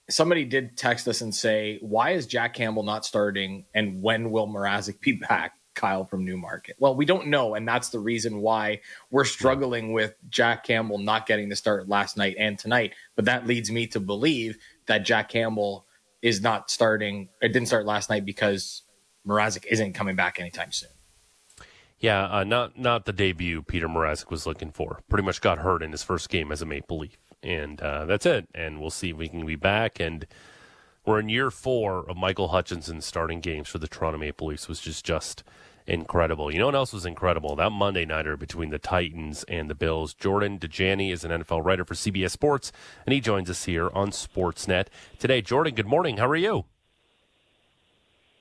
D: somebody did text us and say, "Why is Jack Campbell not starting? And when will Mrazek be back?" Kyle from Newmarket. Well, we don't know, and that's the reason why we're struggling with Jack Campbell not getting the start last night and tonight. But that leads me to believe that Jack Campbell is not starting. It didn't start last night because Mrazek isn't coming back anytime soon.
C: Yeah, uh, not not the debut Petr Mrazek was looking for. Pretty much got hurt in his first game as a Maple Leaf, and uh, that's it. And we'll see if we can be back. And we're in year four of Michael Hutchinson starting games for the Toronto Maple Leafs, which is just incredible. You know what else was incredible? That Monday nighter between the Titans and the Bills. Jordan Dajani is an NFL writer for CBS Sports, and he joins us here on Sportsnet today. Jordan, good morning. How are you?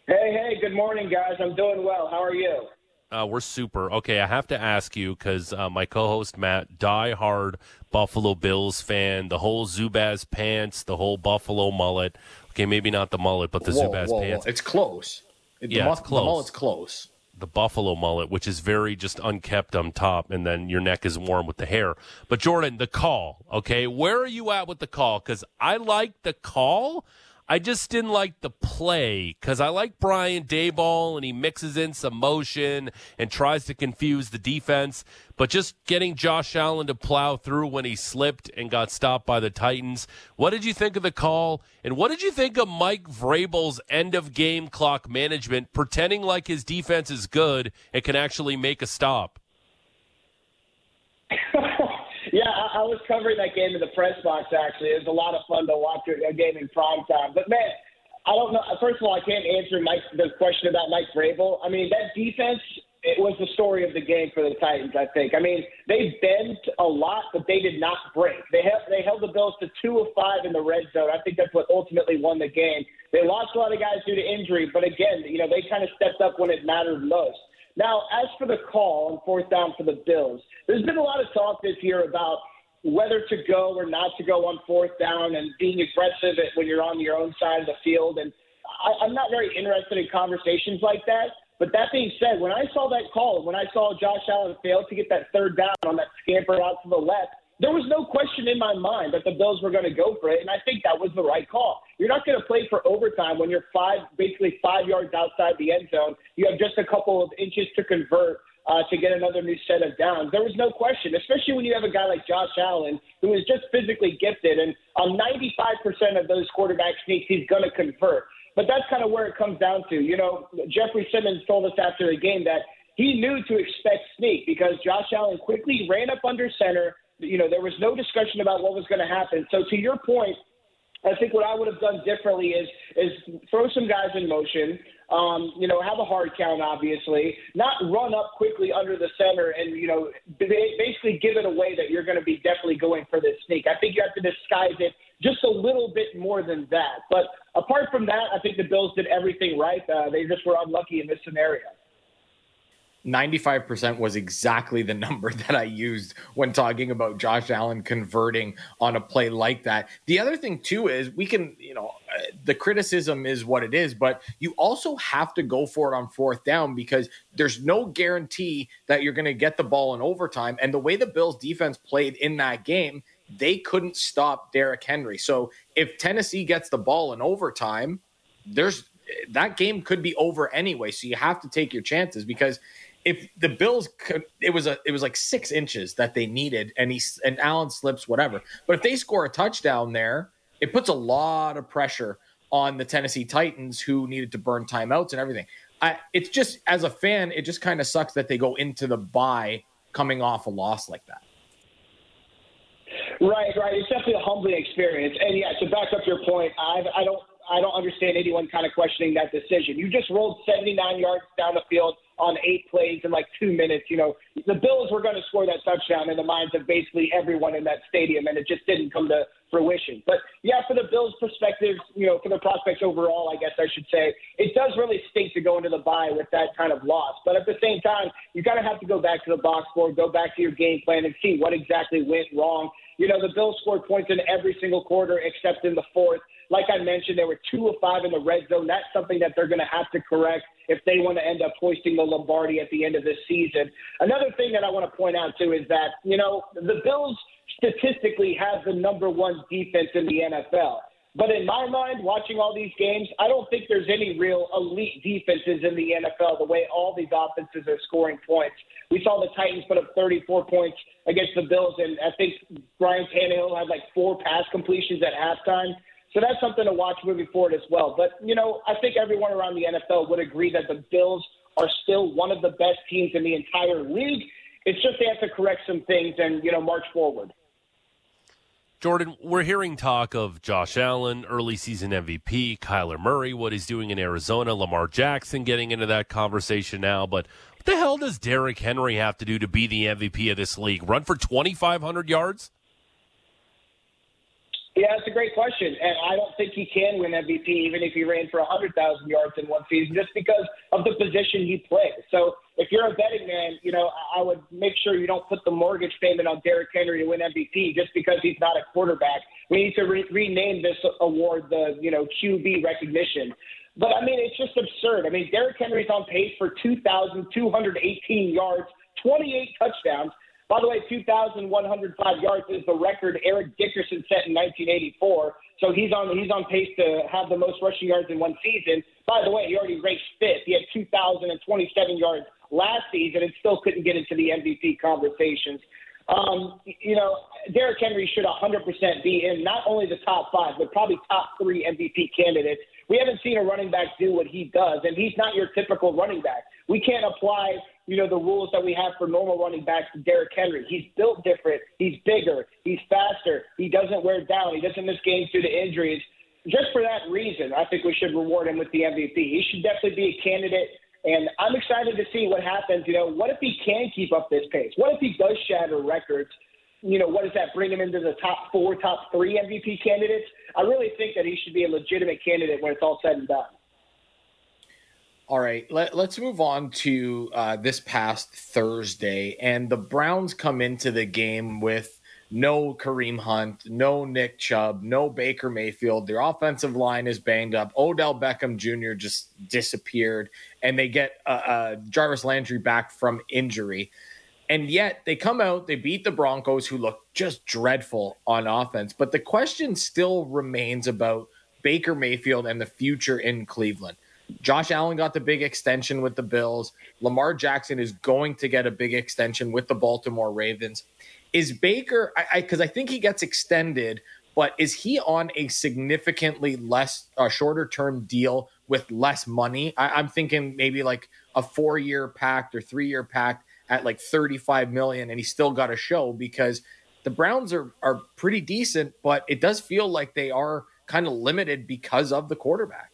H: Hey, hey, good morning, guys. I'm doing well. How are you?
C: Uh, we're super. Okay, I have to ask you because uh, my co-host Matt, die-hard Buffalo Bills fan, the whole Zubaz pants, the whole Buffalo mullet. Okay, maybe not the mullet, but the
D: Whoa,
C: Zubaz
D: whoa, whoa.
C: pants,
D: It's close. The
C: Yeah, it's
D: The
C: close.
D: mullet's close.
C: the Buffalo mullet, which is very just unkept on top, and then your neck is warm with the hair. But Jordan, the call. Okay, where are you at with the call? Because I like the call. I just didn't like the play because I like Brian Daboll and he mixes in some motion and tries to confuse the defense. But just getting Josh Allen to plow through when he slipped and got stopped by the Titans. What did you think of the call? And what did you think of Mike Vrabel's end of game clock management, pretending like his defense is good and can actually make a stop?
H: yeah, I, was covering that game in the press box. Actually, it was a lot of fun to watch a game in prime time. But man, I don't know. First of all, I can't answer Mike the question about Mike Vrabel. I mean, that defense. It was the story of the game for the Titans. I think. I mean, they bent a lot, but they did not break. They held they held the Bills to two of five in the red zone. I think that's what ultimately won the game. They lost a lot of guys due to injury, but again, you know, they kind of stepped up when it mattered most. Now, as for the call on fourth down for the Bills, there's been a lot of talk this year about whether to go or not to go on fourth down and being aggressive at, when you're on your own side of the field. And I, I'm not very interested in conversations like that. But that being said, when I saw that call, when I saw Josh Allen fail to get that third down on that scamper out to the left, there was no question in my mind that the Bills were going to go for it, and I think that was the right call. You're not going to play for overtime when you're five, basically five yards outside the end zone. You have just a couple of inches to convert uh, to get another new set of downs. There was no question, especially when you have a guy like Josh Allen who is just physically gifted, and on 95% of those quarterback sneaks, he's going to convert. But that's kind of where it comes down to. You know, Jeffrey Simmons told us after the game that he knew to expect sneak because Josh Allen quickly ran up under center. You know, there was no discussion about what was going to happen. So to your point, I think what I would have done differently is is throw some guys in motion. Um, you know, have a hard count, obviously. Not run up quickly under the center and you know ba- basically give it away that you're going to be definitely going for this sneak. I think you have to disguise it just a little bit more than that. But apart from that, I think the Bills did everything right. Uh, they just were unlucky in this scenario.
D: 95% was exactly the number that I used when talking about Josh Allen converting on a play like that. The other thing, too, is we can, you know, uh, the criticism is what it is, but you also have to go for it on fourth down because there's no guarantee that you're going to get the ball in overtime. And the way the Bills defense played in that game, they couldn't stop Derrick Henry. So if Tennessee gets the ball in overtime, there's that game could be over anyway. So you have to take your chances because if the Bills could, it was a it was like six inches that they needed, and he and Allen slips whatever. But if they score a touchdown there, it puts a lot of pressure on the Tennessee Titans who needed to burn timeouts and everything. I, it's just as a fan, it just kind of sucks that they go into the bye coming off a loss like that.
H: Right, right. It's definitely a humbling experience. And yeah, to back up your point, I, I don't, I don't understand anyone kind of questioning that decision. You just rolled 79 yards down the field on eight plays in like two minutes. You know, the Bills were going to score that touchdown in the minds of basically everyone in that stadium, and it just didn't come to fruition. But yeah, for the Bills' perspective, you know, for the prospects overall, I guess I should say, it does really stink to go into the bye with that kind of loss. But at the same time, you kind of have to go back to the box score, go back to your game plan, and see what exactly went wrong. You know, the Bills scored points in every single quarter except in the fourth. Like I mentioned, they were two of five in the red zone. That's something that they're going to have to correct if they want to end up hoisting the Lombardi at the end of this season. Another thing that I want to point out too is that you know the Bills statistically have the number one defense in the NFL. But in my mind, watching all these games, I don't think there's any real elite defenses in the NFL the way all these offenses are scoring points. We saw the Titans put up 34 points against the Bills, and I think Brian Tannehill had like four pass completions at halftime. So that's something to watch moving forward as well. But, you know, I think everyone around the NFL would agree that the Bills are still one of the best teams in the entire league. It's just they have to correct some things and, you know, march forward.
C: Jordan, we're hearing talk of Josh Allen, early season MVP, Kyler Murray, what he's doing in Arizona, Lamar Jackson getting into that conversation now. But what the hell does Derrick Henry have to do to be the MVP of this league? Run for 2,500 yards?
H: Yeah, it's a great question, and I don't think he can win MVP even if he ran for 100,000 yards in one season, just because of the position he plays. So if you're a betting man, you know I would make sure you don't put the mortgage payment on Derrick Henry to win MVP just because he's not a quarterback. We need to re- rename this award the you know QB recognition. But I mean, it's just absurd. I mean, Derrick Henry's on pace for 2,218 yards, 28 touchdowns. By the way, 2,105 yards is the record Eric Dickerson set in 1984. So he's on he's on pace to have the most rushing yards in one season. By the way, he already ranked fifth. He had 2,027 yards last season and still couldn't get into the MVP conversations. Um, you know, Derrick Henry should 100% be in not only the top five, but probably top three MVP candidates. We haven't seen a running back do what he does, and he's not your typical running back. We can't apply you know, the rules that we have for normal running backs to Derrick Henry. He's built different. He's bigger. He's faster. He doesn't wear down. He doesn't miss games due to injuries. Just for that reason, I think we should reward him with the MVP. He should definitely be a candidate. And I'm excited to see what happens. You know, what if he can keep up this pace? What if he does shatter records? You know, what does that bring him into the top four, top three MVP candidates? I really think that he should be a legitimate candidate when it's all said and done.
D: All right, let, us move on to uh, this past Thursday. And the Browns come into the game with no Kareem Hunt, no Nick Chubb, no Baker Mayfield. Their offensive line is banged up. Odell Beckham Jr. just disappeared, and they get uh, uh, Jarvis Landry back from injury. And yet they come out, they beat the Broncos, who look just dreadful on offense. But the question still remains about Baker Mayfield and the future in Cleveland. Josh Allen got the big extension with the Bills. Lamar Jackson is going to get a big extension with the Baltimore Ravens. Is Baker, I because I, think he gets extended, but is he on a significantly less, uh, shorter term deal with less money? I, I'm thinking maybe like a four year pact or three year pact at like 35 million, and he still got a show because the Browns are are pretty decent, but it does feel like they are kind of limited because of the quarterback.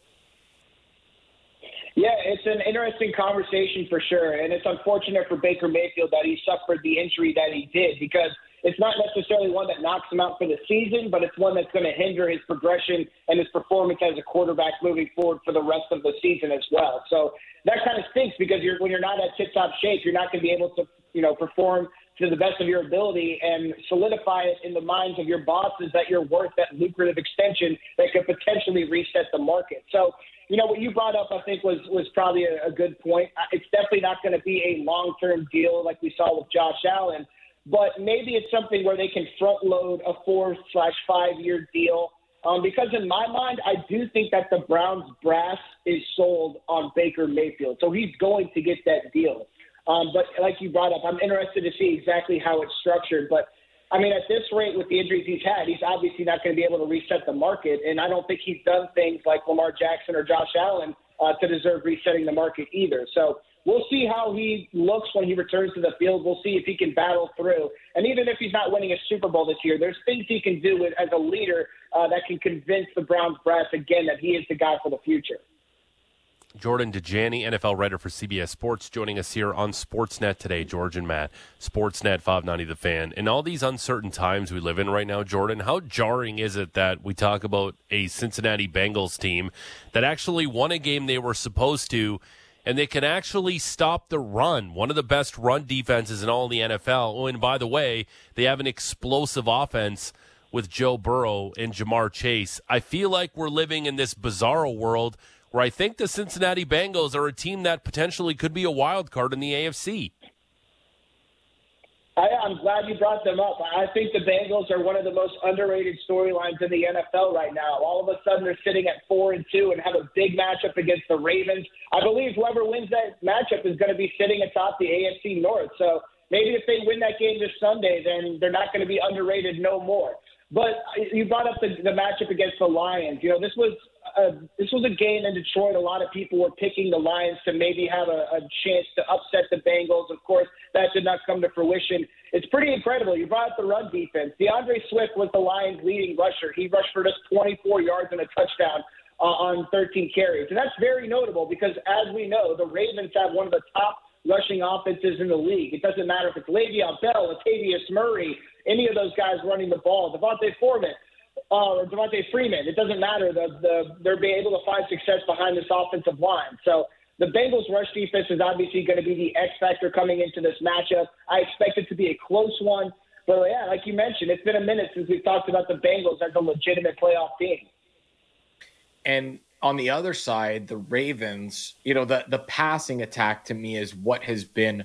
H: Yeah, it's an interesting conversation for sure. And it's unfortunate for Baker Mayfield that he suffered the injury that he did because it's not necessarily one that knocks him out for the season, but it's one that's going to hinder his progression and his performance as a quarterback moving forward for the rest of the season as well. So that kind of stinks because you're, when you're not at tip top shape, you're not going to be able to, you know, perform to the best of your ability and solidify it in the minds of your bosses that you're worth that lucrative extension that could potentially reset the market. So you know what you brought up, I think was was probably a, a good point. It's definitely not going to be a long term deal like we saw with Josh Allen, but maybe it's something where they can front load a four slash five year deal. Um, because in my mind, I do think that the Browns brass is sold on Baker Mayfield, so he's going to get that deal. Um, but like you brought up, I'm interested to see exactly how it's structured. But I mean, at this rate, with the injuries he's had, he's obviously not going to be able to reset the market. And I don't think he's done things like Lamar Jackson or Josh Allen uh, to deserve resetting the market either. So we'll see how he looks when he returns to the field. We'll see if he can battle through. And even if he's not winning a Super Bowl this year, there's things he can do as a leader uh, that can convince the Browns brass again that he is the guy for the future.
C: Jordan Dajani, NFL writer for CBS Sports, joining us here on Sportsnet today. George and Matt, Sportsnet 590 The Fan. In all these uncertain times we live in right now, Jordan, how jarring is it that we talk about a Cincinnati Bengals team that actually won a game they were supposed to, and they can actually stop the run? One of the best run defenses in all the NFL. Oh, and by the way, they have an explosive offense with Joe Burrow and Ja'Marr Chase. I feel like we're living in this bizarre world where I think the Cincinnati Bengals are a team that potentially could be a wild card in the AFC.
H: I, I'm glad you brought them up. I think the Bengals are one of the most underrated storylines in the NFL right now. All of a sudden, they're sitting at four and two and have a big matchup against the Ravens. I believe whoever wins that matchup is going to be sitting atop the AFC North. So maybe if they win that game this Sunday, then they're not going to be underrated no more. But you brought up the, the matchup against the Lions. You know, this was a, this was a game in Detroit. A lot of people were picking the Lions to maybe have a, a chance to upset the Bengals. Of course, that did not come to fruition. It's pretty incredible. You brought up the run defense. D'Andre Swift was the Lions' leading rusher. He rushed for just 24 yards and a touchdown uh, on 13 carries, and that's very notable because, as we know, the Ravens have one of the top rushing offenses in the league. It doesn't matter if it's Le'Veon Bell, Latavius Murray, any of those guys running the ball, Devontae Foreman, uh, or Devonta Freeman. It doesn't matter. The, the, they're being able to find success behind this offensive line. So the Bengals' rush defense is obviously going to be the X factor coming into this matchup. I expect it to be a close one. But yeah, like you mentioned, it's been a minute since we've talked about the Bengals as a legitimate playoff team.
D: And on the other side, the Ravens, you know, the the passing attack to me is what has been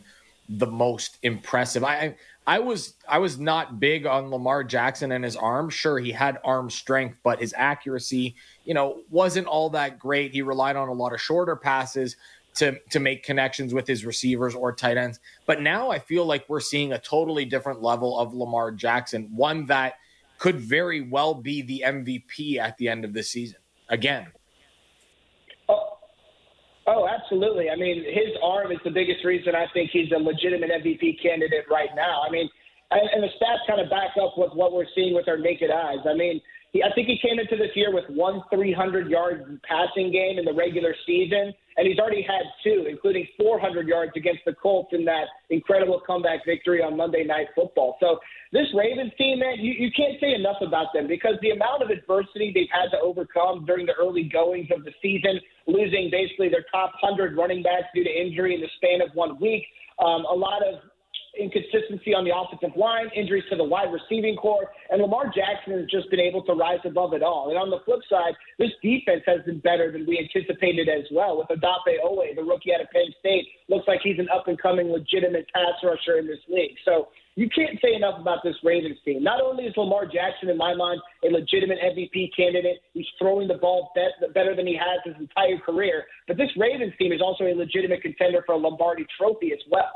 D: the most impressive. I I was I was not big on Lamar Jackson and his arm. Sure, he had arm strength, but his accuracy, you know, wasn't all that great. He relied on a lot of shorter passes to to make connections with his receivers or tight ends. But now I feel like we're seeing a totally different level of Lamar Jackson, one that could very well be the MVP at the end of the season. Again.
H: Oh, absolutely. I mean, his arm is the biggest reason I think he's a legitimate MVP candidate right now. I mean, and, and the stats kind of back up with what we're seeing with our naked eyes. I mean, he, I think he came into this year with one 300 yard passing game in the regular season, and he's already had two, including 400 yards against the Colts in that incredible comeback victory on Monday Night Football. So this Ravens team, man, you, you can't say enough about them because the amount of adversity they've had to overcome during the early goings of the season, losing basically their top 100 running backs due to injury in the span of one week, um, a lot of inconsistency on the offensive line, injuries to the wide receiving core, and Lamar Jackson has just been able to rise above it all. And on the flip side, this defense has been better than we anticipated as well. With Odafe Oweh, the rookie out of Penn State, looks like he's an up and coming legitimate pass rusher in this league. So you can't say enough about this Ravens team. Not only is Lamar Jackson, in my mind, a legitimate MVP candidate, he's throwing the ball better than he has his entire career, but this Ravens team is also a legitimate contender for a Lombardi trophy as well.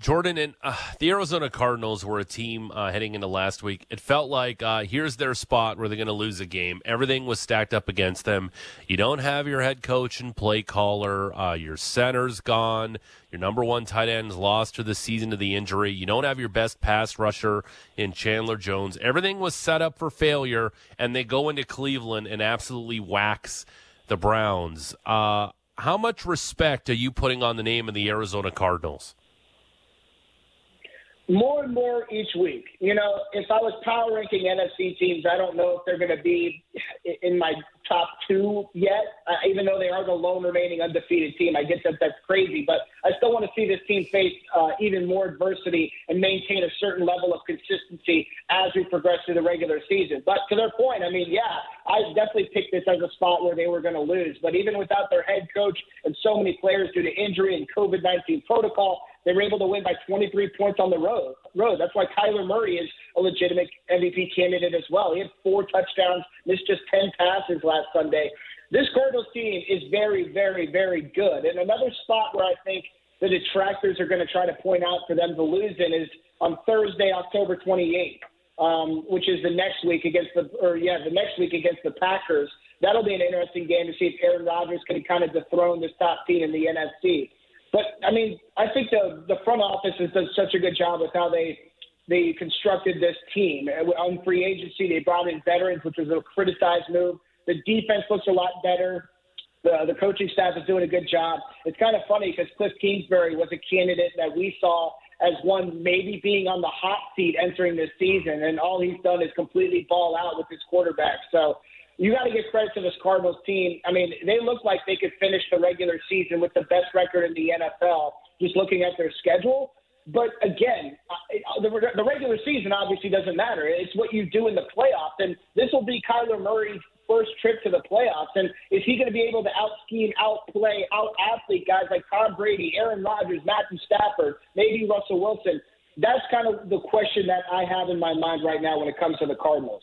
C: Jordan and uh, the Arizona Cardinals were a team uh, heading into last week. It felt like uh, here's their spot where they're going to lose a game. Everything was stacked up against them. You don't have your head coach and play caller. Uh, your center's gone. Your number one tight end's lost for the season to the injury. You don't have your best pass rusher in Chandler Jones. Everything was set up for failure, and they go into Cleveland and absolutely wax the Browns. Uh, how much respect are you putting on the name of the Arizona Cardinals?
H: More and more each week. You know, if I was power ranking NFC teams, I don't know if they're going to be in my top two yet, uh, even though they are the lone remaining undefeated team. I get that that's crazy, but I still want to see this team face uh, even more adversity and maintain a certain level of consistency as we progress through the regular season. But to their point, I mean, yeah, I definitely picked this as a spot where they were going to lose. But even without their head coach and so many players due to injury and COVID 19 protocol, they were able to win by 23 points on the road. Road. That's why Kyler Murray is a legitimate MVP candidate as well. He had four touchdowns, missed just 10 passes last Sunday. This Cardinals team is very, very, very good. And another spot where I think the detractors are going to try to point out for them to lose in is on Thursday, October 28th, um, which is the next week against the, or yeah, the next week against the Packers. That'll be an interesting game to see if Aaron Rodgers can kind of dethrone this top team in the NFC. But I mean, I think the the front office has done such a good job with how they they constructed this team. On free agency, they brought in veterans, which was a criticized move. The defense looks a lot better. The, the coaching staff is doing a good job. It's kind of funny because Cliff Kingsbury was a candidate that we saw as one maybe being on the hot seat entering this season, and all he's done is completely ball out with his quarterback. So you got to give credit to this Cardinals team. I mean, they look like they could finish the regular season with the best record in the NFL, just looking at their schedule. But again, uh, the, regular season obviously doesn't matter. It's what you do in the playoffs. And this will be Kyler Murray's first trip to the playoffs. And is he going to be able to out scheme, outplay, out athlete guys like Tom Brady, Aaron Rodgers, Matthew Stafford, maybe Russell Wilson? That's kind of the question that I have in my mind right now when it comes to the Cardinals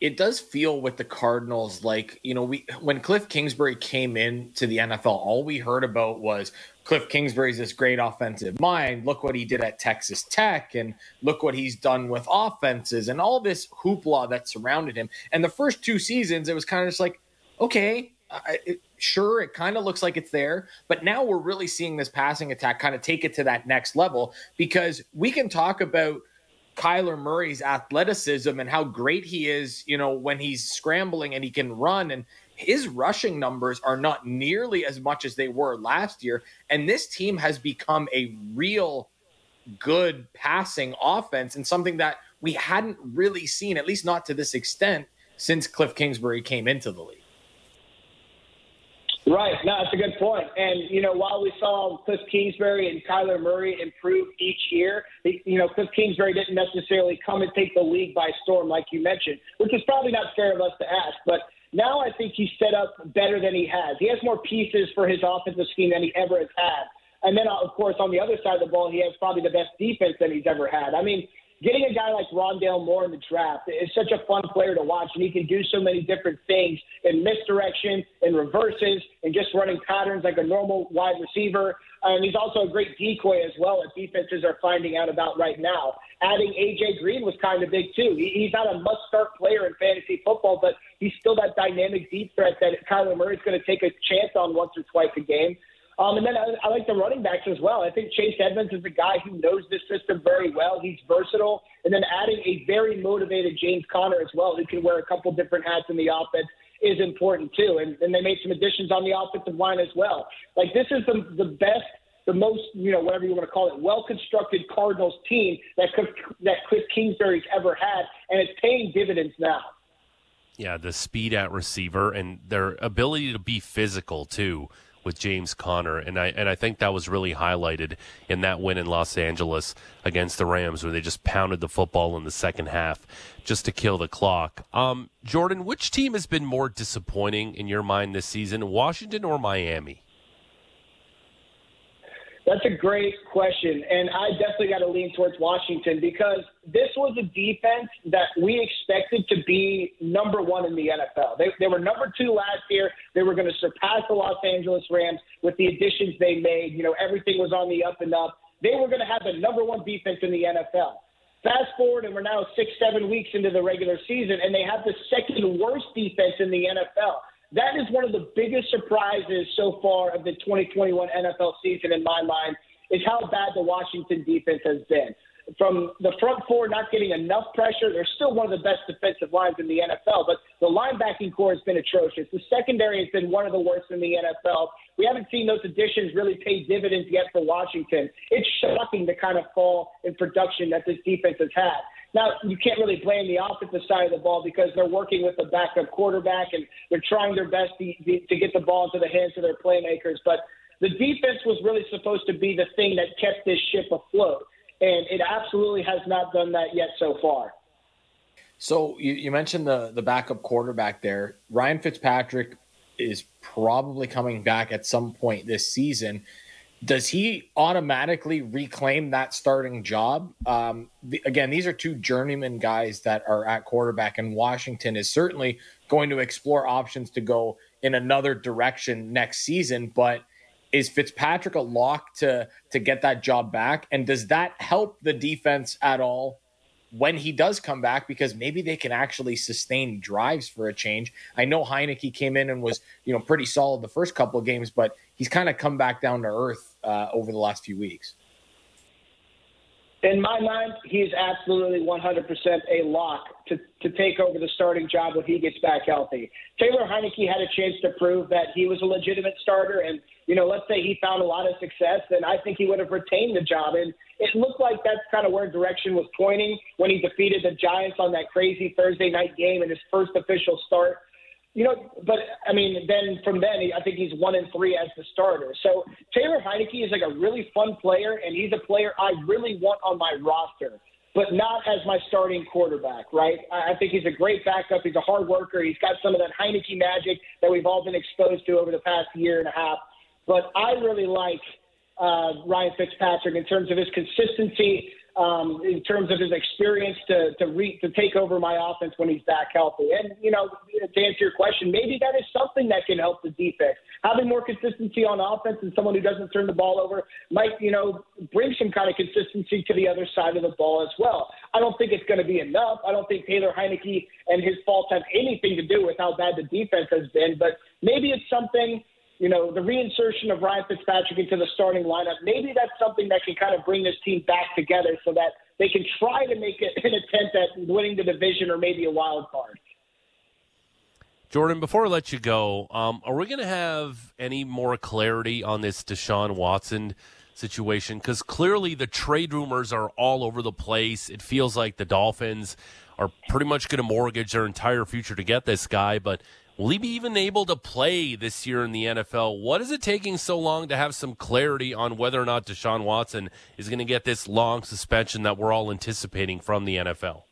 D: it does feel with the Cardinals like, you know, we when Cliff Kingsbury came in to the NFL, all we heard about was Cliff Kingsbury's this great offensive mind. Look what he did at Texas Tech and look what he's done with offenses and all this hoopla that surrounded him. And the first two seasons, it was kind of just like, okay, I, it, sure, it kind of looks like it's there, but now we're really seeing this passing attack kind of take it to that next level because we can talk about – Kyler Murray's athleticism and how great he is, you know, when he's scrambling and he can run and his rushing numbers are not nearly as much as they were last year and this team has become a real good passing offense and something that we hadn't really seen at least not to this extent since Cliff Kingsbury came into the league.
H: Right. No, that's a good point. And, you know, while we saw Cliff Kingsbury and Kyler Murray improve each year, you know, Cliff Kingsbury didn't necessarily come and take the league by storm, like you mentioned, which is probably not fair of us to ask. But now I think he's set up better than he has. He has more pieces for his offensive scheme than he ever has had. And then, of course, on the other side of the ball, he has probably the best defense that he's ever had. I mean, getting a guy like Rondale Moore in the draft is such a fun player to watch, and he can do so many different things in misdirection, in reverses, and just running patterns like a normal wide receiver. And he's also a great decoy as well, as defenses are finding out about right now. Adding AJ Green was kind of big too. He, he's not a must-start player in fantasy football, but he's still that dynamic deep threat that Kyler Murray's going to take a chance on once or twice a game. Um, and then I, I like the running backs as well. I think Chase Edmonds is a guy who knows this system very well. He's versatile. And then adding a very motivated James Conner as well, who can wear a couple different hats in the offense, is important too. And, and they made some additions on the offensive line as well. Like this is the the best, the most you know whatever you want to call it, well constructed Cardinals team that that Cliff Kingsbury's ever had, and it's paying dividends now.
C: Yeah, the speed at receiver and their ability to be physical too with James Conner, and I and I think that was really highlighted in that win in Los Angeles against the Rams, where they just pounded the football in the second half just to kill the clock. Um, Jordan, which team has been more disappointing in your mind this season, Washington or Miami?
H: That's a great question. And I definitely got to lean towards Washington because this was a defense that we expected to be number one in the NFL. They, they were number two last year. They were going to surpass the Los Angeles Rams with the additions they made. You know, everything was on the up and up. They were going to have the number one defense in the NFL. Fast forward, and we're now six, seven weeks into the regular season, and they have the second worst defense in the NFL. That is one of the biggest surprises so far of the 2021 NFL season in my mind is how bad the Washington defense has been. From the front four not getting enough pressure, they're still one of the best defensive lines in the NFL, but the linebacking core has been atrocious. The secondary has been one of the worst in the NFL. We haven't seen those additions really pay dividends yet for Washington. It's shocking the kind of fall in production that this defense has had. Now, you can't really blame the offensive side of the ball because they're working with the backup quarterback and they're trying their best to, to get the ball into the hands of their playmakers. But the defense was really supposed to be the thing that kept this ship afloat. And it absolutely has not done that yet so far.
D: So you, you mentioned the the backup quarterback there. Ryan Fitzpatrick is probably coming back at some point this season. Does he automatically reclaim that starting job? Um, the, again, these are two journeyman guys that are at quarterback, and Washington is certainly going to explore options to go in another direction next season. But is Fitzpatrick a lock to to get that job back? And does that help the defense at all when he does come back? Because maybe they can actually sustain drives for a change. I know Heinicke came in and was you know pretty solid the first couple of games, but he's kind of come back down to earth uh, over the last few weeks.
H: In my mind, he's absolutely 100% a lock to, to take over the starting job when he gets back healthy. Taylor Heinicke had a chance to prove that he was a legitimate starter, and you know, let's say he found a lot of success, then I think he would have retained the job. And it looked like that's kind of where direction was pointing when he defeated the Giants on that crazy Thursday night game in his first official start. You know, but I mean, then from then, I think he's one and three as the starter. So Taylor Heinicke is like a really fun player, and he's a player I really want on my roster, but not as my starting quarterback, right? I think he's a great backup. He's a hard worker. He's got some of that Heinicke magic that we've all been exposed to over the past year and a half. But I really like uh, Ryan Fitzpatrick in terms of his consistency, um, in terms of his experience to to, re- to take over my offense when he's back healthy. And you know, to answer your question, maybe that is something that can help the defense. Having more consistency on offense and someone who doesn't turn the ball over might, you know, bring some kind of consistency to the other side of the ball as well. I don't think it's going to be enough. I don't think Taylor Heinicke and his faults have anything to do with how bad the defense has been, but maybe it's something you know, the reinsertion of Ryan Fitzpatrick into the starting lineup, maybe that's something that can kind of bring this team back together so that they can try to make an attempt at winning the division or maybe a wild card.
C: Jordan, before I let you go, um, are we going to have any more clarity on this Deshaun Watson situation? Because clearly the trade rumors are all over the place. It feels like the Dolphins are pretty much going to mortgage their entire future to get this guy, but Will he be even able to play this year in the NFL? What is it taking so long to have some clarity on whether or not Deshaun Watson is going to get this long suspension that we're all anticipating from the NFL?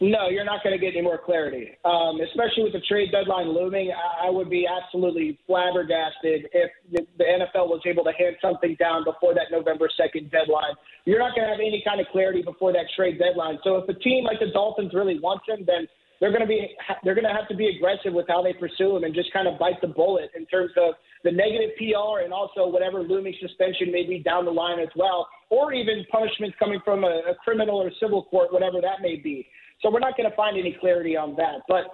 H: No, you're not going to get any more clarity, um, especially with the trade deadline looming. I, would be absolutely flabbergasted if the, the NFL was able to hand something down before that November 2nd deadline. You're not going to have any kind of clarity before that trade deadline. So if a team like the Dolphins really wants him, then they're going to be they're going to have to be aggressive with how they pursue him and just kind of bite the bullet in terms of the negative PR and also whatever looming suspension may be down the line as well, or even punishments coming from a, a criminal or civil court, whatever that may be. So we're not going to find any clarity on that. But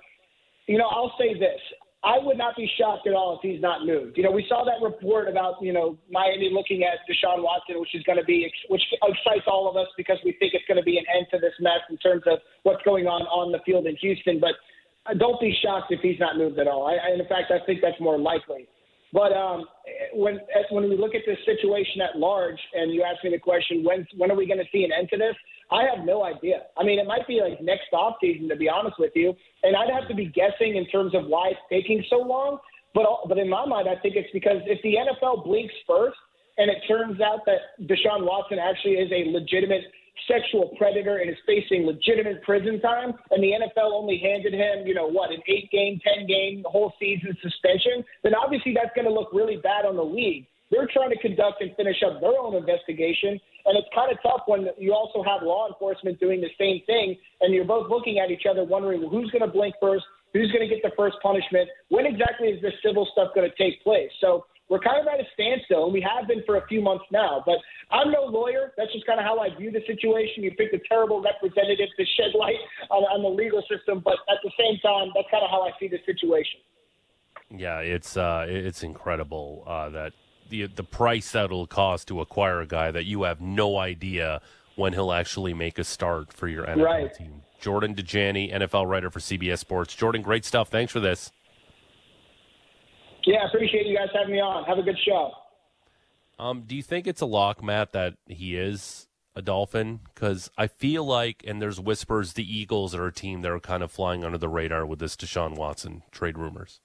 H: you know, I'll say this: I would not be shocked at all if he's not moved. You know, we saw that report about you know Miami looking at Deshaun Watson, which is going to be which excites all of us because we think it's going to be an end to this mess in terms of what's going on on the field in Houston. But uh, don't be shocked if he's not moved at all. I, I, in fact, I think that's more likely. But um, when when we look at this situation at large, and you ask me the question, when when are we going to see an end to this? I have no idea. I mean, it might be like next off season, to be honest with you. And I'd have to be guessing in terms of why it's taking so long. But but in my mind, I think it's because if the NFL blinks first, and it turns out that Deshaun Watson actually is a legitimate sexual predator and is facing legitimate prison time, and the NFL only handed him, you know, what, an eight game, 10 game, whole season suspension, then obviously that's going to look really bad on the league. They're trying to conduct and finish up their own investigation, and it's kind of tough when you also have law enforcement doing the same thing, and you're both looking at each other wondering well, who's going to blink first, who's going to get the first punishment, when exactly is this civil stuff going to take place. So we're kind of at a standstill, and we have been for a few months now. But I'm no lawyer. That's just kind of how I view the situation. You picked a terrible representative to shed light on, on the legal system, but at the same time, that's kind of how I see the situation.
C: Yeah, it's uh, it's incredible uh, that the the price that it'll cost to acquire a guy that you have no idea when he'll actually make a start for your NFL
H: Right.
C: team. Jordan Dajani, NFL writer for CBS Sports. Jordan, great stuff. Thanks for this.
H: Yeah, I appreciate you guys having me on. Have a good show.
C: Um, do you think it's a lock, Matt, that he is a Dolphin? Because I feel like, and there's whispers, the Eagles are a team that are kind of flying under the radar with this Deshaun Watson trade rumors.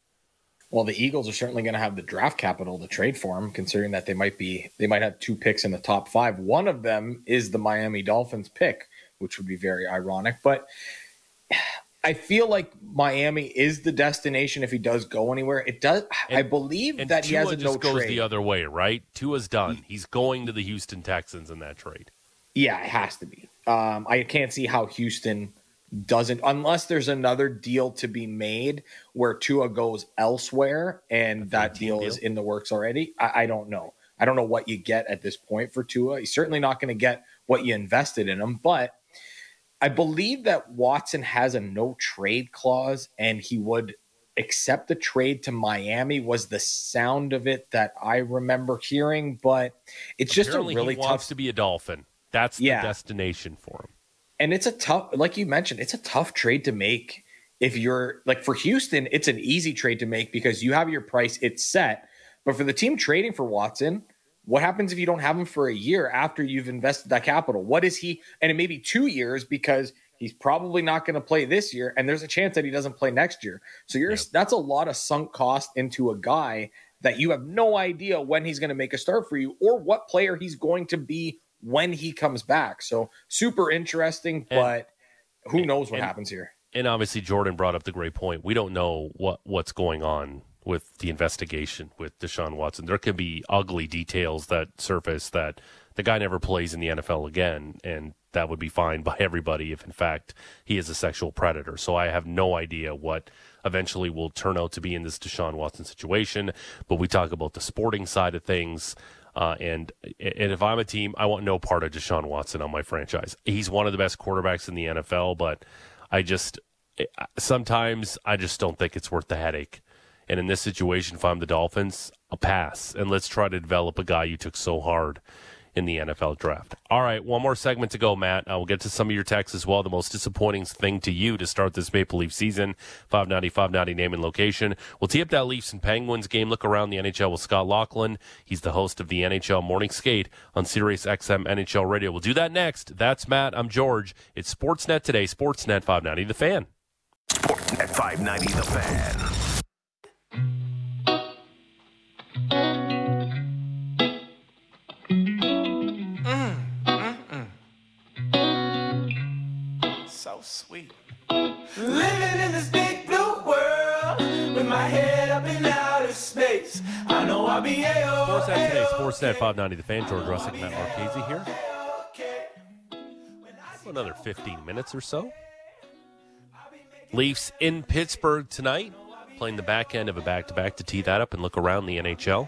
D: Well, the Eagles are certainly going to have the draft capital to trade for him, considering that they might be they might have two picks in the top five. One of them is the Miami Dolphins pick, which would be very ironic. But I feel like Miami is the destination if he does go anywhere. It does. I believe
C: And
D: that he has a
C: just
D: no
C: goes
D: trade.
C: the other way, right? Tua's done. He's going to the Houston Texans in that trade.
D: Yeah, it has to be. Um, I can't see how Houston doesn't, unless there's another deal to be made where Tua goes elsewhere and that deal,
C: deal?
D: is in the works already. I, I don't know. I don't know what you get at this point for Tua. He's certainly not going to get what you invested in him, but I believe that Watson has a no trade clause and he would accept the trade to Miami was the sound of it that I remember hearing, but it's just a really
C: he
D: tough
C: wants to be a Dolphin. That's
D: Yeah.
C: the destination for him.
D: And it's a tough like you mentioned it's a tough trade to make if you're like for houston it's an easy trade to make because you have your price it's set. But for the team trading for watson what happens if you don't have him for a year after you've invested that capital? What is he and it may be two years because he's probably not going to play this year and there's a chance that he doesn't play next year. So you're
C: Yeah.
D: that's a lot of sunk cost into a guy that you have no idea when he's going to make a start for you or what player he's going to be when he comes back. So super interesting,
C: And-
D: but who knows what
C: and-
D: happens here?
C: And obviously, Jordan brought up the great point. We don't know what what's going on with the investigation with Deshaun Watson. There could be ugly details that surface that the guy never plays in the NFL again, and that would be fine by everybody if, in fact, he is a sexual predator. So I have no idea what eventually will turn out to be in this Deshaun Watson situation. But we talk about the sporting side of things. Uh, and and if I'm a team, I want no part of Deshaun Watson on my franchise. He's one of the best quarterbacks in the NFL, but I just sometimes I just don't think it's worth the headache. And in this situation, if I'm the Dolphins, I'll pass and let's try to develop a guy you took so hard in the NFL draft. All right, one more segment to go, Matt. Uh, we'll get to some of your texts as well. The most disappointing thing to you to start this Maple Leaf season, 590, 590 name and location. We'll tee up that Leafs and Penguins game. Look around the NHL with Scott Laughlin. He's the host of the NHL Morning Skate on Sirius XM NHL Radio. We'll do that next. That's Matt. I'm George. It's Sportsnet today, Sportsnet 590, The Fan.
A: Sportsnet 590 The Fan.
B: Sweet. Living in this big blue world with my head up in outer space. I know I'll be a
C: Sportsnet today, Sportsnet 590, The Fan. George Rusic, Matt Marchese here. Another 15 minutes or so. Leafs in Pittsburgh tonight, playing the back end of a back to back to tee that up and look around the NHL.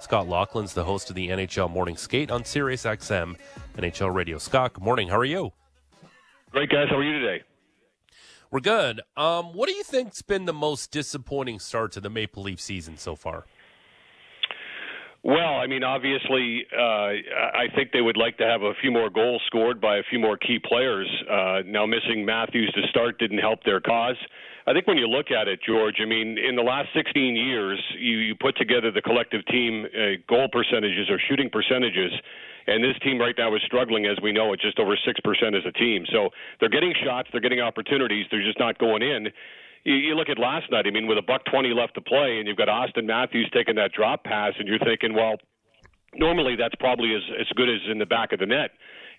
C: Scott Laughlin's the host of the NHL Morning Skate on Sirius XM NHL Radio. Scott, good morning. How are you?
I: Great guys, how are you today?
C: We're good. Um, what do you think's been the most disappointing start to the Maple Leaf season so far?
I: Well, I mean, obviously, uh, I think they would like to have a few more goals scored by a few more key players. Uh, now, missing Matthews to start didn't help their cause. I think when you look at it, George, I mean, in the last 16 years, you, you put together the collective team uh, goal percentages or shooting percentages, and this team right now is struggling, as we know, at just over 6% as a team. So they're getting shots, they're getting opportunities, they're just not going in. you, you look at last night. I mean, with a buck twenty left to play, and you've got Auston Matthews taking that drop pass, and you're thinking, well, normally that's probably as as good as in the back of the net.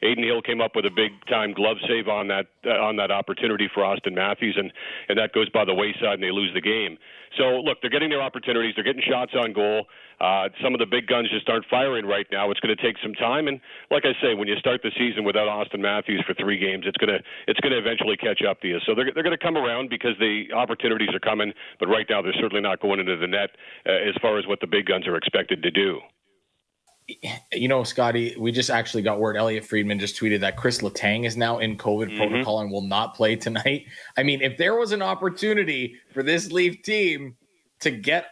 I: Adin Hill came up with a big time glove save on that uh, on that opportunity for Auston Matthews, and and that goes by the wayside, and they lose the game. So look, they're getting their opportunities, they're getting shots on goal. Uh, some of the big guns just aren't firing right now. It's going to take some time, and like I say, when you start the season without Auston Matthews for three games, it's going to it's going to eventually catch up to you. So they're they're going to come around because the opportunities are coming, but right now they're certainly not going into the net uh, as far as what the big guns are expected to do
D: you know, Scotty, we just actually got word. Elliotte Friedman just tweeted that Chris Letang is now in COVID mm-hmm. protocol and will not play tonight. I mean, if there was an opportunity for this Leaf team to get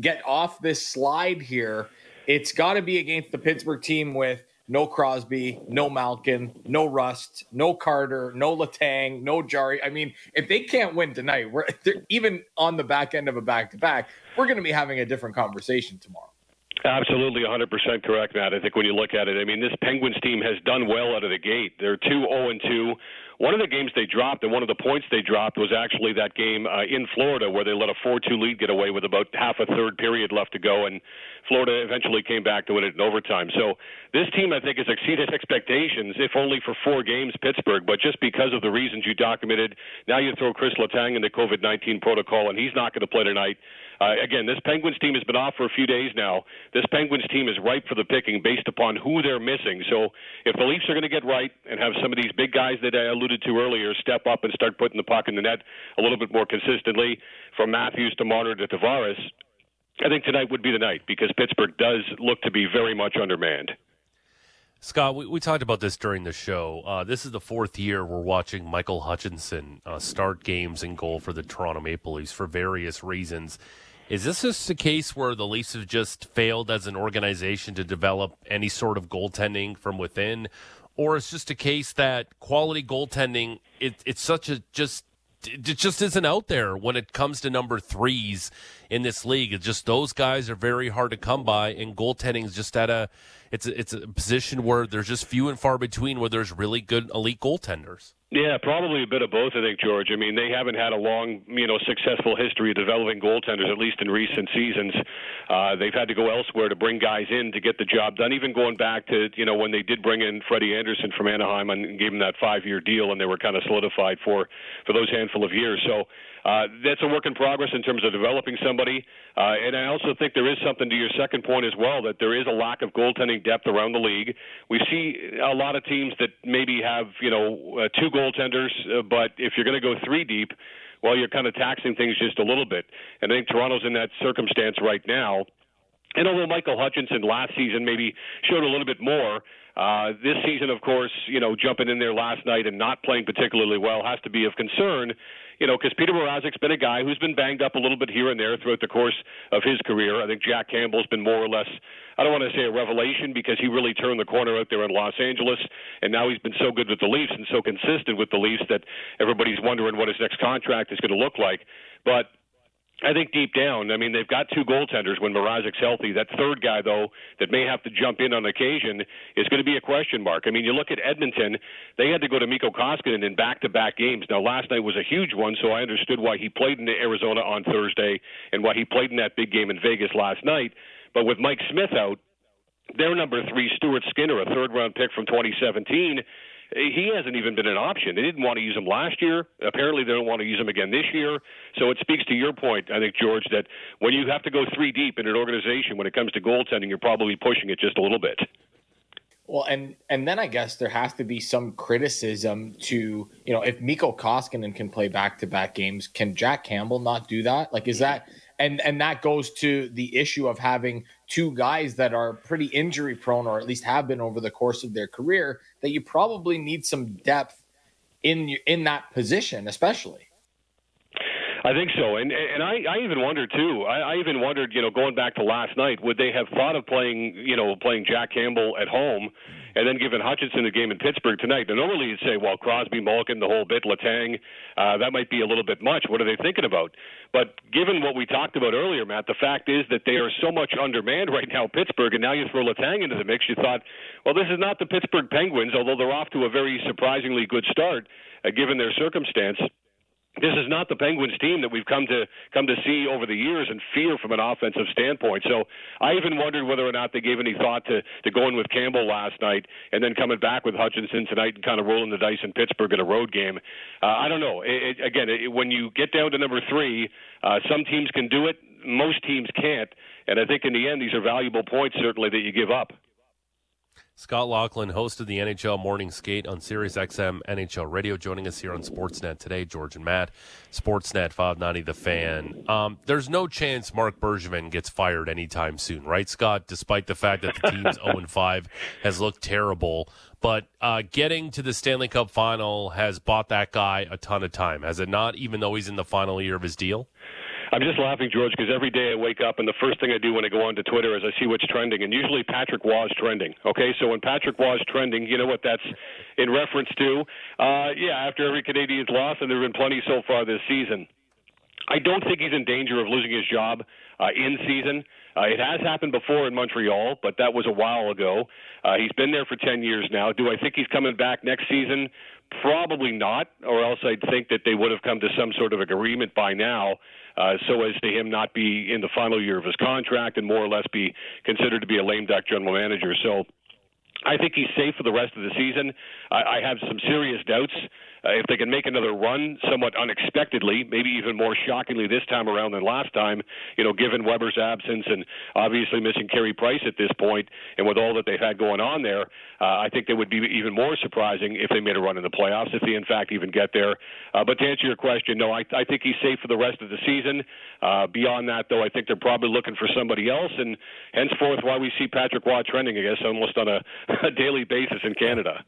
D: get off this slide here, it's got to be against the Pittsburgh team with no Crosby, no Malkin, no Rust, no Carter, no Letang, no Jarry. I mean, if they can't win tonight, we're even on the back end of a back to back, we're going to be having a different conversation tomorrow.
I: Absolutely 100% correct, Matt. I think when you look at it, I mean, this Penguins team has done well out of the gate. They're 2 0 2. One of the games they dropped and one of the points they dropped was actually that game uh, in Florida where they let a 4 2 lead get away with about half a third period left to go, and Florida eventually came back to win it in overtime. So this team, I think, has exceeded expectations, if only for four games, Pittsburgh, but just because of the reasons you documented. Now you throw Chris Letang in the COVID 19 protocol, and he's not going to play tonight. Uh, again, this Penguins team has been off for a few days now. This Penguins team is ripe for the picking based upon who they're missing. So if the Leafs are going to get right and have some of these big guys that I alluded to earlier step up and start putting the puck in the net a little bit more consistently, from Matthews to Marner to Tavares, I think tonight would be the night because Pittsburgh does look to be very much undermanned.
C: Scott, we, we talked about this during the show. Uh, this is the fourth year we're watching Michael Hutchinson uh, start games in goal for the Toronto Maple Leafs for various reasons. Is this just a case where the Leafs have just failed as an organization to develop any sort of goaltending from within, or it's just a case that quality goaltending it, it's such a just it just isn't out there when it comes to number threes in this league. It's just those guys are very hard to come by, and goaltending is just at a it's a, it's a position where there's just few and far between where there's really good elite goaltenders.
I: Yeah, probably a bit of both. I think George. I mean, they haven't had a long, you know, successful history of developing goaltenders, at least in recent seasons. Uh, they've had to go elsewhere to bring guys in to get the job done. Even going back to, you know, when they did bring in Freddie Andersen from Anaheim and gave him that five-year deal, and they were kind of solidified for for those handful of years. So uh, that's a work in progress in terms of developing somebody. Uh, and I also think there is something to your second point as well that there is a lack of goaltending depth around the league. We see a lot of teams that maybe have you know uh, two goaltenders, uh, but if you're going to go three deep, well, you're kind of taxing things just a little bit. And I think Toronto's in that circumstance right now. And although Michael Hutchinson last season maybe showed a little bit more, uh, this season, of course, you know, jumping in there last night and not playing particularly well has to be of concern you know, because Peter Mrazek's been a guy who's been banged up a little bit here and there throughout the course of his career. I think Jack Campbell's been more or less, I don't want to say a revelation because he really turned the corner out there in Los Angeles, and now he's been so good with the Leafs and so consistent with the Leafs that everybody's wondering what his next contract is going to look like. But I think deep down, I mean, they've got two goaltenders when Mrazek's healthy. That third guy, though, that may have to jump in on occasion is going to be a question mark. I mean, you look at Edmonton, they had to go to Mikko Koskinen in back to back games. Now, last night was a huge one, so I understood why he played in Arizona on Thursday and why he played in that big game in Vegas last night. But with Mike Smith out, their number three, Stuart Skinner, a third round pick from 2017, he hasn't even been an option. They didn't want to use him last year. Apparently, they don't want to use him again this year. So it speaks to your point, I think, George, that when you have to go three deep in an organization when it comes to goaltending, you're probably pushing it just a little bit.
D: Well, and and then I guess there has to be some criticism to you know if Mikko Koskinen can play back to back games, can Jack Campbell not do that? Like, is that and and that goes to the issue of having two guys that are pretty injury prone, or at least have been over the course of their career, that you probably need some depth in in that position, especially.
I: I think so, and and I, I even wonder too. I, I even wondered, you know, going back to last night, would they have thought of playing, you know, playing Jack Campbell at home, and then giving Hutchinson the game in Pittsburgh tonight? Now, normally you'd say, well, Crosby, Malkin, the whole bit, Letang, uh, that might be a little bit much. What are they thinking about? But given what we talked about earlier, Matt, the fact is that they are so much undermanned right now, Pittsburgh, and now you throw Letang into the mix. You thought, well, this is not the Pittsburgh Penguins, although they're off to a very surprisingly good start, uh, given their circumstance this is not the Penguins team that we've come to come to see over the years and fear from an offensive standpoint. So I even wondered whether or not they gave any thought to to going with Campbell last night and then coming back with Hutchinson tonight and kind of rolling the dice in Pittsburgh in a road game. Uh, I don't know. It, it, again, it, when you get down to number three, uh, some teams can do it, most teams can't, and I think in the end these are valuable points certainly that you give up.
C: Scott Laughlin, host of the NHL Morning Skate on Sirius XM NHL Radio, joining us here on Sportsnet today. George and Matt, Sportsnet 590 The Fan. Um, there's no chance Marc Bergevin gets fired anytime soon, right, Scott? Despite the fact that the team's 0 5 has looked terrible. But uh, getting to the Stanley Cup final has bought that guy a ton of time, has it not, even though he's in the final year of his deal?
I: I'm just laughing, George, because every day I wake up and the first thing I do when I go onto Twitter is I see what's trending, and usually Patrick is trending. Okay, so when Patrick is trending, you know what that's in reference to? Uh, yeah, after every Canadiens' loss, and there have been plenty so far this season. I don't think he's in danger of losing his job uh, in season. Uh, it has happened before in Montreal, but that was a while ago. Uh, he's been there for 10 years now. Do I think he's coming back next season? Probably not, or else I'd think that they would have come to some sort of agreement by now uh, so as to him not be in the final year of his contract and more or less be considered to be a lame duck general manager. So I think he's safe for the rest of the season. I, I have some serious doubts uh, if they can make another run somewhat unexpectedly, maybe even more shockingly this time around than last time, you know, given Weber's absence and obviously missing Carey Price at this point, and with all that they've had going on there, uh, I think that would be even more surprising if they made a run in the playoffs, if they in fact even get there. Uh, but to answer your question, no, I, I think he's safe for the rest of the season. Uh, beyond that, though, I think they're probably looking for somebody else, and henceforth, why we see Patrick Roy trending, I guess, almost on a, a daily basis in Canada.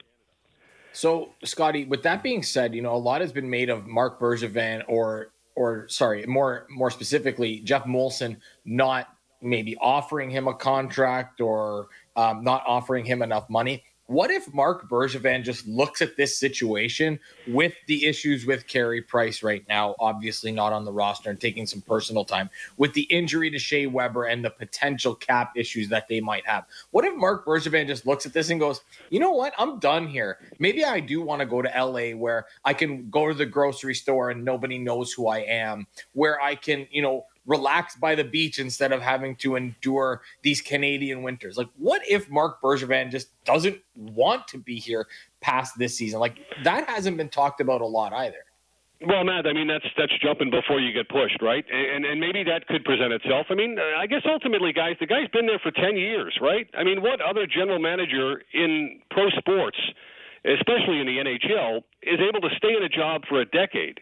D: So, Scotty, with that being said, you know, a lot has been made of Marc Bergevin or or sorry, more more specifically, Geoff Molson not maybe offering him a contract or um, not offering him enough money. What if Marc Bergevin just looks at this situation with the issues with Carey Price right now, obviously not on the roster and taking some personal time, with the injury to Shea Weber and the potential cap issues that they might have? What if Marc Bergevin just looks at this and goes, you know what? I'm done here. Maybe I do want to go to LA where I can go to the grocery store and nobody knows who I am, where I can, you know, relax by the beach instead of having to endure these Canadian winters. Like, what if Marc Bergevin just doesn't want to be here past this season? Like, that hasn't been talked about a lot either.
I: Well, Matt, I mean that's that's jumping before you get pushed, right? And and maybe that could present itself. I mean, uh, I guess ultimately, guys, the guy's been there for ten years, right? I mean, what other general manager in pro sports, especially in the NHL, is able to stay in a job for a decade?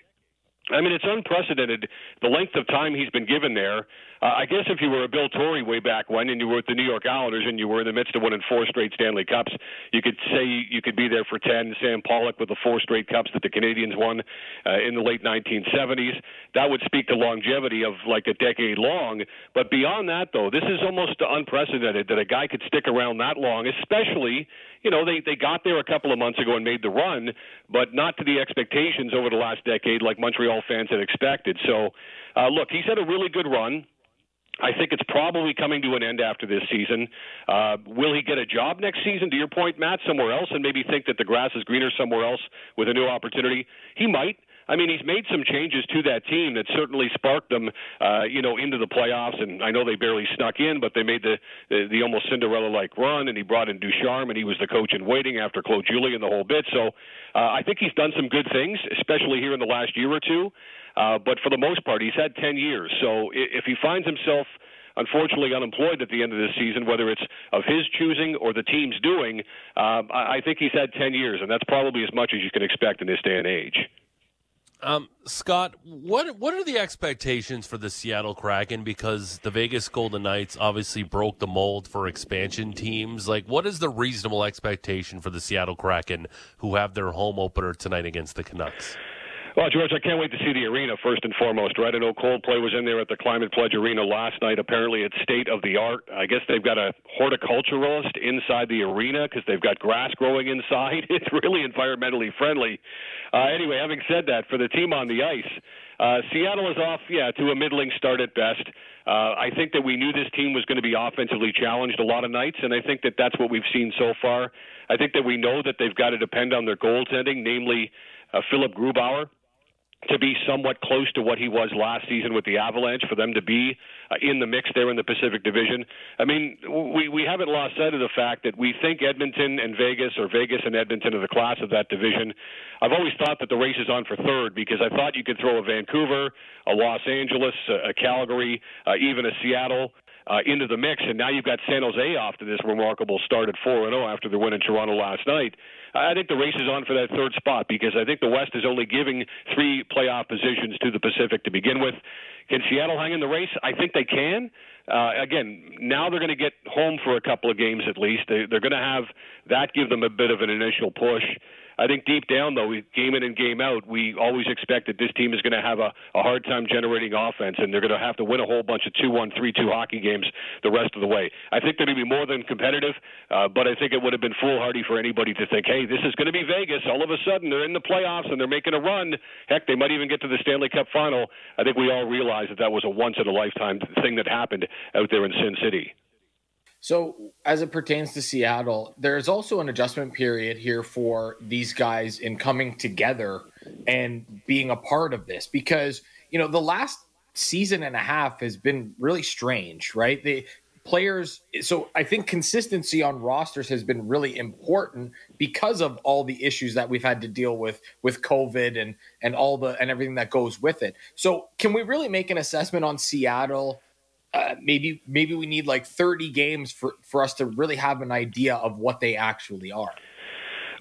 I: I mean, it's unprecedented the length of time he's been given there. Uh, I guess if you were a Bill Torrey way back when, and you were with the New York Islanders, and you were in the midst of winning four straight Stanley Cups, you could say you could be there for ten. Sam Pollock with the four straight cups that the Canadiens won uh, in the late 1970s. That would speak to longevity of like a decade long. But beyond that, though, this is almost unprecedented that a guy could stick around that long, especially you know, they, they got there a couple of months ago and made the run, but not to the expectations over the last decade like Montreal fans had expected. So, uh, look, he's had a really good run. I think it's probably coming to an end after this season. Uh, will he get a job next season? To your point, Matt, somewhere else, and maybe think that the grass is greener somewhere else with a new opportunity? He might. I mean, he's made some changes to that team that certainly sparked them, uh, you know, into the playoffs. And I know they barely snuck in, but they made the the, the almost Cinderella-like run. And he brought in Ducharme, and he was the coach in waiting after Claude Julien the whole bit. So uh, I think he's done some good things, especially here in the last year or two. Uh, but for the most part, he's had 10 years. So if he finds himself unfortunately unemployed at the end of this season, whether it's of his choosing or the team's doing, uh, I think he's had 10 years, and that's probably as much as you can expect in this day and age.
C: Um, Scott, what what are the expectations for the Seattle Kraken? Because the Vegas Golden Knights obviously broke the mold for expansion teams. Like, what is the reasonable expectation for the Seattle Kraken, who have their home opener tonight against the Canucks?
I: Well, George, I can't wait to see the arena first and foremost, right? I know Coldplay was in there at the Climate Pledge Arena last night. Apparently, it's state of the art. I guess they've got a horticulturalist inside the arena because they've got grass growing inside. It's really environmentally friendly. Uh, anyway, having said that, for the team on the ice, uh, Seattle is off, yeah, to a middling start at best. Uh, I think that we knew this team was going to be offensively challenged a lot of nights, and I think that that's what we've seen so far. I think that we know that they've got to depend on their goaltending, namely uh, Philipp Grubauer to be somewhat close to what he was last season with the Avalanche, for them to be uh, in the mix there in the Pacific Division. I mean, we, we haven't lost sight of the fact that we think Edmonton and Vegas, or Vegas and Edmonton, are the class of that division. I've always thought that the race is on for third because I thought you could throw a Vancouver, a Los Angeles, a, a Calgary, uh, even a Seattle uh, into the mix, and now you've got San Jose off to this remarkable start at 4 0 after the win in Toronto last night. I think the race is on for that third spot because I think the West is only giving three playoff positions to the Pacific to begin with. Can Seattle hang in the race? I think they can. Uh, again, now they're going to get home for a couple of games at least. They, they're going to have that give them a bit of an initial push. I think deep down, though, game in and game out, we always expect that this team is going to have a, a hard time generating offense, and they're going to have to win a whole bunch of 2 1, 3 2 hockey games the rest of the way. I think they're going to be more than competitive, uh, but I think it would have been foolhardy for anybody to think, hey, this is going to be Vegas. All of a sudden, they're in the playoffs and they're making a run. Heck, they might even get to the Stanley Cup final. I think we all realize that that was a once in a lifetime thing that happened out there in Sin City.
D: So, as it pertains to Seattle, there's also an adjustment period here for these guys in coming together and being a part of this because, you know, the last season and a half has been really strange, right? The players, so I think consistency on rosters has been really important because of all the issues that we've had to deal with with COVID and and all the and everything that goes with it. So, can we really make an assessment on Seattle? Uh, maybe maybe we need like 30 games for for us to really have an idea of what they actually are.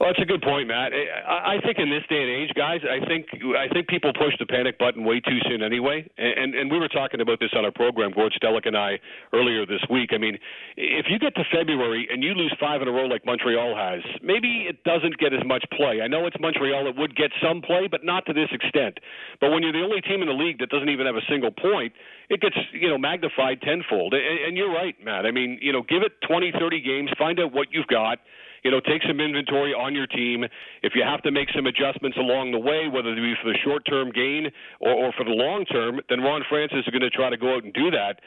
I: Well, that's a good point, Matt. I think in this day and age, guys, I think I think people push the panic button way too soon anyway. And and we were talking about this on our program, Gord Stellick and I, earlier this week. I mean, if you get to February and you lose five in a row like Montreal has, maybe it doesn't get as much play. I know it's Montreal; it would get some play, but not to this extent. But when you're the only team in the league that doesn't even have a single point, it gets you know magnified tenfold. And you're right, Matt. I mean, you know, give it 20, 30 games, find out what you've got you know, take some inventory on your team. If you have to make some adjustments along the way, whether it be for the short term gain or, or for the long term, then Ron Francis is going to try to go out and do that.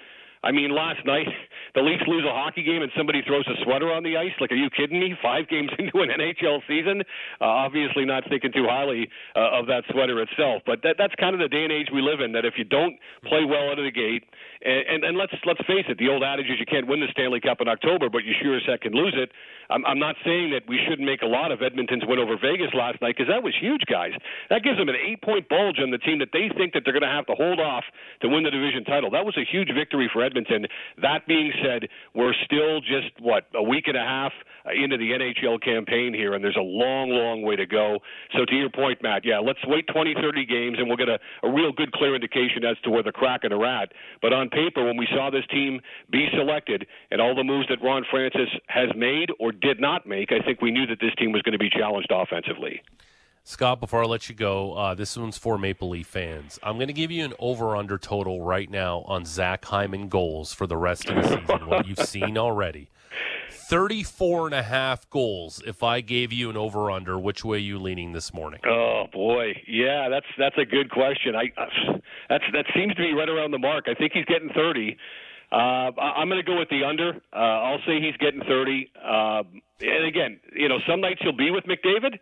I: I mean, last night the Leafs lose a hockey game and somebody throws a sweater on the ice. Like, are you kidding me? Five games into an NHL season, uh, obviously not thinking too highly uh, of that sweater itself. But that, that's kind of the day and age we live in. That if you don't play well out of the gate, and, and, and let's let's face it, the old adage is you can't win the Stanley Cup in October, but you sure as heck can lose it. I'm, I'm not saying that we shouldn't make a lot of Edmonton's win over Vegas last night because that was huge, guys. That gives them an eight point bulge on the team that they think that they're going to have to hold off to win the division title. That was a huge victory for Edmonton. That being said, we're still just what a week and a half into the NHL campaign here, and there's a long, long way to go. So to your point, Matt, yeah, let's wait 20, 30 games, and we'll get a, a real good, clear indication as to where the Kraken are at. But on paper, when we saw this team be selected and all the moves that Ron Francis has made or did not make, I think we knew that this team was going to be challenged offensively.
C: Scott, before I let you go, uh, this one's for Maple Leaf fans. I'm going to give you an over under total right now on Zach Hyman goals for the rest of the season, what you've seen already. 34 and a half goals if I gave you an over under. Which way you leaning this morning?
I: Oh boy, yeah, that's that's a good question. I that's that seems to be right around the mark. I think he's getting 30. Uh, I'm going to go with the under. Uh, I'll say he's getting 30. Uh, and again, you know, some nights he'll be with McDavid.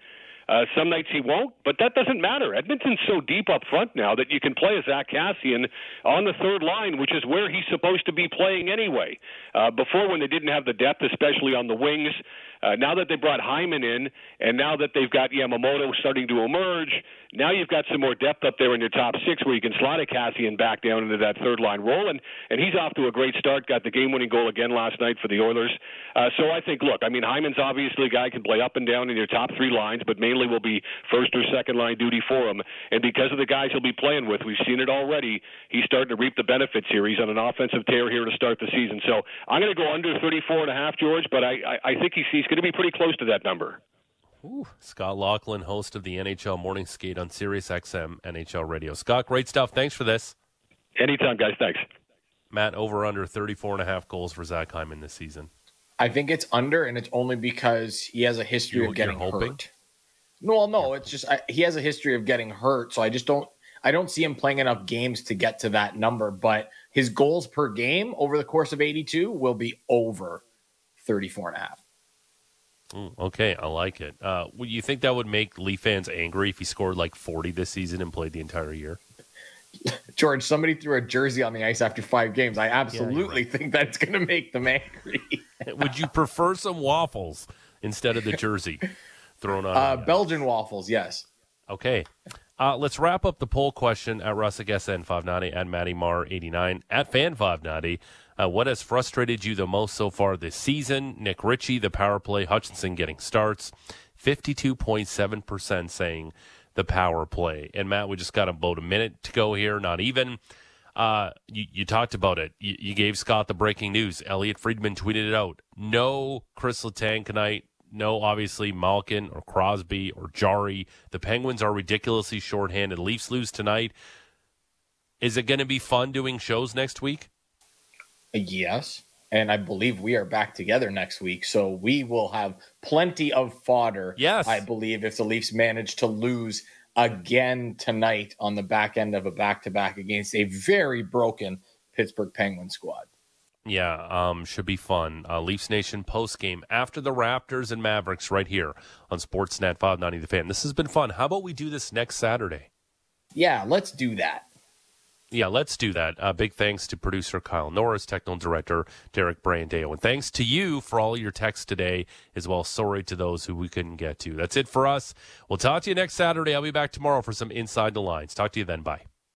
I: Uh, some nights he won't, but that doesn't matter. Edmonton's so deep up front now that you can play a Zack Kassian on the third line, which is where he's supposed to be playing anyway. Uh, before, when they didn't have the depth, especially on the wings, uh, now that they brought Hyman in, and now that they've got Yamamoto starting to emerge, now you've got some more depth up there in your top six where you can slot a Kassian back down into that third line role. And, and he's off to a great start, got the game winning goal again last night for the Oilers. Uh, so I think, look, I mean, Hyman's obviously a guy can play up and down in your top three lines, but mainly will be first or second line duty for him. And because of the guys he'll be playing with, we've seen it already. He's starting to reap the benefits here. He's on an offensive tear here to start the season. So I'm going to go under 34 and a half, George, but I, I, I think he's, he's going to be pretty close to that number.
C: Ooh, Scott Laughlin, host of the NHL Morning Skate on Sirius XM NHL Radio. Scott, great stuff. Thanks for this.
I: Anytime, guys. Thanks.
C: Matt, over under 34 and a half goals for Zach Hyman this season.
D: I think it's under, and it's only because he has a history you, of getting hurt. No, well, no, it's just I, he has a history of getting hurt, so I just don't I don't see him playing enough games to get to that number. But his goals per game over the course of 82 will be over 34 and a half.
C: Mm, okay, I like it. Uh, would you think that would make Leaf fans angry if he scored like 40 this season and played the entire year?
D: George, somebody threw a jersey on the ice after five games. I absolutely right. think that's going to make them angry.
C: would you prefer some waffles instead of the jersey thrown on?
D: Uh, Belgian waffles, yes.
C: Okay. Uh, let's wrap up the poll question at Rusic SN590, at Matty Mar89, at Fan590. Uh, what has frustrated you the most so far this season? Nick Ritchie, the power play, Hutchinson getting starts. 52.7% saying the power play. And Matt, we just got about a minute to go here, not even. Uh, you, you, talked about it. You, you, gave Scott the breaking news. Elliotte Friedman tweeted it out. No Chris tonight. No, obviously, Malkin or Crosby or Jarry. The Penguins are ridiculously shorthanded. Leafs lose tonight. Is it going to be fun doing shows next week?
D: Yes. And I believe we are back together next week. So we will have plenty of fodder.
C: Yes.
D: I believe if the Leafs manage to lose again tonight on the back end of a back to back against a very broken Pittsburgh Penguin squad.
C: Yeah, um, should be fun. Uh, Leafs Nation post game after the Raptors and Mavericks right here on Sportsnet 590 The Fan. This has been fun. How about we do this next Saturday?
D: Yeah, let's do that.
C: Yeah, let's do that. Uh, big thanks to producer Kyle Norris, technical director Derek Brandeo, and thanks to you for all your texts today, as well. Sorry to those who we couldn't get to. That's it for us. We'll talk to you next Saturday. I'll be back tomorrow for some Inside the Lines. Talk to you then. Bye.